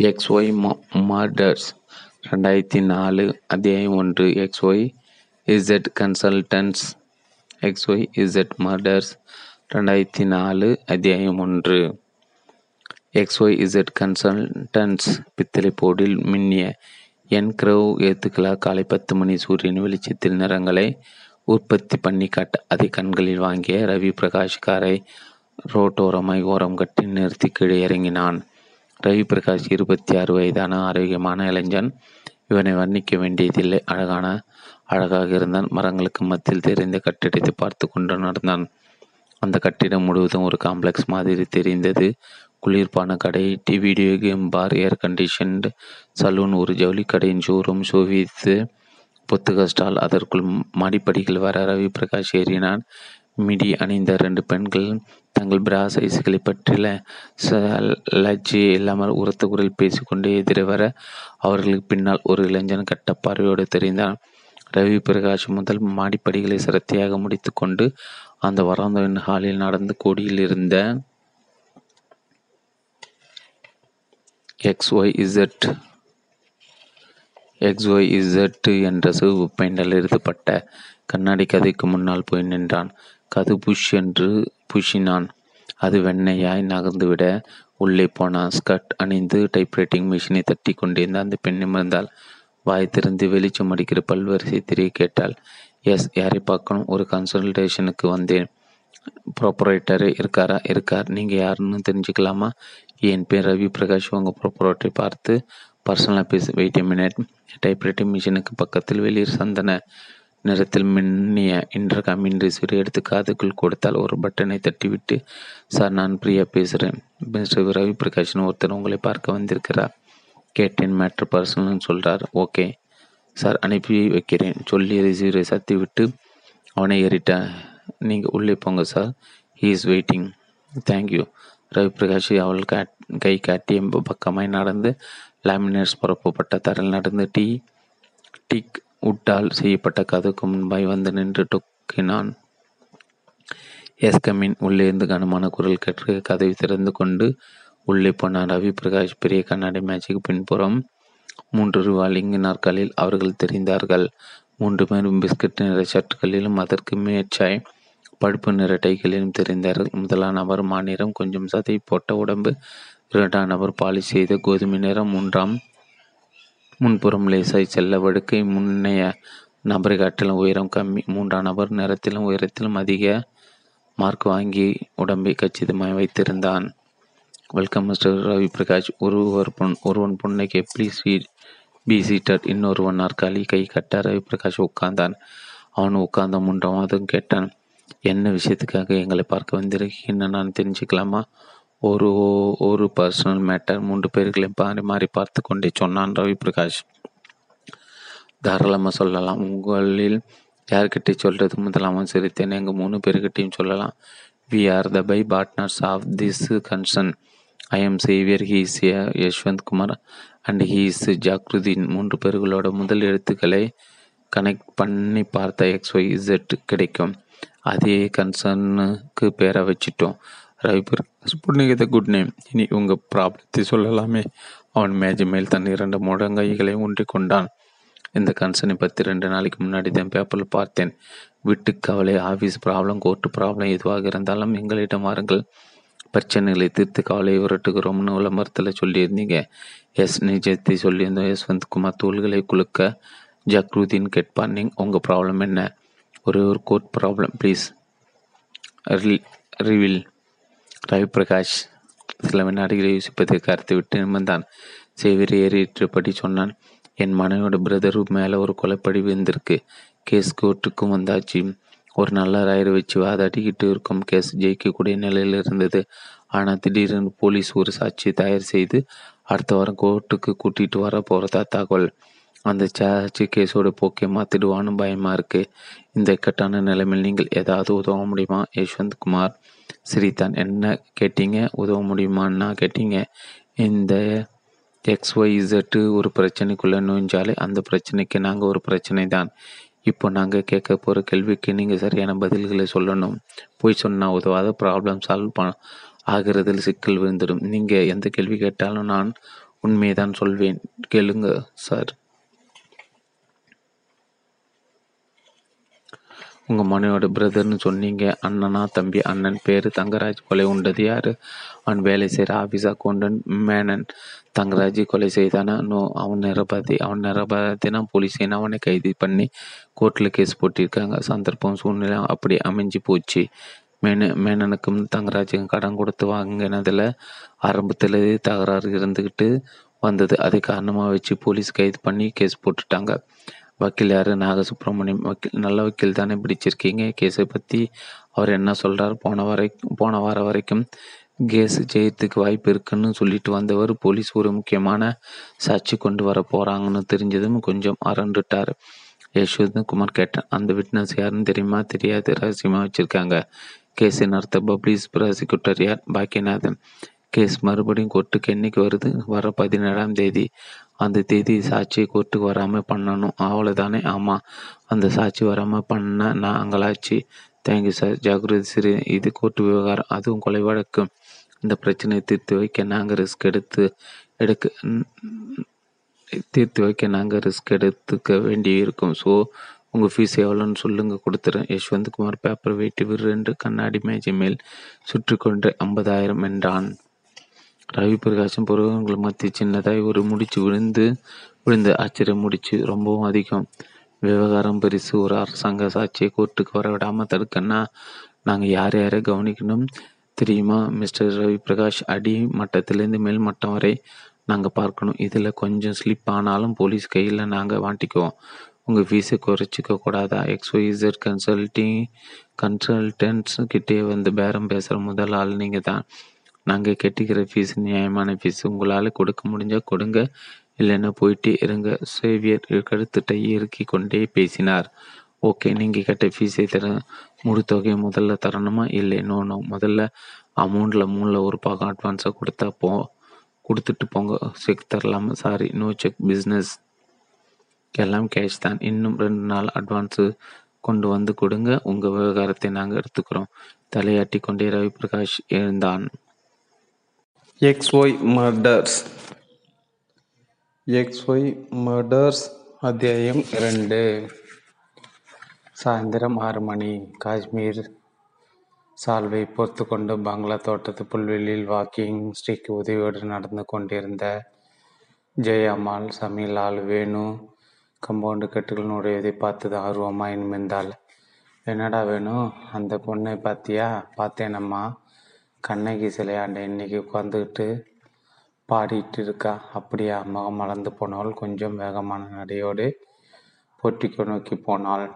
X Y murders ரெண்டாயிரத்தி நாலு அத்தியாயம் ஒன்று X Y Z consultants X Y Z murders ரெண்டாயிரத்தி நாலு அத்தியாயம் ஒன்று. எக்ஸ் ஒய் இசட் கன்சல்டன்ஸ் பித்தளை போர்டில் மின்னிய என் கிரவ் எழுத்துக்களா காலை பத்து மணி சூரியன் வெளிச்சத்தில் நிறங்களை உற்பத்தி பண்ணி காட்ட அதை கண்களில் வாங்கிய ரவி பிரகாஷ் காரை ரோட்டோரமாய் ஓரம் கட்டி நிறுத்தி கீழே இறங்கினான். ரவி பிரகாஷ் இருபத்தி ஆறு வயதான ஆரோக்கியமான இளைஞன். இவனை வர்ணிக்க வேண்டியதில்லை. அழகான அழகாக இருந்தான். மரங்களுக்கு மத்தியில் தெரிந்த கட்டிடத்தை பார்த்து கொண்டு நடந்தான். அந்த கட்டிடம் முழுவதும் ஒரு காம்ப்ளெக்ஸ் மாதிரி தெரிந்தது. குளிர்பான கடை D video game bar air conditioned saloon ஒரு ஜவுளி கடையின் ஷோரூம் சோவித்து புத்தக ஸ்டால் அதற்குள் மாடிப்படிகள் வர ரவி பிரகாஷ் ஏறினான். மிடி அணிந்த ரெண்டு பெண்கள் தங்கள் பிரா சைஸ்களை பற்றிய லஜ்ஜி இல்லாமல் உரத்த குரல் பேசிக்கொண்டே எதிரே வர அவர்களுக்கு பின்னால் ஒரு இளைஞன் கட்ட பார்வையோடு தெரிந்தான். ரவி பிரகாஷ் முதல் மாடிப்படிகளை சிரத்தையாக முடித்து கொண்டு அந்த வராந்தவின் ஹாலில் நடந்து கோடியில் இருந்த X Y Z X Y Z என்ற சிவப்பு பெயிண்டால் எழுதப்பட்ட கண்ணாடி கதைக்கு முன்னால் போய் நின்றான். கது புஷ் என்று புஷினான். அது வெண்ணையாய் நகர்ந்துவிட உள்ளே போனான். ஸ்கர்ட் அணிந்து டைப்ரைட்டிங் மிஷினை தட்டி கொண்டிருந்த அந்த பெண் நிமிர்ந்தால் வாய் திறந்து வெளிச்சம் அடிக்கிற பல்வரிசை திரையை கேட்டால் எஸ் யாரை பார்க்கணும்? ஒரு கன்சல்டேஷனுக்கு வந்தேன். ப்ராப்பரேட்டரே இருக்காரா? இருக்கார். நீங்கள் யாருன்னு தெரிஞ்சுக்கலாமா? என் பேர் ரவி பிரகாஷ் உங்கள் ப்ராப்பரேட்டரை பார்த்து பர்சனல் பேச. Wait minute. டைப்ரைட்டிங் மிஷினுக்கு பக்கத்தில் வெளியே சந்தன நிறத்தில் மின்னிய இன்டர்காமின் ரிசீவர் எடுத்து காதுக்குள் கொடுத்தால் ஒரு பட்டனை தட்டிவிட்டு சார் நான் பிரியா பேசுகிறேன் மிஸ்டர் ரவி பிரகாஷன் ஒருத்தர் உங்களை பார்க்க வந்திருக்கிறார். கேட்டேன் மேட்ரு பர்சனல்னு சொல்கிறார் ஓகே. சார் அனுப்பி வைக்கிறேன். சொல்லி ரிசீவரை சத்தி விட்டு அவனை ஏறிட்டேன் நீங்கள் உள்ளே போங்க sir. He is waiting thank you Ravi Prakash அவள் காட் கை காட்டிய பக்கமாய் நடந்து லேமினேட்ஸ் பரப்பப்பட்ட தரையில் நடந்து டீ டிக் உட்டால் செய்யப்பட்ட கதவுக்கு முன்பாய் வந்து நின்று டொக்கினான். எஸ்கமின் உள்ளேருந்து உள்ளே இருந்து கனமான குரல் கேட்டு கதவை திறந்து கொண்டு உள்ளே போனார். ரவி பிரகாஷ் பெரிய கண்ணாடி மேட்சுக்கு பின்புறம் மூன்று ரூபாய் இங்கு அவர்கள் தெரிந்தார்கள். மூன்று பேரும் பிஸ்கட் நிற ஷர்ட்டுகளிலும் அதற்கு மேற்சாய் பழுப்பு நிற டைகளிலும் தெரிந்தார்கள். முதலாம் நபர் மாநிறம் கொஞ்சம் சதை போட்ட உடம்பு. இரண்டாம் நபர் பாலிஷ் செய்த கோதுமை நிறம். மூன்றாம் முன்புறம் லேசாய் செல்ல வடுக்கை முன்னைய நபரை காட்டிலும் உயரம் கம்மி. மூன்றாம் நபர் நிறத்திலும் உயரத்திலும் அதிக மார்க் வாங்கி உடம்பை கச்சிதமாய் வைத்திருந்தான். வெல்கம் மிஸ்டர் ரவி பிரகாஷ் ஒருவர் பொன் ஒருவன் புன்னைக்கு ப்ளீஸ் பி சீட்டட் இன்னொருவன் நாற்காலி கை கட்ட ரவி பிரகாஷ் உட்கார்ந்தான். அவன் உட்கார்ந்த மூன்றாம் கேட்டான் என்ன விஷயத்துக்காக எங்களை பார்க்க வந்திருக்கீங்கன்னு நான் தெரிஞ்சுக்கலாமா? ஒரு ஒரு பர்சனல் மேட்டர் மூன்று பேர்களையும் மாறி மாறி பார்த்து கொண்டே சொன்னான் ரவி பிரகாஷ் தாராளமாக சொல்லலாம். உங்களில் யார்கிட்ட சொல்கிறது முதலாமல் சிரித்தேன். எங்கள் மூணு பேர்கிட்டையும் சொல்லலாம். We are the by partners of this concern I am Xavier he's Yashwant Kumar and he's Jakrudeen மூன்று பேர்களோட முதல் எழுத்துக்களை கனெக்ட் பண்ணி பார்த்த எக்ஸ் ஒய் இசட் கிடைக்கும். அதே கன்சர்னுக்கு பேரை வச்சிட்டோம். ரவி த குட் நேம் இனி உங்கள் ப்ராப்ளத்தை சொல்லலாமே. அவன் மேஜை மேல் தன் இரண்டு முழங்கைகளை ஊன்றி கொண்டான். இந்த கன்சனை பற்றி ரெண்டு நாளைக்கு முன்னாடி தான் பேப்பரில் பார்த்தேன். வீட்டு கவலை ஆஃபீஸ் ப்ராப்ளம் கோர்ட்டு ப்ராப்ளம் எதுவாக இருந்தாலும் எங்களிடம் வாருங்கள். பிரச்சனைகளை தீர்த்து கவலை விரட்டுகிறோம்னு விளம்பரத்தில் சொல்லியிருந்தீங்க. எஸ் நிஜத்தை சொல்லியிருந்தோம். யஸ்வந்த் குமார் தூள்களை குலுக்க ஜக்ருதீன் கேட்பான். நீங் உங்கள் ப்ராப்ளம் என்ன? ஒரே ஒரு court problem please reveal Ravi Prakash சில வினாடிகளை யோசிப்பதை கருத்து விட்டு நிமிர்ந்தான். சேவியர் ஏறிட்டபடி சொன்னான் என் மனைவியோட பிரதரு மேலே ஒரு கொலைப்படி வந்திருக்கு கேஸ் கோர்ட்டுக்கும் வந்தாச்சு. ஒரு நல்ல ராயரை வச்சு வாதாடிக்கிட்டு இருக்கும். கேஸ் ஜெயிக்கக்கூடிய நிலையில் இருந்தது. ஆனால் திடீரென்று போலீஸ் ஒரு சாட்சியை தயார் செய்து அடுத்த வாரம் கோர்ட்டுக்கு கூட்டிகிட்டு வர போகிறதா தகவல். அந்த சார்ஜ் கேஸோட போக்கே மாற்றிடுவான்னு பயமாக இருக்கு. இந்த இக்கட்டான நிலைமையில் நீங்கள் ஏதாவது உதவ முடியுமா? யஷ்வந்த் குமார் சிரித்தான் என்ன கேட்டீங்க? உதவ முடியுமான்னா கேட்டீங்க. இந்த எக்ஸ் ஒய் இசட்டு ஒரு பிரச்சனைக்குள்ளே நுழைஞ்சாலே அந்த பிரச்சனைக்கு நாங்கள் ஒரு பிரச்சனை தான் இப்போ நாங்கள் கேட்க போகிற கேள்விக்கு நீங்கள் சரியான பதில்களை சொல்லணும். போய் சொன்னால் உதவாத ப்ராப்ளம் சால்வ் ப ஆகிறதில் சிக்கல் விழுந்துடும். நீங்கள் எந்த கேள்வி கேட்டாலும் நான் உண்மையை தான் சொல்வேன். கேளுங்க சார். உங்கள் மனையோட பிரதர்னு சொன்னீங்க. அண்ணனா தம்பி அண்ணன் பேர் தங்கராஜ் கொலை உண்டது யார்? அவன் வேலை செய்கிற ஆஃபீஸ் கொண்டன் மேனன். தங்கராஜ் கொலை செய்தானா? நோ அவன் நிரபதி. அவன் நிரபதினா போலீஸ் அவனை கைது பண்ணி கோர்ட்டில் கேஸ் போட்டிருக்காங்க. சந்தர்ப்பம் சூழ்நிலை அப்படி அமைஞ்சு போச்சு. மேன மேனனுக்கும் தங்கராஜுக்கும் கடன் கொடுத்து வாங்கினதில் ஆரம்பத்தில் தகராறு இருந்துக்கிட்டு வந்தது. அதை காரணமாக வச்சு போலீஸ் கைது பண்ணி கேஸ் போட்டுட்டாங்க. வக்கீல் யார்? நாகசுப்ரமணியம் வக்கீல். நல்ல வக்கீல் தானே பிடிச்சிருக்கீங்க. கேஸை பற்றி அவர் என்ன சொல்கிறார் போன வரை போன வாரம் வரைக்கும் கேஸ் ஜெயத்துக்கு வாய்ப்பு இருக்குன்னு சொல்லிட்டு வந்தவர் போலீஸ் ஒரு முக்கியமான சாட்சி கொண்டு வர போகிறாங்கன்னு தெரிஞ்சதும் கொஞ்சம் அரண்டுட்டார். யசோதன் குமார் கேட்டேன் அந்த விட்னஸ் யாருன்னு தெரியுமா? தெரியாது. ரகசியமாக வச்சுருக்காங்க. கேஸை நடத்த பப்ளிஸ் ப்ராசிக்யூட்டர் யார்? பாக்கியநாதன். கேஸ் மறுபடியும் கோர்ட்டுக்கு என்னைக்கு வருது? வர பதினேழாம் தேதி. அந்த தேதி சாட்சியை கோர்ட்டுக்கு வராமல் பண்ணணும். அவ்வளோதானே ஆமாம் அந்த சாட்சி வராமல் பண்ண நான் அங்கலாச்சு தேங்க்யூ சார் ஜாகிரதை சிறு. இது கோர்ட்டு விவகாரம். அதுவும் கொலை வழக்கு இந்த பிரச்சனையை தீர்த்து வைக்க நாங்கள் ரிஸ்க் எடுத்து எடுக்க தீர்த்து வைக்க நாங்கள் ரிஸ்க் எடுத்துக்க வேண்டி இருக்கும் ஸோ உங்கள் ஃபீஸ் எவ்வளோன்னு சொல்லுங்கள் கொடுத்துறேன். யஷ்வந்த்குமார் பேப்பர் வெயிட்டு விரு ரெண்டு கண்ணாடி மேஜை மேல் சுற்றி கொண்டு ஐம்பதாயிரம் என்றான். ரவி பிரகாசம் புருவங்கள் மத்திய சின்னதாய் ஒரு முடிச்சு விழுந்து விழுந்து ஆச்சரியம் முடிச்சு ரொம்பவும் அதிகம். விவகாரம் பெருசு ஒரு அரசாங்க சாட்சியை கோர்ட்டுக்கு வரவிடாமல் தடுக்கன்னா நாங்கள் யார் யாரை கவனிக்கணும்? தெரியுமா மிஸ்டர் ரவி பிரகாஷ் அடி மட்டத்திலேருந்து மேல் மட்டம் வரை நாங்கள் பார்க்கணும். இதில் கொஞ்சம் ஸ்லிப் ஆனாலும் போலீஸ் கையில் நாங்கள் வாட்டிக்குவோம் உங்கள் ஃபீஸை குறைச்சிக்க கூடாதா? எக்ஸ்ஒய்சட் கன்சல்ட்டிங் கன்சல்டன்ட்ஸ் கிட்டே வந்து பேரம் பேசுகிற முதல் ஆள் நீங்கள் தான் நாங்கள் கட்டிக்கிற ஃபீஸ் நியாயமான ஃபீஸ் உங்களால் கொடுக்க முடிஞ்சால் கொடுங்க. இல்லைன்னா போயிட்டே இருங்க. சேவியர் கழுத்துட்டை இறுக்கி கொண்டே பேசினார். ஓகே நீங்கள் கட்ட ஃபீஸை தர முழு தொகையை முதல்ல தரணுமா? இல்லை நோ நோ முதல்ல அமௌண்ட்டில் மூணில் ஒரு பாகம் அட்வான்ஸாக கொடுத்தா போ கொடுத்துட்டு போங்க. செக் தரலாமா? சாரி நோ செக் பிஸ்னஸ் எல்லாம் கேஷ் தான். இன்னும் ரெண்டு நாள் அட்வான்ஸு கொண்டு வந்து கொடுங்க. உங்கள் விவகாரத்தை நாங்கள் எடுத்துக்கிறோம். தலையாட்டி கொண்டே ரவி பிரகாஷ் எழுந்தான். எக்ஸ்ஒய் மர்டர்ஸ் எக்ஸ்ஒய் மர்டர்ஸ் அத்தியாயம் இரண்டு சாயந்தரம் ஆறு மணி. காஷ்மீர் சால்வை பொறுத்து கொண்டு பங்களா தோட்டத்து புல்வெளியில் வாக்கிங் ஸ்ரீக்கு உதவியோடு நடந்து கொண்டிருந்த ஜெயம்மாள் சமீலால் வேணு கம்பவுண்டு கட்டுகள் நுழைவதை பார்த்தது ஆர்வமாக நிமிர்ந்தாள் என்னடா வேணும் அந்த பொண்ணை பார்த்தியா? பார்த்தேனம்மா. கண்ணகி சிலையாண்ட இன்னைக்கு உட்காந்துக்கிட்டு பாடிட்டு இருக்கா அப்படியா முகம் மலர்ந்து போனவள் கொஞ்சம் வேகமான நடையோடு பொட்டிக்கு நோக்கி போனாள்.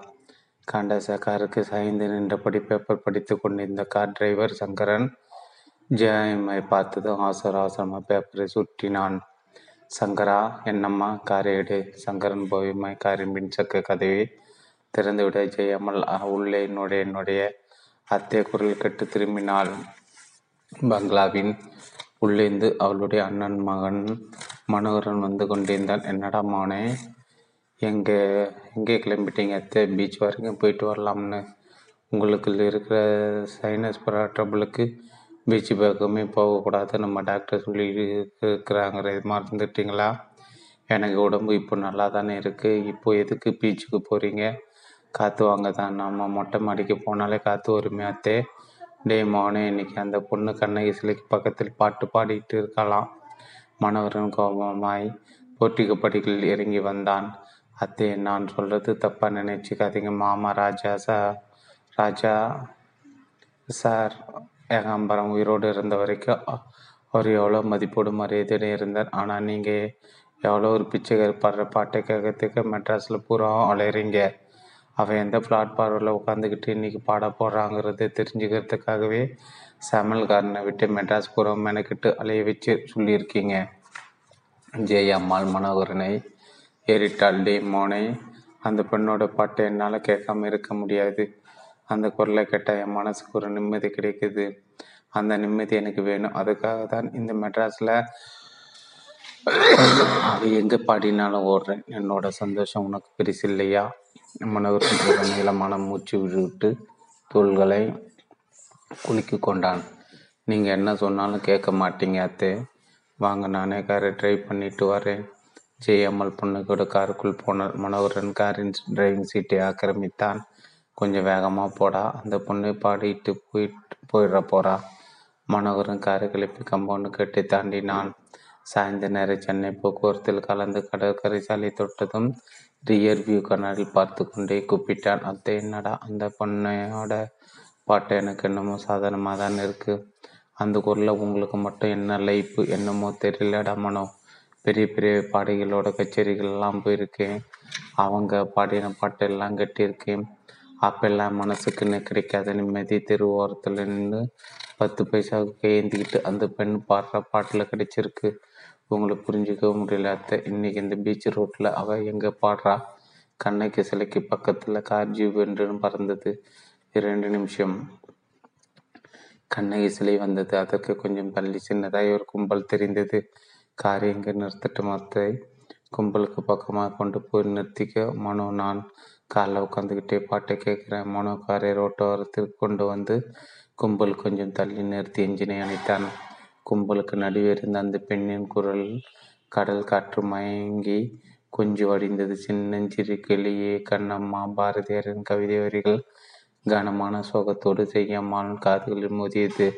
கண்டச காருக்கு சாய்ந்து நின்றபடி பேப்பர் படித்து கொண்டிருந்த கார் டிரைவர் சங்கரன் ஜெயமை பார்த்ததும் அவசர அவசரமாக பேப்பரை சுற்றினான் சங்கரா என்னம்மா காரை எடு. சங்கரன் போயுமாய் காரின் பின்சக்க கதவை திறந்துவிட. ஜெயமல் உள்ளே என்னுடைய என்னுடைய அத்தை குரல் கட்டு திரும்பினாள். பங்களாவின் உள்ளேந்து அவளுடைய அண்ணன் மகன் மனோகரன் வந்து கொண்டிருந்தான் என்னடா மோனே எங்கே எங்கே கிளம்பிட்டீங்க? அத்தை பீச் வரைக்கும் போயிட்டு வரலாம்னு. உங்களுக்கு இருக்கிற சைனஸ் ட்ரபிளுக்கு பீச் பக்கமே போகக்கூடாது நம்ம டாக்டர் சொல்லி இருக்கிறாங்க. மறந்துட்டீங்களா? எனக்கு உடம்பு இப்போ நல்லா தானே இருக்குது இப்போ எதுக்கு பீச்சுக்கு போகிறீங்க காற்று வாங்க தான். நம்ம மொட்டை மாடிக்கு போனாலே காற்று வருமே அத்தே. டே மோனே இன்னைக்கு அந்த பொண்ணு கண்ணகி சிலைக்கு பக்கத்தில் பாட்டு பாடிட்டு இருக்கலாம். மனோகரன் கோபமாய் போட்டிக்கு படிகளில் இறங்கி வந்தான். அத்தே நான் சொல்றது தப்பா நினைச்சுக்காதீங்க மாமா ராஜா சார் ராஜா சார். ஏகாம்பரம் உயிரோடு இருந்த வரைக்கும் அவர் எவ்வளோ மதிப்போடு மரியாதையோடு இருந்தார். ஆனால் நீங்கள் எவ்வளோ ஒரு பிச்சைக்கார் பாடுற பாட்டை கேட்கறதுக்கு மெட்ராஸில் பூரா அலையிறீங்க. அவன் எந்த பிளாட்ஃபார்மில் உட்காந்துக்கிட்டு இன்றைக்கி பாட போடுறாங்கிறத தெரிஞ்சுக்கிறதுக்காகவே சமையல்காரனை விட்டு மெட்ராஸ் புறம் மெனக்கிட்டு அலைய வச்சு சொல்லியிருக்கீங்க. ஜெய் அம்மாள் மனோகரனை ஏறிட்டாள் டே மோனை. அந்த பெண்ணோட பாட்டை என்னால் கேட்காம இருக்க முடியாது. அந்த குரலை கேட்டால் என் மனசுக்கு ஒரு நிம்மதி கிடைக்குது. அந்த நிம்மதி எனக்கு வேணும். அதுக்காக தான் இந்த மெட்ராஸில் அது எங்கே பாடினாலும் ஓடுறேன். என்னோட சந்தோஷம் உனக்கு பெருசு இல்லையா? மனோகரன் நீளமான மூச்சு விட்டு தோள்களை குலுக்கி கொண்டான். நீங்கள் என்ன சொன்னாலும் கேட்க மாட்டீங்க அத்தே. வாங்க நானே காரை டிரைவ் பண்ணிட்டு வரேன். ஜெயம்மல் பொண்ணுக்கூட காருக்குள் போனார் மனோகரன் காரின் டிரைவிங் சீட்டை ஆக்கிரமித்தான். கொஞ்சம் வேகமாக போடா. அந்த பொண்ணு பாடிட்டு போயிட்டு போயிட போறா. மனோகரன் காரை கிளப்பி கம்பவுண்டு கட்டி தாண்டினான். சாய்ந்த நேர சென்னை போக்குவரத்தில் கலந்து கடற்கரை சாலை தொட்டதும் ரியர்வியூ கண்ணாடியில் பார்த்து கொண்டே கூப்பிட்டான். அத்தை என்னடா அந்த பொண்ணையோட பாட்டு எனக்கு என்னமோ சாதாரணமாக தான் இருக்குது அந்த குரலில் உங்களுக்கு மட்டும் என்ன லைப்பு என்னமோ தெரியலடா மனோ. பெரிய பெரிய பாடகிகளோட கச்சேரிகள் எல்லாம் போயிருக்கேன் அவங்க பாடின பாட்டெல்லாம் கட்டியிருக்கேன். அப்பெல்லாம் மனசுக்குன்னு கிடைக்காத நிம்மதி. தெருவோரத்தில் நின்று பத்து பைசாவுக்கு ஏந்திக்கிட்டு அந்த பெண் பாடுற பாட்டில் கிடைச்சிருக்கு. உங்களுக்கு புரிஞ்சிக்கவும் முடியல. அத்தை இன்னைக்கு இந்த பீச் ரோட்டில் அவள் எங்கே பாடுறா? கண்ணைக்கு சிலைக்கு பக்கத்தில் கார் ஜீவ் என்று பறந்தது. இரண்டு நிமிஷம். கண்ணகி சிலை வந்தது. அதற்கு கொஞ்சம் தள்ளி சின்னதாக ஒரு கும்பல் தெரிந்தது. காரை எங்கே நிறுத்தட்டு மத்தை கும்பலுக்கு பக்கமாக கொண்டு போய் நிறுத்திக்க மனோ நான் காலில் உட்காந்துக்கிட்டே பாட்டை கேட்குறேன். மனோ காரை ரோட்டோரத்திற்கு கொண்டு வந்து கும்பல் கொஞ்சம் தள்ளி நிறுத்தி எஞ்சினை அணைத்தான். கும்பலுக்கு நடுவே இருந்த அந்த பெண்ணின் குரல் கடல் காற்று மயங்கி கொஞ்சி வடிந்தது. சின்னஞ்சிறு கிளியே கண்ணம்மா பாரதியாரின் கவிதை வரிகள் கனமான சோகத்தோடு செய்யாமல் காதுகளில் மோதியது.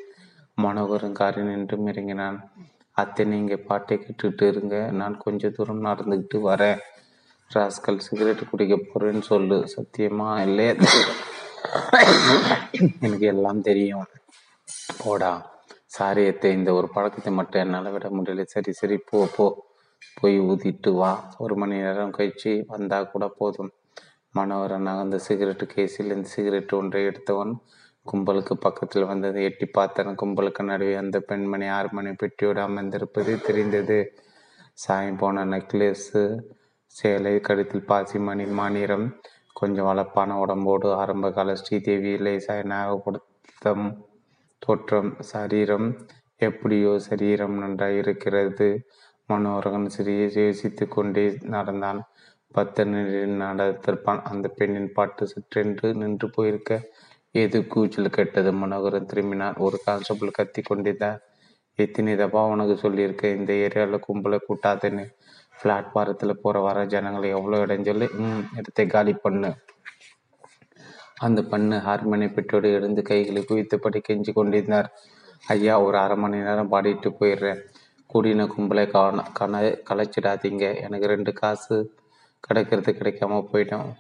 மனோகரன் காரில் நின்றும் இறங்கினான். அத்தை நீங்கள் பாட்டை கேட்டுக்கிட்டு இருங்க. நான் கொஞ்சம் தூரம் நடந்துக்கிட்டு வரேன். ராஸ்கல் சிகரெட் குடிக்க போறேன்னு சொல்லு. சத்தியமா? இல்லையே? எனக்கு எல்லாம் தெரியும். போடா. சாரியத்தை இந்த ஒரு பழக்கத்தை மட்டும் என்னால் விட முடியல. சரி சரி போ போ. போய் ஊதிட்டு வா. ஒரு மணி நேரம் கழிச்சு வந்தால் கூட போதும். மனோகரன் நகர்ந்த சிகரெட்டு கேஸில் இந்த சிகரெட் ஒன்றை எடுத்தவன் கும்பலுக்கு பக்கத்தில் வந்ததை. எட்டி பார்த்தன கும்பலுக்கு நடுவே அந்த பெண்மணி ஆறு மணி பெட்டியோடு அமர்ந்திருப்பது தெரிந்தது. சாயம் போன நெக்லஸு சேலை கழுத்தில் பாசி மணி மாநிலம் கொஞ்சம் வளப்பான உடம்போடு ஆரம்ப கால ஸ்ரீதேவி லேசாய நாகப்படுத்தம் தோற்றம் சரீரம் எப்படியோ சரீரம் நன்றாக இருக்கிறது. மனோரகன் சிறிய யோசித்து கொண்டே நடந்தான். பத்து நிலையில் நடத்திருப்பான். அந்த பெண்ணின் பாட்டு சற்றென்று நின்று போயிருக்க ஏது கூச்சல் கெட்டது? மனோகரன் திரும்பினார் ஒரு கான்ஸ்டபிள் கத்தி கொண்டிருந்தார். எத்தனை தப்பா உனக்கு சொல்லியிருக்க? இந்த ஏரியாவில் கும்பலை கூட்டாதுன்னு. பிளாட்பாரத்தில் போகிற வர ஜனங்களை எவ்வளோ இடைஞ்சொல்லி? ம் இடத்தை காலி பண்ணு. அந்த பண்ணு ஹார்மோனிய பெற்றோடு எழுந்து கைகளை குவித்தபடி கெஞ்சி கொண்டிருந்தார். ஐயா ஒரு அரை மணி நேரம் பாடிட்டு போயிடுறேன். கூடின கும்பலை காண கண கலைச்சிடாதீங்க. எனக்கு ரெண்டு காசு கிடைக்கிறது கிடைக்காம போயிட்டோம்.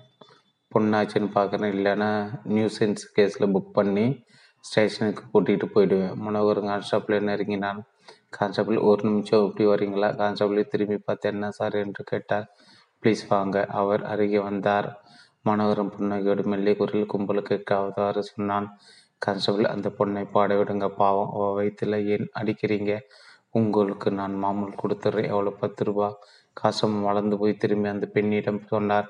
பொண்ணாச்சுன்னு பார்க்குறேன். இல்லைன்னா நியூசன்ஸ் கேஸில் புக் பண்ணி ஸ்டேஷனுக்கு கூட்டிகிட்டு போயிடுவேன். மனோகர் கான்ஸ்டபிள் நெருங்கினான் கான்ஸ்டபிள் ஒரு நிமிஷம். இப்படி வரீங்களா? கான்ஸ்டபிளை திரும்பி பார்த்து என்ன சார்? என்று கேட்டார். ப்ளீஸ் வாங்க. அவர் அருகே வந்தார். மனோகரம் புன்னகையோடு மெல்லிய குரல் கும்பலுக்கு கேட்காதவாறு சொன்னான். கான்ஸ்டபிள் அந்த பொண்ணை பாட விடுங்க. பாவம் அவ வயிற்றுல ஏன் அடிக்கிறீங்க? உங்களுக்கு நான் மாமூல் கொடுத்துட்றேன் எவ்வளோ பத்து ரூபா காசம் வளர்ந்து போய் திரும்பி அந்த பெண்ணிடம் சொன்னார்.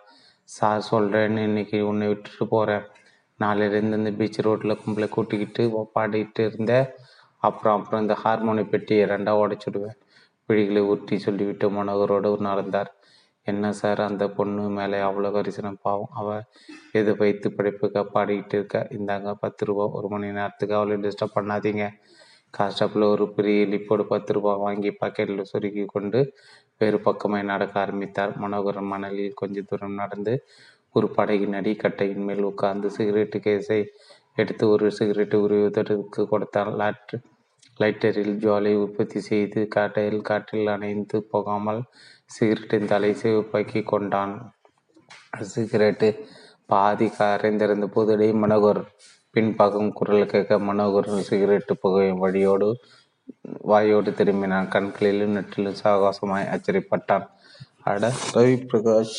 சார் சொல்கிறேன்னு இன்னைக்கு உன்னை விட்டுட்டு போகிறேன் நாளையிலேருந்து இந்த பீச் ரோட்டில் கும்பலை கூட்டிக்கிட்டு பாடிட்டு இருந்த அப்புறம் அப்புறம் இந்த ஹார்மோனி பெட்டியை ரெண்டாக உடைச்சிடுவேன். விழிகளை ஊட்டி சொல்லிவிட்டு மனோகரோடு நடந்தார். என்ன சார் அந்த பொண்ணு மேலே அவ்வளோ கரிசனம் பாவம். அவள் எது வைத்து படிப்புக்கு பாடிக்கிட்டு இருக்கா? இந்தாங்க பத்து ரூபா. ஒரு மணி நேரத்துக்கு அவளை டிஸ்டர்ப் பண்ணாதீங்க. காஸ்டப்பில் ஒரு பெரிய லிப்போடு பத்து ரூபா வாங்கி பாக்கெட்டில் சுருக்கி கொண்டு வேறு பக்கமாய் நடக்க ஆரம்பித்தார். மனோகரன் மணலில் கொஞ்ச தூரம் நடந்து ஒரு படகின் அடிக்கட்டையின் மேல் உட்கார்ந்து சிகரெட்டு கேஸை எடுத்து ஒரு சிகரெட்டு உருவதற்கு கொடுத்தார். லாட் லைட்டரில் ஜுவாலை உற்பத்தி செய்து காட்டையில் காற்றில் அணைந்து போகாமல் சிகரெட்டின் தலை சிவப்பாக்கி கொண்டான். சிகரெட்டு பாதி கரைந்திருந்த போது மனோகர் பின்பக்கம் குரல் கேட்க மனோகர் சிகரெட்டு புகையும் வழியோடு வாயோடு திரும்பினான். கண்களிலும் நெற்றிலும் சாகசமாய் ஆச்சரியப்பட்டான் அட ரவி பிரகாஷ்.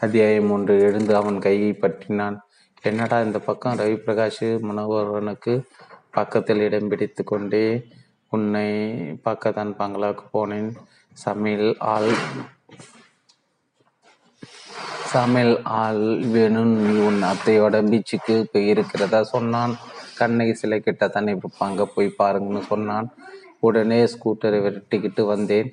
அத்தியாயம் ஒன்று. எழுந்து அவன் கையை பற்றினான். என்னடா இந்த பக்கம் ரவி பிரகாஷ் மனோகரனுக்கு பக்கத்தில் இடம் பிடித்து கொண்டே உன்னை பார்க்கத்தான் பங்களாவுக்கு போனேன். சமையல் ஆள் சமையல் ஆள் வேணும். நீ உன் அத்தையோட பீச்சுக்கு போய் இருக்கிறதா சொன்னான். கண்ணகி சிலை கிட்ட தானே இருப்பாங்க போய் பாருங்கன்னு சொன்னான். உடனே ஸ்கூட்டரை விரட்டிக்கிட்டு வந்தேன்.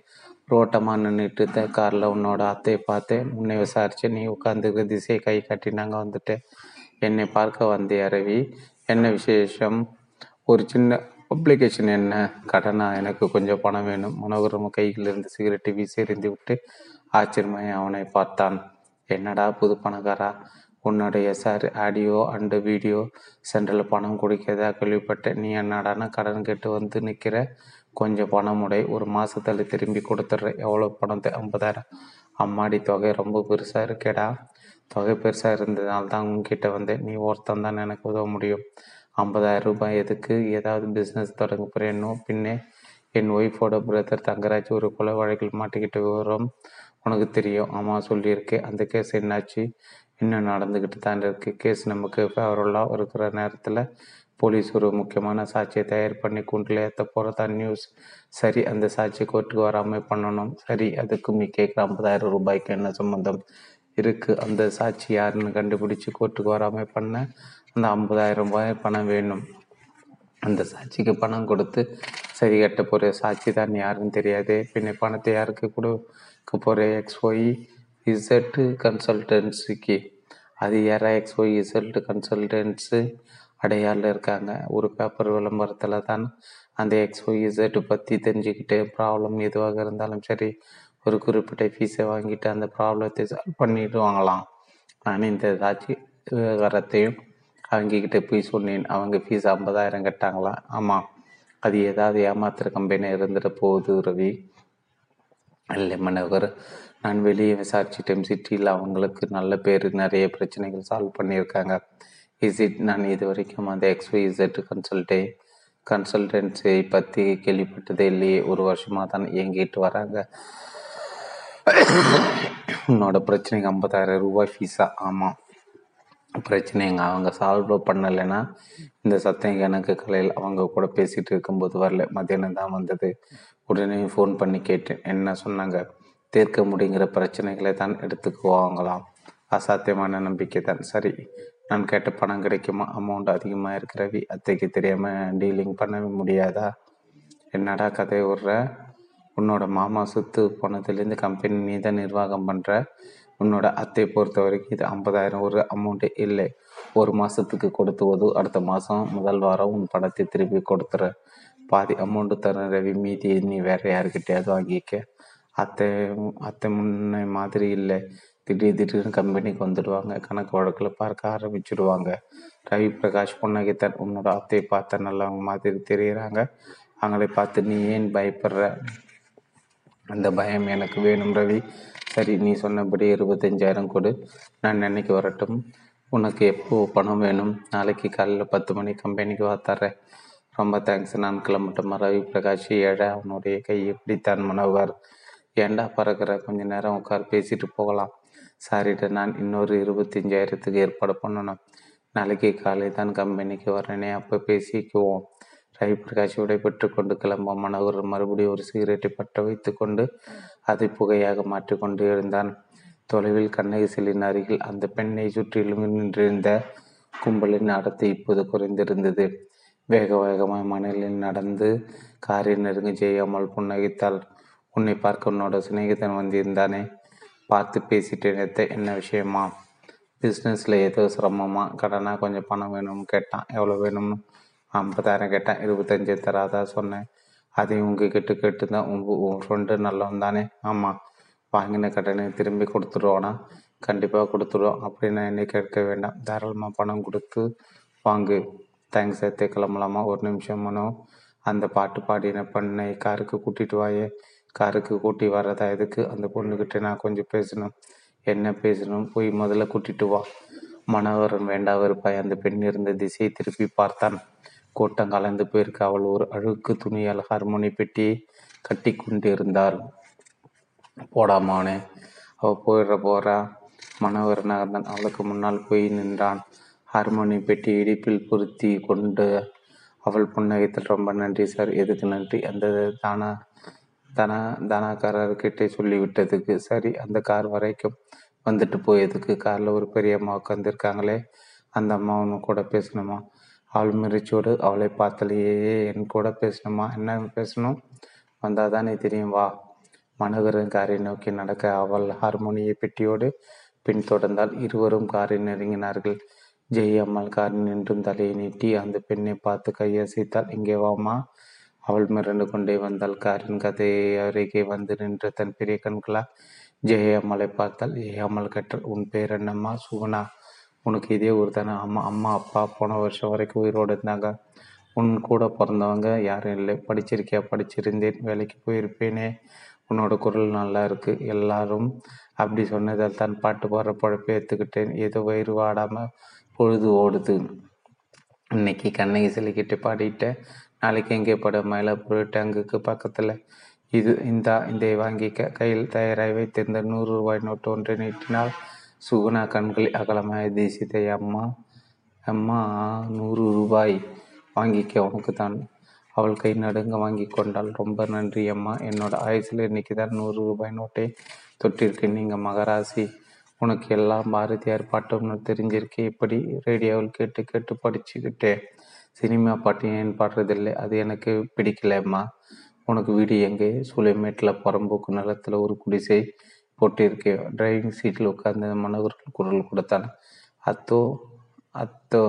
ரோட்டமாக நின்றுட்டு காரில் உன்னோட அத்தையை பார்த்தேன். உன்னை விசாரித்து நீ உட்காந்துருக்க திசையை கை காட்டி நாங்கள் வந்துட்டேன். என்னை பார்க்க வந்தே அரவி. என்ன விசேஷம்? ஒரு சின்ன அப்ளிகேஷன் என்ன கடனா எனக்கு கொஞ்சம் பணம் வேணும். மனோகரம் கையில் இருந்து சிகரெட்டை வீசி எறிந்து விட்டு ஆச்சரியமாய் அவனை பார்த்தான். என்னடா புது பணக்காரா? உன்னுடைய சார் ஆடியோ அண்டு வீடியோ சென்டரில் பணம் கொடுக்கிறதா கேள்விப்பட்டேன். நீ என்னடான கடன் கேட்டு வந்து நிற்கிற கொஞ்சம் பணம் உடை ஒரு மாதத்தில் திரும்பி கொடுத்துட்றேன் எவ்வளோ பணம்? ஐம்பதாயிரம். அம்மாடி தொகை ரொம்ப பெருசாக இருக்கேடா. தொகை பெருசாக இருந்ததுனால தான் உங்ககிட்ட வந்தேன். நீ ஒருத்தன் தான் எனக்கு உதவ முடியும். ஐம்பதாயிரம் ரூபாய் எதுக்கு? ஏதாவது பிஸ்னஸ் தொடங்க போகிறேனோ பின்னே என் ஒய்ஃபோட பிரதர் தங்கராஜ் ஒரு கொலை வழக்கில் மாட்டிக்கிட்டு விவரம் உனக்கு தெரியும் ஆமாம் சொல்லியிருக்கேன் அந்த கேஸ் என்னாச்சு? இன்னும் நடந்துக்கிட்டு தான் இருக்கு? கேஸ் நமக்கு ஃபேவரபுளாக இருக்கிற நேரத்தில் போலீஸ் ஒரு முக்கியமான சாட்சியை தயார் பண்ணி கூண்டில் ஏற்ற போகிறதா நியூஸ் சரி அந்த சாட்சி கோர்ட்டுக்கு வராமல் பண்ணணும். சரி அதுக்கு மீ கேட்குற ஐம்பதாயிரம் ரூபாய்க்கு என்ன சம்மந்தம் இருக்குது அந்த சாட்சி யாருன்னு கண்டுபிடிச்சி கோர்ட்டுக்கு வராமல் பண்ண? அந்த ஐம்பதாயிரம் ரூபாய் பணம் வேணும். அந்த சாட்சிக்கு பணம் கொடுத்து சரி கட்ட போகிற சாட்சி தான் யாருன்னு தெரியாது. பின்ன பணத்தை யாருக்கு கொடுக்க போகிற எக்ஸ் ஒய் இசட்டு கன்சல்டன்சிக்கு அது யாரா எக்ஸ் ஒய் இசல்ட் கன்சல்டன்ஸு அடையாளில் இருக்காங்க. ஒரு பேப்பர் விளம்பரத்தில் தான் அந்த எக்ஸ் ஒய் இசட்டு பற்றி தெரிஞ்சுக்கிட்டு ப்ராப்ளம் எதுவாக இருந்தாலும் சரி ஒரு குறிப்பிட்ட ஃபீஸை வாங்கிட்டு அந்த ப்ராப்ளத்தை சால்வ் பண்ணிடுவாங்களாம். நான் இந்த சாட்சி விவகாரத்தையும் அவங்கக்கிட்ட போய் சொன்னேன் அவங்க ஃபீஸ் ஐம்பதாயிரம் கட்டாங்களா? ஆமாம் அது ஏதாவது ஏமாத்துற கம்பெனியாக இருந்துட போகுது ரவி. இல்லை மனோகர் நான் வெளியே விசாரிச்சிட்டேன். சிட்டியில் அவங்களுக்கு நல்ல பேர் நிறைய பிரச்சனைகள் சால்வ் பண்ணியிருக்காங்க. இசிட் நான் இது வரைக்கும் அந்த எக்ஸ்ஒய்இசட் கன்சல்டே கன்சல்டன்சியை பற்றி கேள்விப்பட்டதே இல்லையே. ஒரு வருஷமாக தான் இயங்கிட்டு வராங்க. உன்னோட பிரச்சனைக்கு ஐம்பதாயிரம் ரூபாய் ஃபீஸா ஆமாம் பிரச்சனைங்க. அவங்க சால்வ் பண்ணலைன்னா இந்த சத்தம் எனக்கு கலையில் அவங்க கூட பேசிகிட்டு இருக்கும்போது வரல. மத்தியானம் தான் வந்தது. உடனே ஃபோன் பண்ணி கேட்டேன். என்ன சொன்னாங்க? தீர்க்க முடிங்கிற பிரச்சனைகளை தான் எடுத்துக்குவாங்களாம். அசாத்தியமான நம்பிக்கை தான். சரி நான் கேட்ட பணம் கிடைக்குமா? அமௌண்ட் அதிகமாக இருக்கிறவி அத்தைக்கு தெரியாமல் டீலிங் பண்ணவே முடியாதா? என்னடா கதை விடுற உன்னோட மாமா சுத்து போனதுலேருந்து கம்பெனி நீ தான் நிர்வாகம் பண்ணுற உன்னோட அத்தை பொறுத்த வரைக்கும் இது ஐம்பதாயிரம் ஒரு அமௌண்ட்டு இல்லை. ஒரு மாதத்துக்கு கொடுத்துவது அடுத்த மாதம் முதல் வாரம் உன் பணத்தை திருப்பி கொடுத்துற. பாதி அமௌண்ட்டு தர ரவி மீதி நீ வேற யாருக்கிட்டையாவது வாங்கிக்க. அத்தை அத்தை முன்ன மாதிரி இல்லை. திடீர் திடீர்னு கம்பெனிக்கு வந்துடுவாங்க. கணக்கு வழக்கில் பார்க்க ஆரம்பிச்சிடுவாங்க. ரவி பிரகாஷ் புன்னகைத்தன் உன்னோட அத்தையை பார்த்த நல்லவங்க மாதிரி தெரிகிறாங்க அவங்களை பார்த்து நீ ஏன் பயப்படுற? அந்த பயம் எனக்கு வேணும் ரவி. சரி நீ சொன்னபடி இருபத்தஞ்சாயிரம் கொடு. நான் என்னைக்கு வரட்டும். உனக்கு எப்போ பணம் வேணும்? நாளைக்கு காலையில் பத்து மணி கம்பெனிக்கு வா ரொம்ப தேங்க்ஸ் நான் கிளம்பட்டும் ரவி பிரகாஷ்? ஏழை அவனுடைய கையை பிடித்தான் மனோகர் ஏண்டா பறக்கிற? கொஞ்ச நேரம் உட்கார் பேசிட்டு போகலாம். சாரிட்ட நான் இன்னொரு இருபத்தஞ்சாயிரத்துக்கு ஏற்பாடு பண்ணணும். நாளைக்கு காலை தான் கம்பெனிக்கு வரேனே அப்போ பேசிக்குவோம். ரவி விடைபெற்று கொண்டு கிளம்ப மனோகர் மறுபடியும் ஒரு சிகரெட்டை பற்ற வைத்து கொண்டு அதை புகையாக மாற்றிக்கொண்டு எழுந்தான். தொலைவில் கண்ணகி செல்லின் அருகில் அந்த பெண்ணை சுற்றிலும் நின்றிருந்த கும்பலின் அடர்த்தி இப்போது குறைந்திருந்தது. வேக வேகமாய் மணலில் நடந்து காரில் நெருங்க செய்யாமல் புன்னகித்தாள். உன்னை பார்க்க உன்னோட சிநேகிதன் வந்திருந்தானே? பார்த்து பேசிட்டு என்ன விஷயமா? பிஸ்னஸில் ஏதோ சிரமமா? கடனாக கொஞ்சம் பணம் வேணும்னு கேட்டான். எவ்வளோ வேணும்னு? ஐம்பதாயிரம் கேட்டேன் இருபத்தஞ்சி தராதா சொன்னேன். அதையும் உங்ககிட்ட கேட்டு தான் உங்கள் உன் ஃப்ரெண்டு நல்லவன் தானே? ஆமாம் வாங்கின கடனை திரும்பி கொடுத்துருவானா? கண்டிப்பாக கொடுத்துருவோம். அப்படின்னு என்னை கேட்க வேண்டாம். தாராளமாக பணம் கொடுத்து வாங்கு. தேங்க்ஸ் சேர்த்து கிளம்பலாமா? ஒரு நிமிஷம் மனோ. அந்த பாட்டு பாடின பண்ணை? காருக்கு கூட்டிகிட்டு வாயே. காருக்கு கூட்டி வர்றதா எதுக்கு? அந்த பொண்ணுக்கிட்ட நான் கொஞ்சம் பேசணும். என்ன பேசணும்? போய் முதல்ல கூட்டிட்டு வா. மனோகரன் வேண்டா வெறுப்பாய். அந்த பெண் இருந்த திசையை திருப்பி பார்த்தான். கூட்டம் கலந்து போயிருக்க. அவள் ஒரு அழுக்கு துணியால் ஹார்மோனி பெட்டியை கட்டி கொண்டிருந்தாள். போடாமானே அவள் போயிட போறா. மனோகர் நகர்ந்தான் அவளுக்கு முன்னால் போய் நின்றான். ஹார்மோனி பெட்டி இடிப்பில் பொருத்தி கொண்டு அவள் புன்னகைத்தில். ரொம்ப நன்றி சார். எதுக்கு நன்றி? அந்த தானா தனா தனாக்காரர்கிட்ட சொல்லிவிட்டதுக்கு. சரி அந்த கார் வரைக்கும் வந்துட்டு போயதுக்கு. காரில் ஒரு பெரிய அம்மா உட்காந்துருக்காங்களே அந்த அம்மா கூட பேசணுமா? அவள் அவளை பார்த்தாலேயே என் கூட பேசணுமா? என்ன பேசணும்? வந்தால் தானே தெரியும். வா. மனோகரன் காரை நோக்கி நடக்க அவள் ஹார்மோனிய பெட்டியோடு பின்தொடர்ந்தால் இருவரும் காரை நெருங்கினார்கள். ஜெய் அம்மாள் காரில் நின்றும் தலையை நீட்டி அந்த பெண்ணை பார்த்து கையசைத்தாள். இங்கே வாமா அவள் மிரண்டு கொண்டே வந்தாள். காரின் கதையை அருகே வந்து நின்று தன் பெரிய கண்களால் பார்த்தால் பார்த்தாள். ஜெயம்மாள் கற்றல் உன் பேர் என்னம்மா? சுகுணா. உனக்கு இதே ஊர் தானே அம்மா அம்மா அப்பா போன வருஷம் வரைக்கும் உயிரோடு இருந்தாங்க. உன் கூட பிறந்தவங்க யாரும் இல்லை. படிச்சிருக்கியா? படிச்சிருந்தேன். வேலைக்கு போயிருப்பேனே. உன்னோட குரல் நல்லா இருக்கு. எல்லாரும் அப்படி சொன்னதால் தான் பாட்டு பாடுற பழப்பை ஏற்றுக்கிட்டேன் ஏதோ வயிறு வாடாமல் பொழுது ஓடுது. இன்னைக்கு கண்ணகி சிலைக்கிட்டு பாடிட்டேன் நாளைக்கு எங்கே பட? மயிலாப்பூர் டேங்குக்கு பக்கத்தில். இது இந்தா இதை வாங்கிக்க. கையில் தயாராகி வைத்திருந்த நூறு ரூபாய் நோட்டு ஒன்றை நீட்டினால் சுகுணா கண்களை அகலமாய் தேசித்தை அம்மா அம்மா நூறு ரூபாய் வாங்கிக்க உனக்கு தான் அவள் கை நடுங்க வாங்கி கொண்டாள். ரொம்ப நன்றி அம்மா. என்னோட ஆயுசில் இன்னைக்கு தான் நூறு ரூபாய் நோட்டை தொட்டிருக்கேன். நீங்கள் மகராசி உனக்கு எல்லாம் பாரதியார் பாட்டு தெரிஞ்சிருக்கே. இப்படி ரேடியோவில் கேட்டு கேட்டு படிச்சுக்கிட்டேன் சினிமா பாட்டு ஏன் பாடுறதில்லை? அது எனக்கு பிடிக்கலம்மா உனக்கு வீடு எங்கே? சூளைமேட்டில் புறம்போக்கு நிலத்தில் ஒரு குடிசை போட்டிருக்கேன் டிரைவிங் சீட்டில் உட்கார்ந்து மனோகர்கள் குரல் கொடுத்தான் அத்தோ அத்தோ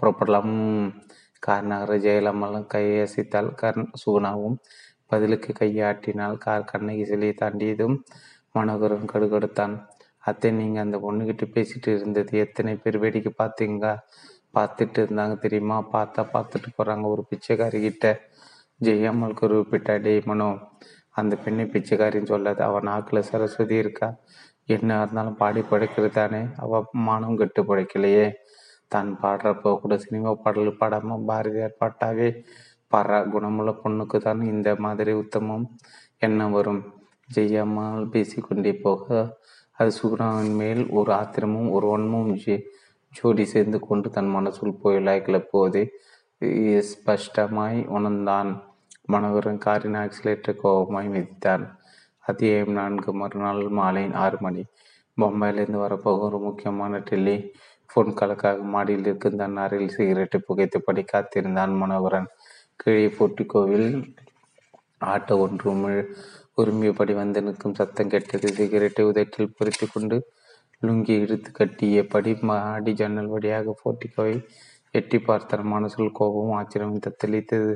புறப்படலாம். கார் நகர ஜெயலம்மாலும் கையசித்தால் கர் சுகுணாவும் பதிலுக்கு கையாட்டினால் கார் கண்ணகி சிலையை தாண்டியதும் மனோகரன் கடுகடுத்தான். அத்தை நீங்கள் அந்த பொண்ணுக்கிட்ட பேசிட்டு இருந்தது எத்தனை பேர் வேடிக்கை பார்த்தீங்க? பார்த்துட்டு இருந்தாங்க தெரியுமா? பார்த்தா பார்த்துட்டு போகிறாங்க ஒரு பிச்சைக்காரி கிட்ட ஜெயம்மல் குறிப்பிட்டா டே மனோ அந்த பெண்ணை பிச்சைக்காரின்னு சொல்லாது. அவன் நாக்கில் சரஸ்வதி இருக்கா? என்ன இருந்தாலும் பாடி படைக்கிறது தானே? அவள் மானம் கெட்டு படைக்கலையே. தான் பாடுறப்போ கூட சினிமா பாடல் பாடாமல் பாரதியார் பாட்டாவே பாடுற. குணமுள்ள பொண்ணுக்கு தான் இந்த மாதிரி உத்தமம் என்ன வரும். ஜெயம்மாள் பேசிக்கொண்டே போக அது சுகுணாவின் மேல் ஒரு ஆத்திரமும் ஒரு ஒன்மும் ஜோடி சேர்ந்து கொண்டு தன் மனசுள் புயலாய் போது ஸ்பஷ்டமாய் உணர்ந்தான். மனோகரன் காரின் ஆக்சிலேட்டர் கோபமாய் மிதித்தான் அத்தியாயம் நான்கு மறுநாள் மாலை ஆறு மணி. பொம்பாயிலிருந்து வரப்போகும் ஒரு முக்கியமான டெல்லி ஃபோன் கலக்காக மாடியில் இருக்கும் தன் அறையில் சிகரெட்டை புகைத்தபடி காத்திருந்தான் மனோகரன். கீழே போட்டிக்கோவில் ஆட்டோ ஒன்று உரிமையபடி வந்து நிற்கும் சத்தம் கேட்டது. சிகரெட்டை உதட்டில் பொறித்து கொண்டு லுங்கி இழுத்து கட்டியபடி மாடி ஜன்னல் வழியாக போட்டிக்கோவை எட்டி பார்த்தார் மனசுள் கோபமும் ஆச்சரியம் தத்தளித்தது.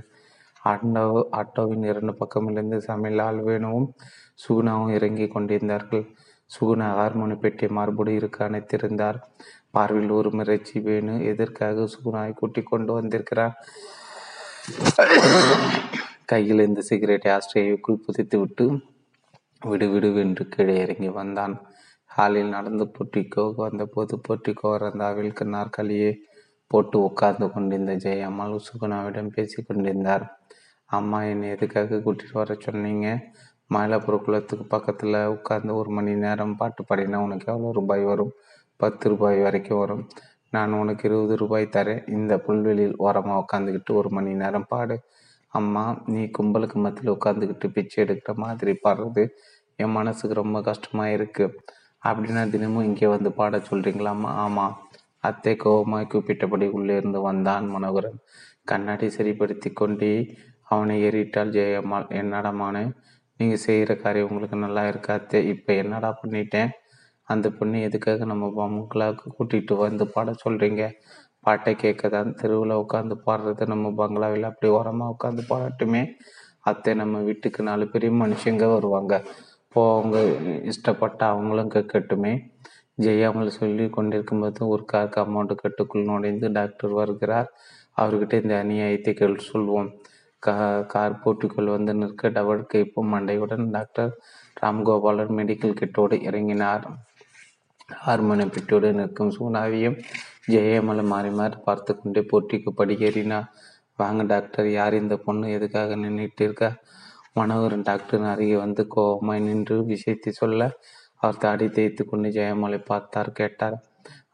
ஆட்டோ ஆட்டோவின் இரண்டு பக்கமிலிருந்து சமையல் வேணுவும் சுகுணாவும் இறங்கி கொண்டிருந்தார்கள். சுகுணா ஹார்மோனி பெட்டியை மார்போடு இருக்க அணைத்திருந்தார். பார்வையில் ஒரு மிரட்சி வேணு. எதற்காக சுகுணாவை கூட்டிக் கொண்டு வந்திருக்கிறார்? கையில் இந்த சிகரெட்டை ஆஸ்திரேலியாவுக்குள் புதைத்து விட்டு விடு என்று கீழே இறங்கி வந்தான். ஹாலில் நடந்து போட்டிக்கோ வந்தபோது போட்டிக்கோ ரந்தாவில் நாற்காலியை போட்டு உட்கார்ந்து கொண்டிருந்த ஜெயம்மாள் சுகுணாவிடம் பேசி கொண்டிருந்தார். அம்மா என்னை எதுக்காக கூட்டிகிட்டு வர சொன்னீங்க? மயிலாப்பூர் குளத்துக்கு பக்கத்தில் உட்கார்ந்து ஒரு மணி நேரம் பாட்டு பாடினா உனக்கு எவ்வளோ ரூபாய் வரும்? பத்து ரூபாய் வரைக்கும் வரும். நான் உனக்கு இருபது ரூபாய் தரேன். இந்த புல்வெளியில் ஓரமாக உட்காந்துக்கிட்டு ஒரு மணி நேரம் பாடு. அம்மா நீ கும்பலுக்கு மத்தியில் உட்காந்துக்கிட்டு பிச்சை எடுக்கிற மாதிரி பாடுறது என் மனசுக்கு ரொம்ப கஷ்டமாக இருக்குது அப்படின்னா தினமும் இங்கே வந்து பாட சொல்கிறீங்களாம்மா ஆமாம் அத்தை கோபமாய் கூப்பிட்டபடி உள்ளே இருந்து வந்தான் மனோகரன். கண்ணாடி சரிப்படுத்தி கொண்டே அவனை ஏறிட்டால் ஜெயம்மாள். என்னடமானு நீங்கள் செய்கிற காரியம் உங்களுக்கு நல்லா இருக்கா அத்தை? இப்போ என்னடா பண்ணிட்டேன்? அந்த பொண்ணு எதுக்காக நம்ம பங்களாவுக்கு கூட்டிகிட்டு வந்து பாட சொல்கிறீங்க பாட்டை கேட்க தான் தெருவில் உட்காந்து பாடுறது நம்ம பங்களாவில் அப்படி உரமாக உட்காந்து பாடட்டுமே? அத்தை நம்ம வீட்டுக்கு நாலு பெரிய மனுஷங்க வருவாங்க. போங்க இஷ்டப்பட்ட அவங்களும் கேட்கட்டுமே? ஜெயாமல் சொல்லி கொண்டிருக்கும்போது ஒரு கார் அமௌண்ட் கட்டுக்குள் நுழைந்து டாக்டர் வருகிறார். அவர்கிட்ட இந்த அநியாயத்தை கேள் சொல்வோம். கா கார் போட்டிக்குள் வந்து நிற்க டபுள் கைப்பும் மண்டையுடன் டாக்டர் ராம்கோபாலன் மெடிக்கல் கிட்டோடு இறங்கினார். ஹார்மோனியம் பெட்டோடு நிற்கும் சூனாவியும் ஜெயமலை மாறி மாறி பார்த்து கொண்டே போட்டிக்கு படியேறினார். வாங்க டாக்டர் யார் இந்த பொண்ணு? எதுக்காக நின்றுட்டு இருக்கா? மனோகரன் டாக்டர் அருகே வந்து கோபமாய் நின்று விஷயத்தை சொல்ல அவர் தாடி தேய்த்து கொண்டு ஜெயமலை பார்த்தார். கேட்டார்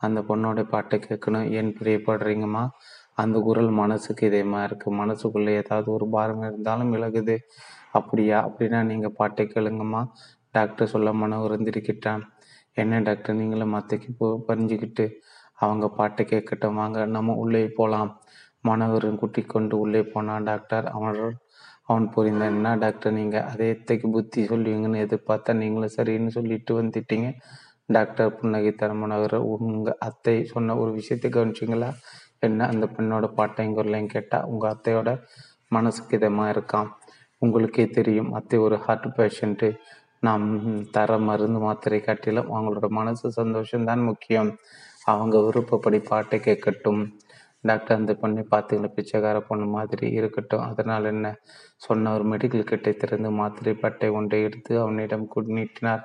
அந்த பொண்ணோட பாட்டை கேட்கணும். ஏன் பிரியப்படுறீங்கம்மா? அந்த குரல் மனசுக்கு இதயமா இருக்கு. மனசுக்குள்ளே ஏதாவது ஒரு பாரம் இருந்தாலும் விலகுது. அப்படியா? அப்படின்னா நீங்கள் பாட்டை கேளுங்கம்மா. டாக்டர் சொல்ல மனோகரன் திருக்கிட்டான் என்ன டாக்டர்? நீங்களும் மத்தைக்கு போ பறிஞ்சுக்கிட்டு அவங்க பாட்டை கேட்கட்டும். வாங்க நம்ம உள்ளே போகலாம் மனோகரன் கூட்டி கொண்டு உள்ளே போனான். டாக்டர் அவன் அவன் புரிந்தான் என்ன டாக்டர் நீங்கள் அதே எத்தைக்கு புத்தி சொல்லுவீங்கன்னு எதிர்பார்த்தா நீங்களும் சரின்னு சொல்லிட்டு வந்துட்டீங்க. டாக்டர் புன்னகை தரமனவர் உங்கள் அத்தை சொன்ன ஒரு விஷயத்தை கவனிச்சிங்களா? என்ன அந்த பெண்ணோட பாட்டையும் குரலையும் கேட்டால் உங்கள் அத்தையோட மனசுக்கு இதமாக இருக்கான் உங்களுக்கே தெரியும் அத்தை ஒரு ஹார்ட் பேஷண்ட்டு நாம் தர மருந்து மாத்திரை காட்டிலும் அவங்களோட மனசு சந்தோஷம்தான் முக்கியம். அவங்க விருப்பப்படி பாட்டை கேட்கட்டும். டாக்டர் அந்த பொண்ணை பார்த்துக்கல பிச்சைக்கார பொண்ணு மாதிரி இருக்கட்டும். அதனால் என்ன? சொன்ன ஒரு மெடிக்கல் கிட்டை திறந்து மாத்திரை பட்டை ஒன்றை எடுத்து அவனிடம் நீட்டினார்.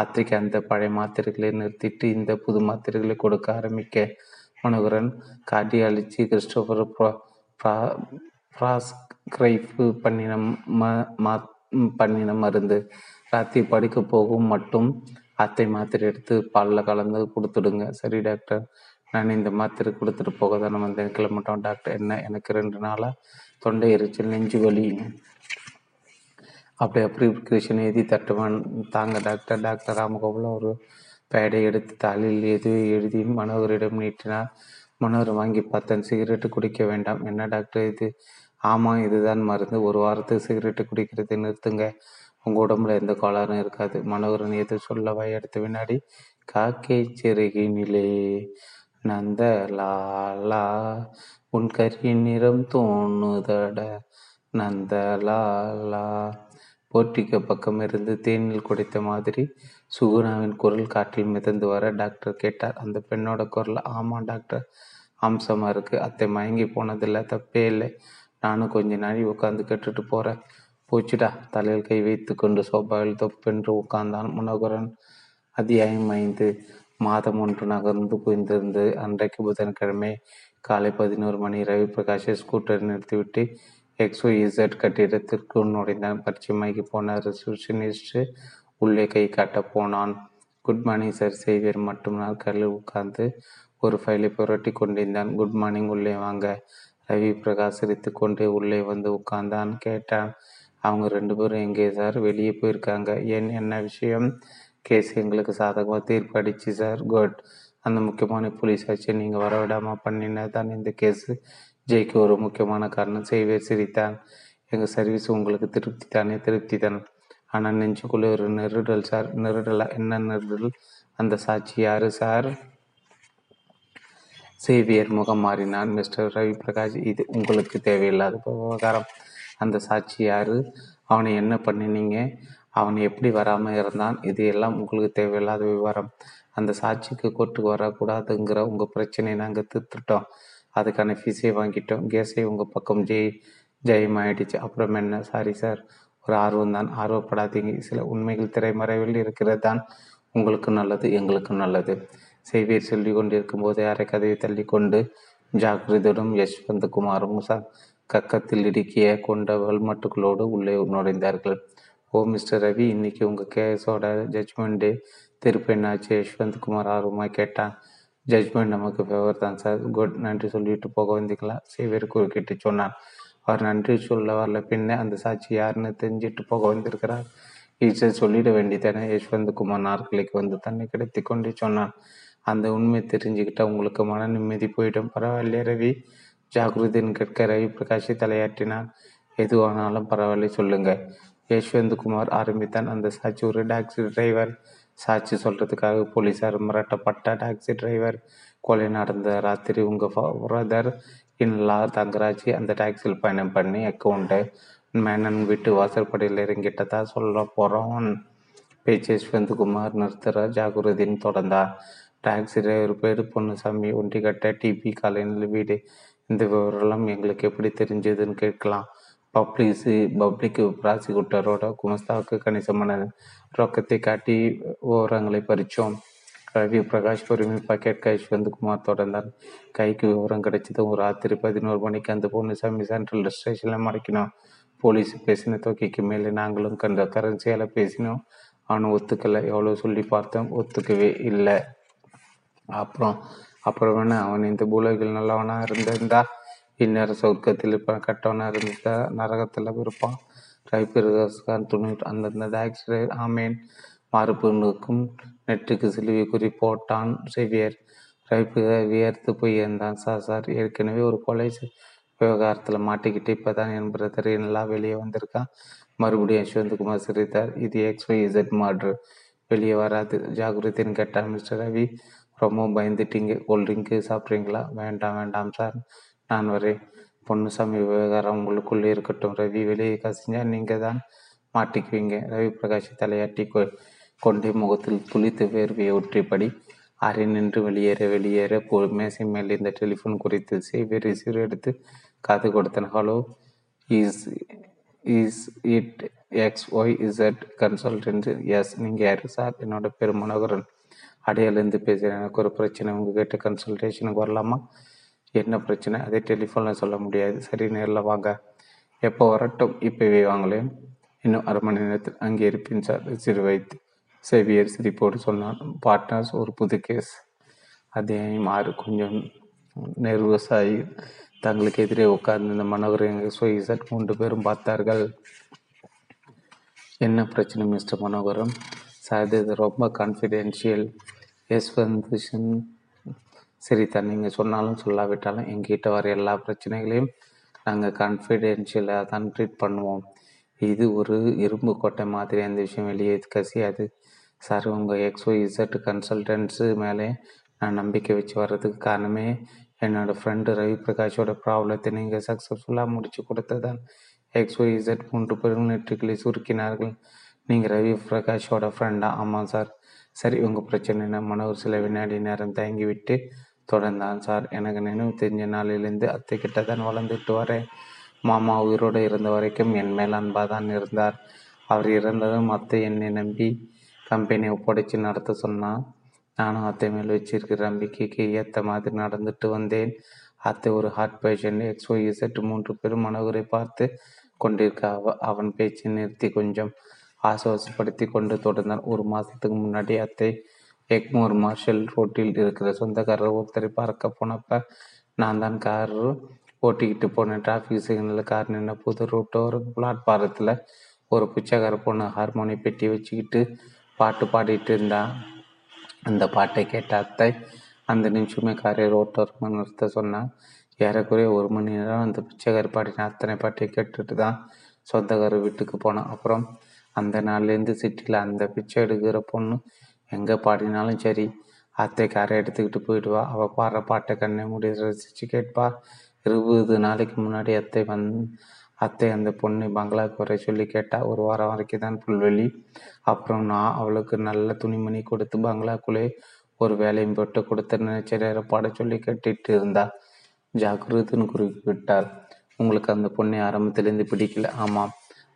அத்தைக்கு அந்த பழைய மாத்திரைகளை நிறுத்திட்டு இந்த புது மாத்திரைகளை கொடுக்க ஆரம்பிக்க. மனோகரன் கார்டியாலஜி கிறிஸ்டோபர் பிராஸ்கிரைப் பண்ணின ம பண்ணின மருந்து. ராத்திரி படிக்க போகும் மட்டும் அத்தை மாத்திரை எடுத்து பாலில் கலந்து கொடுத்துடுங்க. சரி டாக்டர். நான் இந்த மாத்திரை கொடுத்துட்டு போக தானே வந்தேன் கிளம்பிட்டோம். டாக்டர் என்ன? எனக்கு ரெண்டு நாளாக தொண்டை எரிச்சல் நெஞ்சு வலி. அப்படி ப்ரிஸ்கிரிப்ஷன் எழுதி தட்டுவான். தாங்க டாக்டர். டாக்டர் ராமகோபால் ஒரு பேடை எடுத்து தாளில் எதுவும் எழுதி மனோகரிடம் நீட்டினார். மனோகர் வாங்கி பார்த்தேன். சிகரெட்டு குடிக்க வேண்டாம். என்ன டாக்டர் இது? ஆமாம் இதுதான் மருந்து. ஒரு வாரத்துக்கு சிகரெட்டு குடிக்கிறது நிறுத்துங்க. உங்கள் உடம்புல எந்த கோளாறும் இருக்காது. மனோகரன் எது சொல்ல எடுத்த வினாடி காக்கை சிறகினிலே நந்த லாலா உன் கரிய நிறம் தோணுதட. நந்த லாலா போட்டிக்கு பக்கம் இருந்து தேனில் குடைத்த மாதிரி சுகுணாவின் குரல் காற்றில் மிதந்து வர டாக்டர் கேட்டார். அந்த பெண்ணோட குரல் ஆமாம் டாக்டர் அம்சமாக இருக்குது அத்தை மயங்கி போனதில்லை தப்பே இல்லை. நானும் கொஞ்ச நாளை உட்காந்து கேட்டுட்டு போகிறேன் போச்சுடா. தலையில் கை வைத்து கொண்டு சோபாவில் தொப்பென்று உட்கார்ந்தான் முனகுரன். அத்தியாயம் ஐந்து. மாதம் ஒன்று நகர்ந்து குவிந்திருந்தது அன்றைக்கு புதன்கிழமை காலை பதினோரு மணி ரவி பிரகாஷை ஸ்கூட்டர் நிறுத்திவிட்டு எக்ஸோ இசட் கட்டிடத்திற்கு நுழைந்தான் பரிச்சயமாகி போன ரிசப்ஷனிஸ்ட் உள்ளே கை காட்ட போனான். குட் மார்னிங் சார் சேவியர் மட்டும் நாட்களில் உட்கார்ந்து ஒரு ஃபைலை புரட்டி கொண்டிருந்தான். குட் மார்னிங் உள்ளே வாங்க. ரவி பிரகாஷ் சிரித்து கொண்டே உள்ளே வந்து உட்கார்ந்தான். கேட்டான். அவங்க ரெண்டு பேரும் எங்கே சார் வெளியே போயிருக்காங்க. ஏன்? என்ன விஷயம்? கேஸ் எங்களுக்கு சாதகமாக தீர்ப்பு அடிச்சு சார். குட் அந்த முக்கியமான போலீஸ் ஆச்சு நீங்கள் வரவிடாமல் பண்ணினதான் தான் இந்த கேஸு ஜெயிக்க ஒரு முக்கியமான காரணம். செய்வே சிரித்தான். எங்கள் சர்வீஸ் உங்களுக்கு திருப்தி தானே? திருப்தி தான். ஆனால் நெஞ்சுக்குள்ளே ஒரு நெருடல் சார். நெருடலா? என்ன நெருடல்? அந்த சாட்சி யார் சார்? சேவியர் முகம் மாறினான் மிஸ்டர் ரவி பிரகாஷ் இது உங்களுக்கு தேவையில்லாத விவகாரம். அந்த சாட்சி யார்? அவனை என்ன பண்ணினீங்க? அவன் எப்படி வராமல் இருந்தான் இது எல்லாம் உங்களுக்கு தேவையில்லாத விவரம். அந்த சாட்சிக்கு கோர்ட்டுக்கு வரக்கூடாதுங்கிற உங்கள் பிரச்சனையை நாங்கள் தீர்த்துட்டோம். அதுக்கான ஃபீஸை வாங்கிட்டோம். கேஸை உங்கள் பக்கம் ஜெய் ஜெயமாயிடுச்சு. அப்புறம் என்ன? சாரி சார் ஒரு ஆர்வம் தான். ஆர்வப்படாதீங்க. சில உண்மைகள் திரைமறைவில் இருக்கிறது தான் உங்களுக்கு நல்லது எங்களுக்கு நல்லது. செய்வியர் சொல்லி கொண்டிருக்கும் போதே அரை கதையை தள்ளி கொண்டு ஜாக்கிரதையுடன் யஷ்வந்த் குமாரும் கக்கத்தில் இடுக்கிய கொண்ட வல்மட்டுகளோடு உள்ளே நுழைந்தார்கள். ஓ மிஸ்டர் ரவி இன்னைக்கு உங்கள் கேஸோட ஜட்ஜ்மெண்ட்டு திருப்பி என்னாச்சு? யஷ்வந்த் குமார் ஆர்வமாக கேட்டான். ஜட்ஜ்மெண்ட் நமக்கு ஃபேவர் தான் சார் குட் நன்றி சொல்லிட்டு போக வந்தீங்களா சேவியர் குறுக்கிட்டு சொன்னான். அவர் நன்றி சொல்ல வரல. பின்னே அந்த சாட்சி யாருன்னு தெரிஞ்சிட்டு போக வந்திருக்கிறார். ஈஸ்வர் சொல்லிட வேண்டியதானே யஷ்வந்த் குமார் நாற்கலைக்கு வந்து தன்னை கிடைத்து கொண்டு சொன்னான். அந்த உண்மை தெரிஞ்சுக்கிட்டா உங்களுக்கு மன நிம்மதி போயிடும். பரவாயில்லையே ரவி. ஜாகிருதின் கேட்க ரவி பிரகாஷை தலையாட்டினான் எதுவானாலும் பரவாயில்ல சொல்லுங்க. யஷ்வந்த் குமார் ஆரம்பித்தான் அந்த சாட்சி. ஒரு டாக்ஸி டிரைவர் சாட்சி சொல்றதுக்காக போலீஸார் மிரட்டப்பட்ட டாக்ஸி டிரைவர். கொலை நடந்த ராத்திரி உங்கள் பிரதர் இன்லா தங்கராஜி அந்த டாக்ஸியில் பயணம் பண்ணி அக்கௌண்ட்டு மேனன் வீட்டு வாசற்படியில் இறங்கிட்டதா சொல்ல போகிறோம் பேச்சு யஷ்வந்த்குமார் நிறுத்துற ஜாகுருதீன் தொடர்ந்தார். டாக்ஸி டிரைவர் பேர் பொன்னுசாமி. ஒண்டிக்கட்ட டிபி காலையில் வீடு. இந்த விவரம் எங்களுக்கு எப்படி தெரிஞ்சதுன்னு கேட்கலாம். பப்ளிஸு பப்ளிக் ப்ராசிக்யூட்டரோட குமஸ்தாவுக்கு கணிசமான ரொக்கத்தை காட்டி விவரங்களை பறித்தோம் ரவி பிரகாஷ் பொறுமைப்பாக வந்து குமார் தொடர்ந்தார். கைக்கு விவரம் கிடைச்சதும் ஒரு ராத்திரி பதினோரு மணிக்கு அந்த பொன்னுசாமி சென்ட்ரல் ஸ்டேஷனில் மறைக்கணும் போலீஸ் பேசின தொகைக்கு மேலே நாங்களும் கண்ட கரன்சியால் பேசினோம். அவனும் ஒத்துக்கலை. எவ்வளோ சொல்லி பார்த்தோம்? ஒத்துக்கவே இல்லை. அப்புறம் அப்புறம் வேணா அவன் இந்த பூலகில் நல்லவனாக இருந்திருந்தா? இந்நேரம் சொர்க்கத்தில் இப்போ கட்டவனாக இருந்த நரகத்தில் இருப்பான் ரைபிரகான் துணி அந்தந்த ஆக்சிடென்ட் ஆமேன். மாறுபுண்ணுக்கும் நெற்றுக்கு சிலுவை குறி போட்டான் செவியர். ரைப்பிக வியர்த்து போய் இருந்தான் சார் சார் ஏற்கனவே ஒரு கொலை விவகாரத்தில் மாட்டிக்கிட்டு இப்போ தான் என் பிரதர் நல்லா வெளியே வந்திருக்கான். மறுபடியும் யஷ்வந்த்குமார் சிரித்தார். இது எக்ஸ் ஒய் இசட் மாட்ரு வெளியே வராது. ஜாகிரதைன்னு கேட்டார் மிஸ்டர் ரவி ரொம்ப பயந்துட்டீங்க. ட்ரிங்க்கு சாப்பிட்றீங்களா? வேண்டாம் வேண்டாம் சார். நான் வரேன் பொன்னுசாமி விவகாரம் உங்களுக்குள்ளே இருக்கட்டும். ரவி வெளியே கசிஞ்சா நீங்கள் தான் மாட்டிக்குவீங்க. ரவி பிரகாஷ் தலையாட்டி கொ கொண்டே முகத்தில் துளித்து வேர்வையை ஒற்றிப்படி அறை நின்று வெளியேற வெளியேற போ மேசை மேல் இந்த டெலிஃபோன் குறித்து சேவை ரிசீவர் எடுத்து காது கொடுத்தன. Hello is is it X Y Z consultant yes நீங்கள் யார்? சார் என்னோட பேர் மனோகரன். அடையாளந்து பேசுகிறேன். எனக்கு ஒரு பிரச்சனை. உங்ககிட்ட கன்சல்டேஷனுக்கு வரலாமா? என்ன பிரச்சனை? அதை டெலிஃபோனில் சொல்ல முடியாது. சரி நேரில் வாங்க. எப்போ வரட்டும்? இப்போவே வாங்களேன். இன்னும் அரை மணி நேரத்தில் அங்கே இருப்பேன் சார் சிறு வைத்து சேவியர் சிரிப்போடு சொன்னான். பார்ட்னர்ஸ் ஒரு புது கேஸ் அதே மாறு. கொஞ்சம் நெர்வஸாகி தங்களுக்கு எதிரே உட்கார்ந்து இந்த எங்கள் சுயசட் மூன்று பேரும் பார்த்தார்கள். என்ன பிரச்சனை மிஸ்டர் மனோகரம் சார் இது ரொம்ப கான்ஃபிடென்ஷியல் எஸ் வந்து சரி நீங்கள் சொன்னாலும் சொல்லாவிட்டாலும் எங்கிட்ட வர எல்லா பிரச்சனைகளையும் நாங்கள் கான்ஃபிடென்ஷியலாக தான் ட்ரீட் பண்ணுவோம். இது ஒரு இரும்பு கோட்டை மாதிரி அந்த விஷயம் வெளியே கசியாது. சார் உங்கள் எக்ஸோ இசட் கன்சல்டன்ஸு மேலே நான் நம்பிக்கை வச்சு வர்றதுக்கு காரணமே என்னோடய ஃப்ரெண்டு ரவி பிரகாஷோட ப்ராப்ளத்தை நீங்கள் சக்ஸஸ்ஃபுல்லாக முடிச்சு கொடுத்ததான் எக்ஸோ இசட் மூன்று பேரும் நெற்றுக்களை சுருக்கினார்கள். நீங்கள் ரவி பிரகாஷோட ஃப்ரெண்டா ஆமாம் சார். சரி உங்கள் பிரச்சனை என்ன ஒரு சில வினாடி நேரம் தயங்கிவிட்டு தொடர்ந்தான் சார். எனக்கு நினைவு தெரிஞ்ச நாளிலிருந்து அத்தை கிட்ட தான் வளர்ந்துட்டு வரேன். மாமா உயிரோடு இருந்த வரைக்கும் என் மேல் அன்பாக தான் இருந்தார். அவர் இறந்ததும் அத்தை என்னை நம்பி கம்பெனி ஒப்படைச்சு நடத்த சொன்னான். நானும் அத்தை மேல் வச்சிருக்கிற நம்பிக்கைக்கு ஏற்ற மாதிரி நடந்துட்டு வந்தேன். அத்தை ஒரு ஹார்ட் பேஷண்ட் எக்ஸ்ஓ இசட் மூன்று பேரும் மனோகரை பார்த்து கொண்டிருக்க அவ அவன் பேச்சை நிறுத்தி கொஞ்சம் ஆசுவாசப்படுத்தி கொண்டு தொடர்ந்தான். ஒரு மாதத்துக்கு முன்னாடி அத்தை எக்மோர் மார்ஷல் ரோட்டில் இருக்கிற சொந்தக்காரர் ஒருத்தரை பார்க்க போனப்ப நான் தான் கார் ஓட்டிக்கிட்டு போனேன். டிராஃபிக் சிக்னலில் கார் நின்ன புது ரோட்டோர பிளாட்பாரத்தில் ஒரு பிச்சைக்கார பொண்ணு ஹார்மோனிய பெட்டி வச்சுக்கிட்டு பாட்டு பாடிட்டு இருந்தா. அந்த பாட்டை கேட்ட அத்தை அந்த நிமிஷமே காரை ரோட்டோரமாக நிறுத்த சொன்னான் ஏறக்குறைய ஒரு மணி நேரம் அந்த பிச்சைக்கார பாடின அத்தனை பாட்டை கேட்டுட்டு தான் சொந்தக்கார வீட்டுக்கு போனான். அப்புறம் அந்த நாள்லேருந்து சிட்டியில் அந்த பிச்சை எடுக்கிற பொண்ணு எங்கே பாடினாலும் சரி அத்தை காரை எடுத்துக்கிட்டு போயிடுவா அவள் பாடுற பாட்டை கண்ணை மூடி ரசித்து கேட்பா. இருபது நாளைக்கு முன்னாடி அத்தை வந் அத்தை அந்த பொண்ணை பங்களாவுக்கு வர சொல்லி கேட்டா ஒரு வாரம் வரைக்கும் தான் புல்வெளி. அப்புறம் நான் அவளுக்கு நல்ல துணிமணி கொடுத்து பங்களாக்குள்ளே ஒரு வேலையும் போட்டு கொடுத்த நினைச்ச பாட சொல்லி கேட்டுட்டு இருந்தா. ஜாக்கிரதுன்னு குறிப்பிட்டார் உங்களுக்கு அந்த பொண்ணை ஆரம்பத்திலேருந்து பிடிக்கல? ஆமாம்.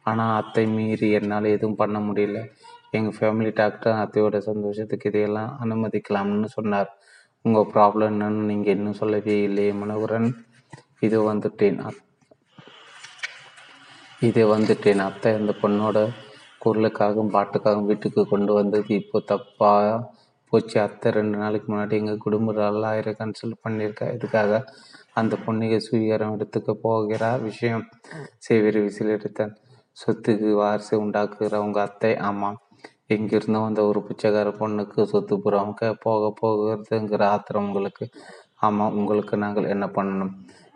ஆனால் அத்தை மீறி என்னால் எதுவும் பண்ண முடியல. எங்கள் ஃபேமிலி டாக்டர் அத்தையோட சந்தோஷத்துக்கு இதையெல்லாம் அனுமதிக்கலாம்னு சொன்னார். உங்கள் ப்ராப்ளம் என்னன்னு நீங்கள் இன்னும் சொல்லவே இல்லையே மனோகரன். இது வந்துட்டேன். இது வந்துட்டேன். அத்தை அந்த பொண்ணோட குரலுக்காகவும் பாட்டுக்காகவும் வீட்டுக்கு கொண்டு வந்தது இப்போ தப்பா போச்சு. அத்தை ரெண்டு நாளைக்கு முன்னாடி எங்கள் குடும்ப ஆயிரம் கன்சல்ட் பண்ணியிருக்கா. இதுக்காக அந்த பொண்ணுக்கு சுவீகாரம் எடுத்துக்க போகிறா விஷயம். சேவிரி விசில் எடுத்தேன். சொத்துக்கு வாரிசு உண்டாக்குகிற உங்கள் அத்தை. ஆமாம். எங்கிருந்து அந்த ஒரு பிச்சைக்கார பொண்ணுக்கு சொத்து புறாமக்க போக போகிறதுங்கிற ஆத்திரம் உங்களுக்கு. ஆமாம் உங்களுக்கு நாங்கள் என்ன பண்ணணும்?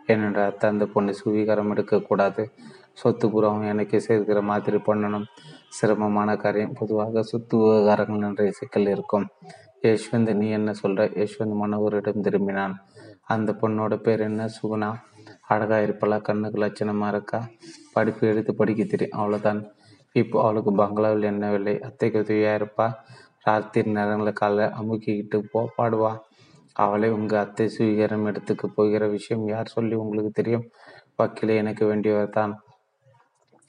என்னோட அத்தை அந்த பொண்ணு சுவீகாரம் எடுக்கக்கூடாது சொத்து புறம் எனக்கு சேர்க்கிற மாதிரி பண்ணணும்? சிரமமான காரியம். பொதுவாக சொத்து விவகாரங்கள் நிறைய சிக்கல் இருக்கும். யஷ்வந்த் நீ என்ன சொல்ற? யஷ்வந்த் மனோகரிடம் திரும்பினான். அந்த பொண்ணோட பேர் என்ன? சுகுணா. அழகாக இருப்பலா கண்ணுக்கு லட்சணமா இருக்கா? படிப்பு எடுத்து படிக்க தெரியும். அவ்வளோதான் இப்போ அவளுக்கு பங்களாவில் என்ன வேலை? அத்தைக்கு உதவியாக இருப்பா? ராத்திரி நேரங்களில் காலைல அமுக்கிக்கிட்டு போ பாடுவா. அவளை உங்கள் அத்தை சுவீகாரம் இடத்துக்கு போகிற விஷயம் யார் சொல்லி உங்களுக்கு தெரியும்? வக்கீல எனக்கு வேண்டியவர் தான்.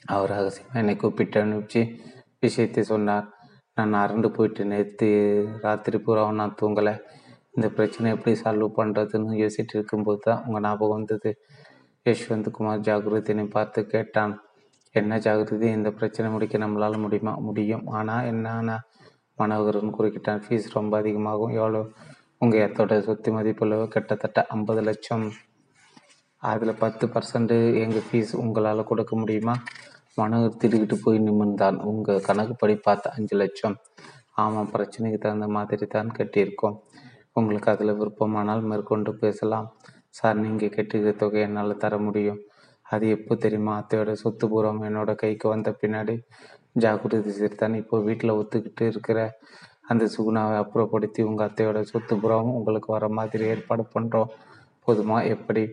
அவர் ரகசியமாக என்னை கூப்பிட்டு அனுப்பிச்சு விஷயத்தை சொன்னார். நான் அரண்டு போயிட்டு நேற்று ராத்திரி பூராவும் நான் தூங்கலை. இந்த பிரச்சனை எப்படி சால்வ் பண்ணுறதுன்னு யோசிச்சுட்டு இருக்கும்போது தான் உங்கள் ஞாபகம் வந்தது. யஷ்வந்த் குமார் ஜாகிரதினை பார்த்து கேட்டான். என்ன ஜாகிரதை இந்த பிரச்சனை முடிக்க நம்மளால் முடியுமா? முடியும். ஆனால் என்னன்னா மனோகரன் குறுக்கிட்டான். ஃபீஸ் ரொம்ப அதிகமாகும். எவ்வளோ உங்கள் இடத்தோட சொத்து மதிப்புள்ள கிட்டத்தட்ட ஐம்பது லட்சம். அதில் பத்து பர்சன்ட் எங்கள் ஃபீஸ் உங்களால் கொடுக்க முடியுமா? மாணவர் திடுக்கிட்டு போய் நிமிர்ந்தான். உங்கள் கணக்குப்படி பார்த்து அஞ்சு லட்சம். ஆமாம் பிரச்சனைக்கு தகுந்த மாதிரி தான் கட்டியிருக்கோம். உங்களுக்கு அதில் விருப்பமானால் மேற்கொண்டு பேசலாம். சார் நீங்கள் கட்டிக்கிற தொகை என்னால் தர முடியும்? அது எப்போ தெரியுமா? அத்தையோட சொத்து பூர்வம் என்னோட கைக்கு வந்த பின்னாடி ஜாகிரதை சிறுத்தான் இப்போ வீட்டில் ஒத்துக்கிட்டு இருக்கிற அந்த சுகுணாவை அப்புறப்படுத்தி உங்கள் அத்தையோட சொத்து பூர்வம் உங்களுக்கு வர மாதிரி ஏற்பாடு பண்ணுறோம் போதுமா? எப்படி?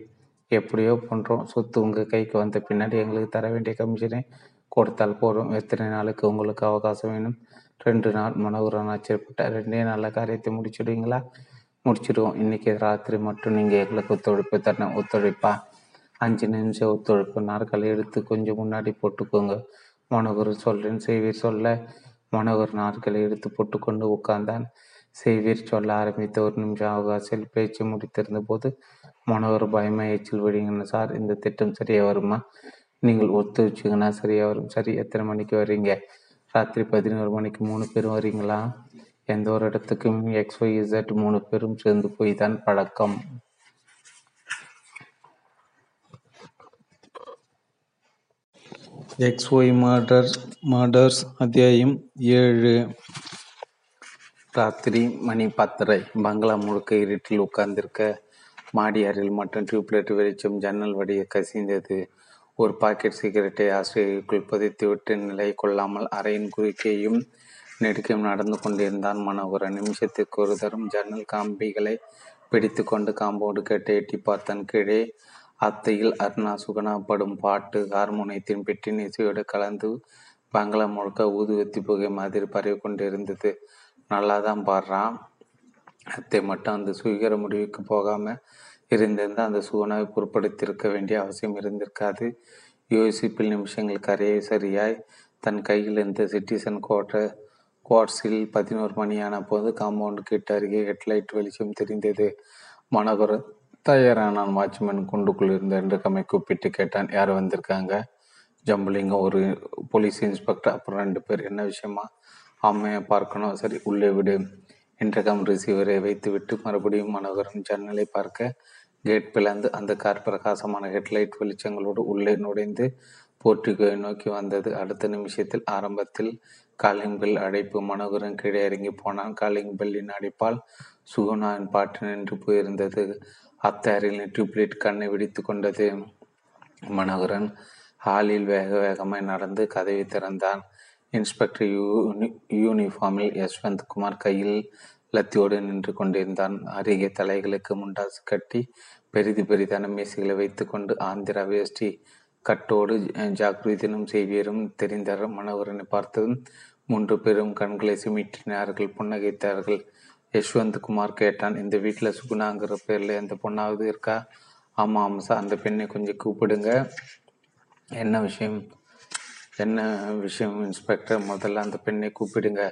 எப்படியோ பண்ணுறோம் சொத்து உங்கள் கைக்கு வந்த பின்னாடி எங்களுக்கு தர வேண்டிய கமிஷனை கொடுத்தால் போதும். எத்தனை நாளுக்கு உங்களுக்கு அவகாசம் வேணும்? ரெண்டு நாள் மனோகரன் ஆச்சரியப்பட்ட ரெண்டே நல்ல காரியத்தை முடிச்சுடுவீங்களா? முடிச்சிடுவோம். இன்னைக்கு ராத்திரி மட்டும் நீங்கள் எங்களுக்கு ஒத்துழைப்பு தரணும். ஒத்துழைப்பா? அஞ்சு நிமிஷம் ஒத்துழைப்பு நாற்காலி எடுத்து கொஞ்சம் முன்னாடி போட்டுக்கோங்க. மனோகர் சொல்றேன் செய்வீர் சொல்ல. மனோகர் நாற்காலி எடுத்து போட்டுக்கொண்டு உட்கார்ந்தான். செய்வீர் சொல்ல ஆரம்பித்த ஒரு நிமிஷம் அவகாசில் பேச்சு முடித்திருந்த போது மனோகர் பயமா எச்சில் விடுங்கன்னு சார் இந்த திட்டம் சரியாக வருமா? நீங்கள் ஒத்து வச்சுங்கன்னா சரியாக வரும். சரி எத்தனை மணிக்கு வரீங்க? ராத்திரி பதினோரு மணிக்கு மூணு பேரும் வரீங்களா? எந்த ஒரு இடத்துக்கும் எக்ஸ் ஒய் இசட் மூணு பேரும் சேர்ந்து போய் தான் பழக்கம். எக்ஸ் ஒய் மாடர் மாடர்ஸ் அத்தியாயம் ஏழு. ராத்திரி மணி பத்தரை. பங்களா முழுக்க இருட்டில் உட்கார்ந்திருக்க மாடி அறையில் மட்டும் டியூப்லைட் வெளிச்சம் ஜன்னல் வடிய கசிந்தது. ஒரு பாக்கெட் சிகரெட்டை ஆசிரியருக்குள் புதைத்துவிட்டு நிலை கொள்ளாமல் அறையின் குறுக்கேயும் நெடுக்கையும் நடந்து கொண்டிருந்தான் மனோகர. நிமிஷத்திற்கு ஒரு தரம் ஜன்னல் காம்பிகளை பிடித்து கொண்டு காம்போடு கேட்டு எட்டி பார்த்தான். கீழே அத்தையில் அருணா சுகனா படும் பாட்டு ஹார்மோனியத்தின் பெட்டின் இசையோடு கலந்து பங்களா முழுக்க ஊதுவத்தி புகை மாதிரி பரவி கொண்டிருந்தது. நல்லா தான் பாடுறான். அத்தை மட்டும் அந்த சுயகர முடிவுக்கு போகாமல் இருந்திருந்தால் அந்த சுகனாவை பொருட்படுத்தியிருக்க வேண்டிய அவசியம் இருந்திருக்காது. யோசிப்பில் நிமிஷங்கள் கரையை சரியாய் தன் கையில் இருந்த சிட்டிசன் கோட்டை கோட்ஸில் பதினோரு மணியான போது காம்பவுண்டு கிட்ட அருகே ஹெட்லைட் வெளிச்சம் தெரிந்தது. மனோகர் தயாரானான் வாட்ச்மேன் குண்டுக்குள் இருந்த என்று கம்மை கூப்பிட்டு கேட்டான் யார் வந்திருக்காங்க? ஜம்புலிங்கம் ஒரு போலீஸ் இன்ஸ்பெக்டர் அப்புறம் ரெண்டு பேர். என்ன விஷயமா? அம்மையை பார்க்கணும். சரி உள்ளே விடு. இன்டர்காம் ரிசீவரை வைத்துவிட்டு மறுபடியும் மனோகரன் ஜன்னலை பார்க்க கேட் பிளந்து அந்த கார் பிரகாசமான ஹெட்லைட் வெளிச்சங்களோடு உள்ளே நுழைந்து போர்ட்டிகோவை நோக்கி வந்தது. அடுத்த நிமிஷத்தில் ஆரம்பத்தில் காலிங் பெல் அடைப்பு. மனோகரன் கீழே இறங்கி போனான். காலிங் பெல்லின் அடைப்பால் சுகுணாவின் பாட்டு நின்று போயிருந்தது. அத்தாரில் டியூப்லைட் கண்ணை வெடித்து கொண்டது. மனோகரன் ஹாலில் வேக வேகமாய் நடந்து கதவை திறந்தான். இன்ஸ்பெக்டர் யூனி யூனிஃபார்மில் யஷ்வந்த் குமார் கையில் லத்தியோடு நின்று கொண்டிருந்தான். அருகே தலைகளுக்கு முண்டாசு கட்டி பெரிது பெரிதான மேசைகளை வைத்துக்கொண்டு ஆந்திரா வேஷ்டி கட்டோடு ஜாக்கிரதினும் செய்வியரும் தெரிந்த மனோகரனை பார்த்ததும் மூன்று பேரும் கண்களை சிமிட்டினார்கள் புன்னகைத்தார்கள். யஷ்வந்த் குமார் கேட்டான் இந்த வீட்டில் சுகுணாங்கிற பேரில் எந்த பொண்ணாவது இருக்கா? ஆமாம் ஆமாம் சார் அந்த பெண்ணை கொஞ்சம் கூப்பிடுங்க. என்ன விஷயம்? என்ன விஷயம் இன்ஸ்பெக்டர் முதல்ல அந்த பெண்ணை கூப்பிடுங்க.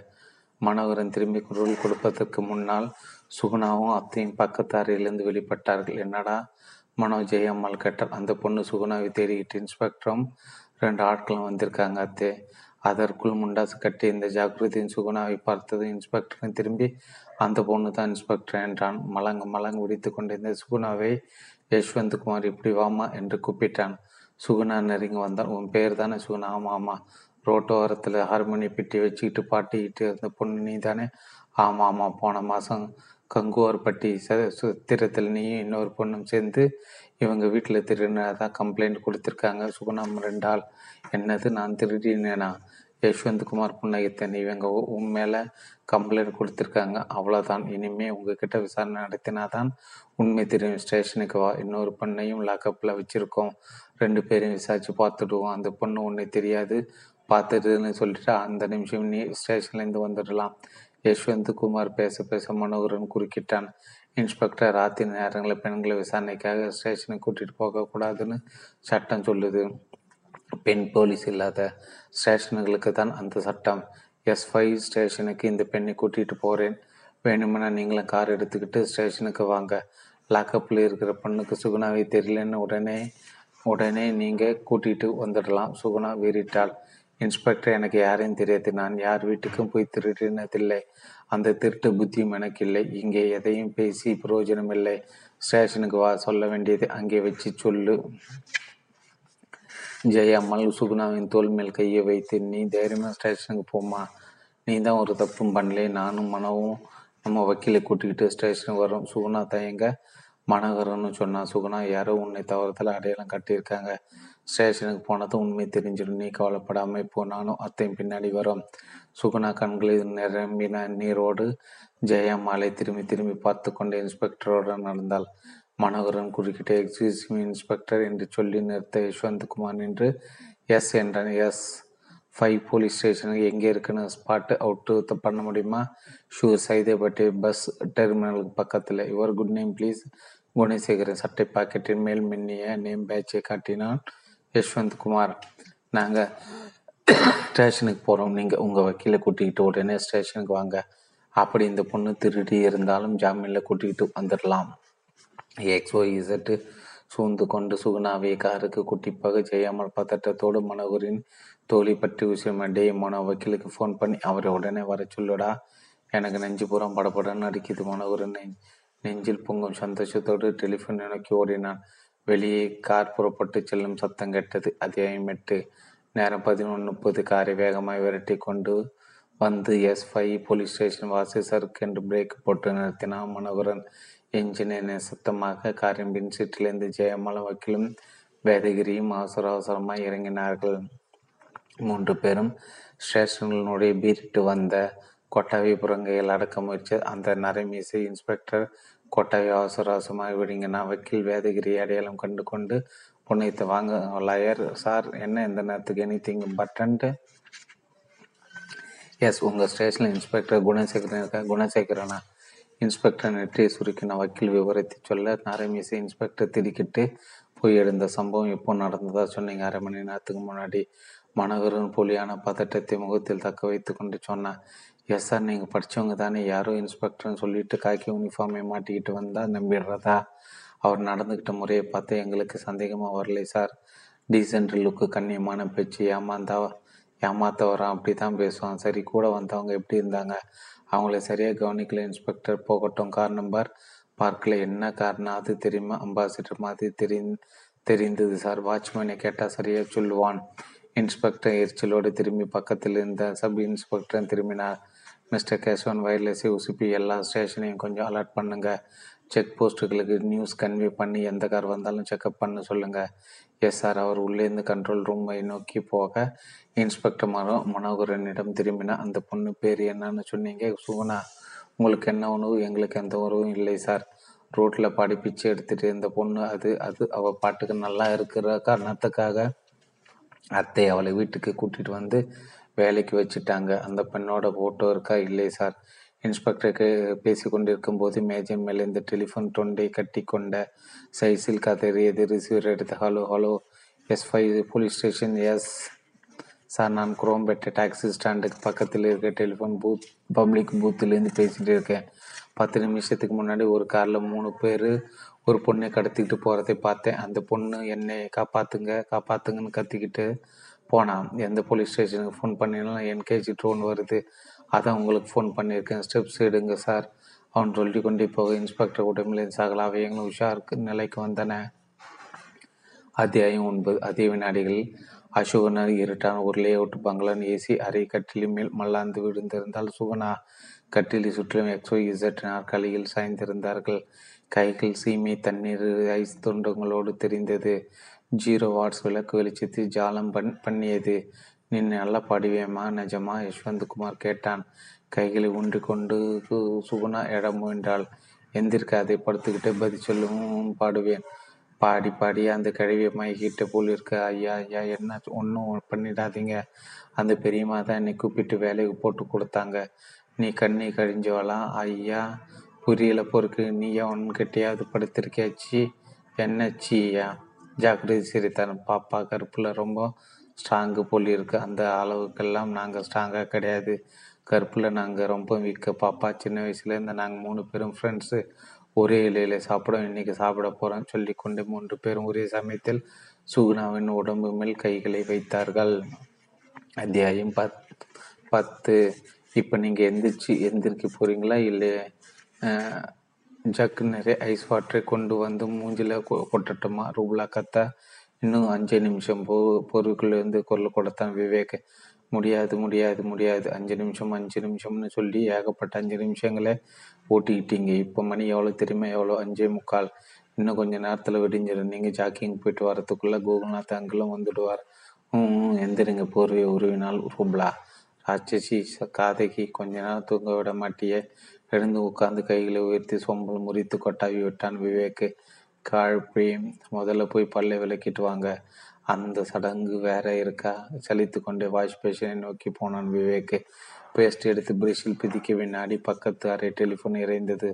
மனோகரன் திரும்பி குரல் கொடுப்பதற்கு முன்னால் சுகுணாவும் அத்தையும் பக்கத்து அறையிலிருந்து வெளிப்பட்டார்கள். என்னடா? மனோ ஜெயம்மாள் கேட்டார் அந்த பொண்ணு சுகுணாவை தேடிக்கிட்டு இன்ஸ்பெக்டரும் ரெண்டு ஆட்களும் வந்திருக்காங்க அத்தே. அதற்குள் முண்டாசு கட்டி இந்த ஜாகிரதையின் சுகுணாவை பார்த்ததும் இன்ஸ்பெக்டரும் திரும்பி அந்த பொண்ணு தான் இன்ஸ்பெக்டர் என்றான். மலங்க மலங்க விடித்து கொண்டிருந்த சுகுணாவை யஷ்வந்த் குமார் இப்படி வாமா? என்று கூப்பிட்டான். சுகுணா நெருங்கி வந்தான் உன் பேர் தானே சுகுணா? ஆமா ஆமா ரோட்டோரத்தில் ஹார்மோனி பெட்டி வச்சுக்கிட்டு பாட்டிக்கிட்டு இருந்த பொண்ணு நீ தானே ஆமா ஆமா போன மாதம் கங்குவார்பட்டி சுத்திரத்தில் நீயும் இன்னொரு பொண்ணும் சேர்ந்து இவங்க வீட்டில் திருடினதான் கம்ப்ளைண்ட் கொடுத்துருக்காங்க. சுகுணம் ரெண்டால் என்னது? நான் திருடினேனா? யஷ்வந்த் குமார் புன்னகித்தன். இவங்க உன் மேலே கம்ப்ளைண்ட் கொடுத்துருக்காங்க. அவ்வளோதான் இனிமே உங்ககிட்ட விசாரணை நடத்தினாதான் உண்மை தெரியும். ஸ்டேஷனுக்கு வா. இன்னொரு பெண்ணையும் லாக்கப்பில் வச்சுருக்கோம். ரெண்டு பேரையும் விசாரிச்சு பார்த்துடுவோம். அந்த பொண்ணு உன்னை தெரியாது. பார்த்துட்டுன்னு சொல்லிட்டு அந்த நிமிஷம் நீ ஸ்டேஷன்லேருந்து வந்துடலாம். யஷ்வந்த் குமார் பேச பேச மனோகரன் குறுக்கிட்டான். இன்ஸ்பெக்டர் ராத்திரி நேரங்களில் பெண்களை விசாரணைக்காக ஸ்டேஷனுக்கு கூட்டிகிட்டு போகக்கூடாதுன்னு சட்டம் சொல்லுது. பெண் போலீஸ் இல்லாத ஸ்டேஷனுங்களுக்கு தான் அந்த சட்டம். எஸ் ஃபைவ் ஸ்டேஷனுக்கு இந்த பெண்ணை கூட்டிகிட்டு போகிறேன் வேணுமென்னா நீங்களும் கார் எடுத்துக்கிட்டு ஸ்டேஷனுக்கு வாங்க. லாக்கப்பில் இருக்கிற பொண்ணுக்கு சுகுணாவை தெரியலன்னு உடனே உடனே நீங்கள் கூட்டிகிட்டு வந்துடலாம். சுகுணா வீறிட்டாள். இன்ஸ்பெக்டர் எனக்கு யாரையும் தெரியாது. நான் யார் வீட்டுக்கும் போய் திருடினதில்லை. அந்த திருட்டு புத்தியும் எனக்கு இல்லை. இங்கே எதையும் பேசி பிரயோஜனம் இல்லை ஸ்டேஷனுக்கு வா சொல்ல வேண்டியது அங்கே வச்சு சொல்லு. ஜெயம்மாள் சுகுணாவின் தோல் மேல் கையை வைத்து நீ தைரியமாக ஸ்டேஷனுக்கு போமா நீ தான் ஒரு தப்பும் பண்ணலே. நானும் மனவும் நம்ம வக்கீலை கூட்டிக்கிட்டு ஸ்டேஷனுக்கு வரோம் சுகுணா தயங்க மனகரன்னு சொன்னா சுகுணா யாரோ உன்னை தவறத்தில் அடையாளம் கட்டியிருக்காங்க. ஸ்டேஷனுக்கு போனதும் உண்மை தெரிஞ்சிடும். நீ கவலைப்படாமல் இப்போ நானும் அத்தையும் பின்னாடி வரோம். சுகுணா கண்களில் நிரம்பின நீரோடு ஜெயம்மாளை திரும்பி திரும்பி பார்த்து கொண்டு இன்ஸ்பெக்டரோடு நடந்தாள். மனோகரன் குறுக்கிட்டு எக்ஸ்கியூஸ் இன்ஸ்பெக்டர் என்று சொல்லி நிறுத்த யஷ்வந்த்குமார் என்று எஸ் என்றான். எஸ் ஃபைவ் போலீஸ் ஸ்டேஷனுக்கு எங்கே இருக்குன்னு ஸ்பாட் அவுட்டு பண்ண முடியுமா? ஷூர் சைதேபட்டி பஸ் டெர்மினலுக்கு பக்கத்தில். Your good name please Gunasekaran சட்டை பாக்கெட்டின் மேல் மின்னிய நேம் பேட்சை காட்டினான் யஷ்வந்த் குமார் நாங்கள் ஸ்டேஷனுக்கு போகிறோம் நீங்கள் உங்கள் வக்கீலை கூட்டிக்கிட்டு உடனே ஸ்டேஷனுக்கு வாங்க. அப்படி இந்த பொண்ணு திருடி இருந்தாலும் ஜாமீனில் கூட்டிகிட்டு வந்துடலாம் எக்ஸோ இசட்டு சூழ்ந்து கொண்டு சுகுணாவை காருக்கு குட்டிப்பாக செய்யாமல் பதட்டத்தோடு மனோகரின் தோழி பற்றி விஷயம் டே மனோ வக்கீலுக்கு ஃபோன் பண்ணி அவரை உடனே வர சொல்லுடா. எனக்கு நெஞ்சு புறம் படப்படன்னு அடிக்குது மனோகரன். நெஞ்சில் பொங்கும் சந்தோஷத்தோடு டெலிஃபோன் நோக்கி ஓடினான். வெளியே கார் புறப்பட்டு செல்லும் சத்தம் கெட்டது அத்தியாயம் எட்டு. நேரம் பதினொன்று முப்பது காரை வேகமாக விரட்டி கொண்டு வந்து எஸ் ஃபைவ் போலீஸ் ஸ்டேஷன் வாசி சருக்கு என்று பிரேக் போட்டு நிறுத்தினான் மனோகரன். என்ஜினியர் சத்தமாக காரின் பின் சீட்டிலிருந்து ஜெயமல வக்கீலும் வேதகிரியும் அவசர அவசரமாக இறங்கினார்கள். மூன்று பேரும் ஸ்டேஷனுடைய பீரிட்டு வந்த கொட்டாவி புறங்கையில் அடக்க முயற்சி அந்த நரைமீசை இன்ஸ்பெக்டர் கொட்டாவி அவசர அவசரமாக விடுங்கினா வக்கீல் வேதகிரி அடையாளம் கண்டு கொண்டு புனைத்து வாங்க லாயர் சார் என்ன இந்த நேரத்துக்கு எனி திங் பட்டன்ட்டு எஸ் உங்கள் ஸ்டேஷனில் இன்ஸ்பெக்டர் குணசேகரன் இருக்கா குணசேகரனா? இன்ஸ்பெக்டர் நெற்றியை சுருக்கின வக்கீல் விவரத்தை சொல்ல நரமீசை இன்ஸ்பெக்டர் திடுக்கிட்டு போய் எழுந்த சம்பவம் எப்போ நடந்ததா சொன்னீங்க? அரை மணி நேரத்துக்கு முன்னாடி மனோகரன் போலியான பதட்டத்தை முகத்தில் தக்க வைத்து கொண்டு சொன்னான் எஸ் சார் நீங்கள் படித்தவங்க தானே. யாரோ இன்ஸ்பெக்டர்னு சொல்லிட்டு காக்கி யூனிஃபார்மை மாட்டிக்கிட்டு வந்தால் நம்பிடுறதா? அவர் நடந்துக்கிட்ட முறையை பார்த்து எங்களுக்கு சந்தேகமாக வரலை சார். டீசென்ட் லுக்கு கண்ணியமான பேச்சு ஏமாந்தா ஏமாத்த வரான் அப்படி தான் பேசுவான். சரி கூட வந்தவங்க எப்படி இருந்தாங்க? அவங்கள சரியாக கவனிக்கல இன்ஸ்பெக்டர் போகட்டும். கார் நம்பர் பார்க்கல. என்ன காரணம்? அது தெரியுமா. அம்பாசிடர் மாதிரி தெரி தெரிந்தது சார். வாட்ச்மேனை கேட்டால் சரியாக சொல்லுவான். இன்ஸ்பெக்டர் எரிச்சலோடு திரும்பி பக்கத்தில் இருந்த சப் இன்ஸ்பெக்டர் திரும்பினார் மிஸ்டர் கேசவன் வயர்லெஸை உசுப்பி எல்லா ஸ்டேஷனையும் கொஞ்சம் அலர்ட் பண்ணுங்க. செக் போஸ்ட்டுகளுக்கு நியூஸ் கன்வே பண்ணி எந்த கார் வந்தாலும் செக்அப் பண்ண சொல்லுங்கள் எஸ் சார் அவர் உள்ளேருந்து கண்ட்ரோல் ரூமை நோக்கி போக இன்ஸ்பெக்டர் மனோ மனோகரனிடம் திரும்பினா அந்த பொண்ணு பேர் என்னன்னு சொன்னீங்க சுகுணா. உங்களுக்கு என்ன உணவு? எங்களுக்கு எந்த உணவும் இல்லை சார் ரோட்டில் பாடி பிச்சை எடுத்துட்டு இருந்த பொண்ணு அது அது. அவள் பாட்டுக்கு நல்லா இருக்கிற காரணத்துக்காக அத்தை அவளை வீட்டுக்கு கூட்டிட்டு வந்து வேலைக்கு வச்சுட்டாங்க. அந்த பெண்ணோட ஃபோட்டோ இருக்கா? இல்லை சார் இன்ஸ்பெக்டருக்கு பேசி கொண்டிருக்கும் போது மேஜை மேலே இந்த டெலிஃபோன் தொண்டை கட்டி கொண்ட சைஸில் கதறியது. ரிசீவர் எடுத்து hello hello S five police station yes sir நான் குரோம்பேட்டை டாக்ஸி ஸ்டாண்டுக்கு பக்கத்தில் இருக்க டெலிஃபோன் பூத் பப்ளிக் பூத்துலேருந்து பேசிகிட்டு இருக்கேன். பத்து நிமிஷத்துக்கு முன்னாடி ஒரு காரில் மூணு பேர் ஒரு பொண்ணை கடத்திக்கிட்டு போகிறதை பார்த்தேன். அந்த பொண்ணு என்னை காப்பாற்றுங்க காப்பாற்றுங்கன்னு கத்திக்கிட்டு போனான். எந்த போலீஸ் ஸ்டேஷனுக்கு ஃபோன் பண்ணினாலும் என்கேஜி ட்ரோன் வருது. அதான் உங்களுக்கு ஃபோன் பண்ணியிருக்கேன். ஸ்டெப்ஸ் எடுங்க சார் அவன் சொல்லி கொண்டே போக இன்ஸ்பெக்டர் உடம்பில் சகல. அவயங்களும் உஷாருக்கு நிலைக்கு வந்தன. அத்தியாயம் ஒன்பது. அதே வினாடிகளில் அசோகனர் இருட்டான ஒரு லே அவுட் பங்களான் ஏசி அறை கட்டிலின் மேல் மல்லாந்து விழுந்திருந்தால் சுகனா கட்டிலை சுற்றிலும் எக்ஸோ இசட் நாற்காலியில் சாய்ந்திருந்தார்கள். கைகள் சீமை தண்ணீர் ஐஸ் துண்டங்களோடு தெரிந்தது. ஜீரோ வாட்ஸ் விளக்கு வெளிச்சத்தில் ஜாலம் பண் பண்ணியது. நீ நல்லா பாடுவேமா நிஜமா? யஷ்வந்த் குமார் கேட்டான். கைகளை உண்டு கொண்டு சுகுணா இடம் முயன்றாள் எந்திருக்காதை படுத்துக்கிட்டே பதில் சொல்லவும் பாடுவேன். பாடி பாடி அந்த கழிவை மயக்கிட்ட போல் இருக்க. ஐயா ஐயா என்ன? ஒன்றும் பண்ணிடாதீங்க. அந்த பெரியம்மா தான் என்னை கூப்பிட்டு வேலைக்கு போட்டு கொடுத்தாங்க. நீ கண்ணி கழிஞ்சவளாம் ஐயா புரியல பொறுக்கு. நீயா? உன்கிட்டையாவது படுத்திருக்கியாச்சி? என்ன ஜாக்கிரதை சிரித்தான். பாப்பா கருப்பில் ரொம்ப ஸ்ட்ராங்கு போல் இருக்கு. அந்த அளவுக்கெல்லாம் நாங்கள் ஸ்ட்ராங்காக கிடையாது. கருப்பில் நாங்கள் ரொம்ப வீக்க பாப்பா. சின்ன வயசுலேருந்து நாங்கள் மூணு பேரும் ஃப்ரெண்ட்ஸு ஒரே இலையில சாப்பிடும் இன்னைக்கு சாப்பிட போகிறோம் சொல்லிக்கொண்டு மூன்று பேரும் ஒரே சமயத்தில் சுகுணாவின் உடம்பு மேல் கைகளை வைத்தார்கள். அத்தியாயம் பத் பத்து. இப்போ நீங்கள் எந்திரிச்சு எந்திரிக்க போகிறீங்களா இல்லை ஜக்கு நிறைய ஐஸ் வாட்டரை கொண்டு வந்து மூஞ்சில் கொட்டட்டுமா? ரூபலா கத்த இன்னும் அஞ்சு நிமிஷம் போ பொருட்குள்ளேருந்து குரல் கொடுத்தான் விவேக். முடியாது முடியாது முடியாது. அஞ்சு நிமிஷம் அஞ்சு நிமிஷம்னு சொல்லி ஏகப்பட்ட அஞ்சு நிமிஷங்களே ஓட்டிக்கிட்டீங்க. இப்போ மணி எவ்வளோ தெரியுமா எவ்வளோ? அஞ்சே முக்கால். இன்னும் கொஞ்ச நேரத்தில் விடிஞ்சிடும் நீங்கள் ஜாக்கிங் போயிட்டு வரத்துக்குள்ளே கூகுள்நாத் அங்கிளும் வந்துடுவார். ம் எந்திரிங்க. போர்வை உருவினால் ரூப்லா ராட்சசி காதைக்கு கொஞ்ச நேரம் தூங்க விட மாட்டியே. எழுந்து உட்கார்ந்து கைகளை உயர்த்தி சொம்பல் முறித்து கொட்டாவி விட்டான் விவேக். காழ்ப்பி முதல்ல போய் பல்லை விளக்கிட்டு வாங்க அந்த சடங்கு வேற இருக்கா? சலித்து கொண்டே வாஷ் பேஷனை நோக்கி போனான் விவேக். பேஸ்ட் எடுத்து பிரஷில் பிதிக்க வினாடி பக்கத்து அறை டெலிஃபோன் இறைந்தது.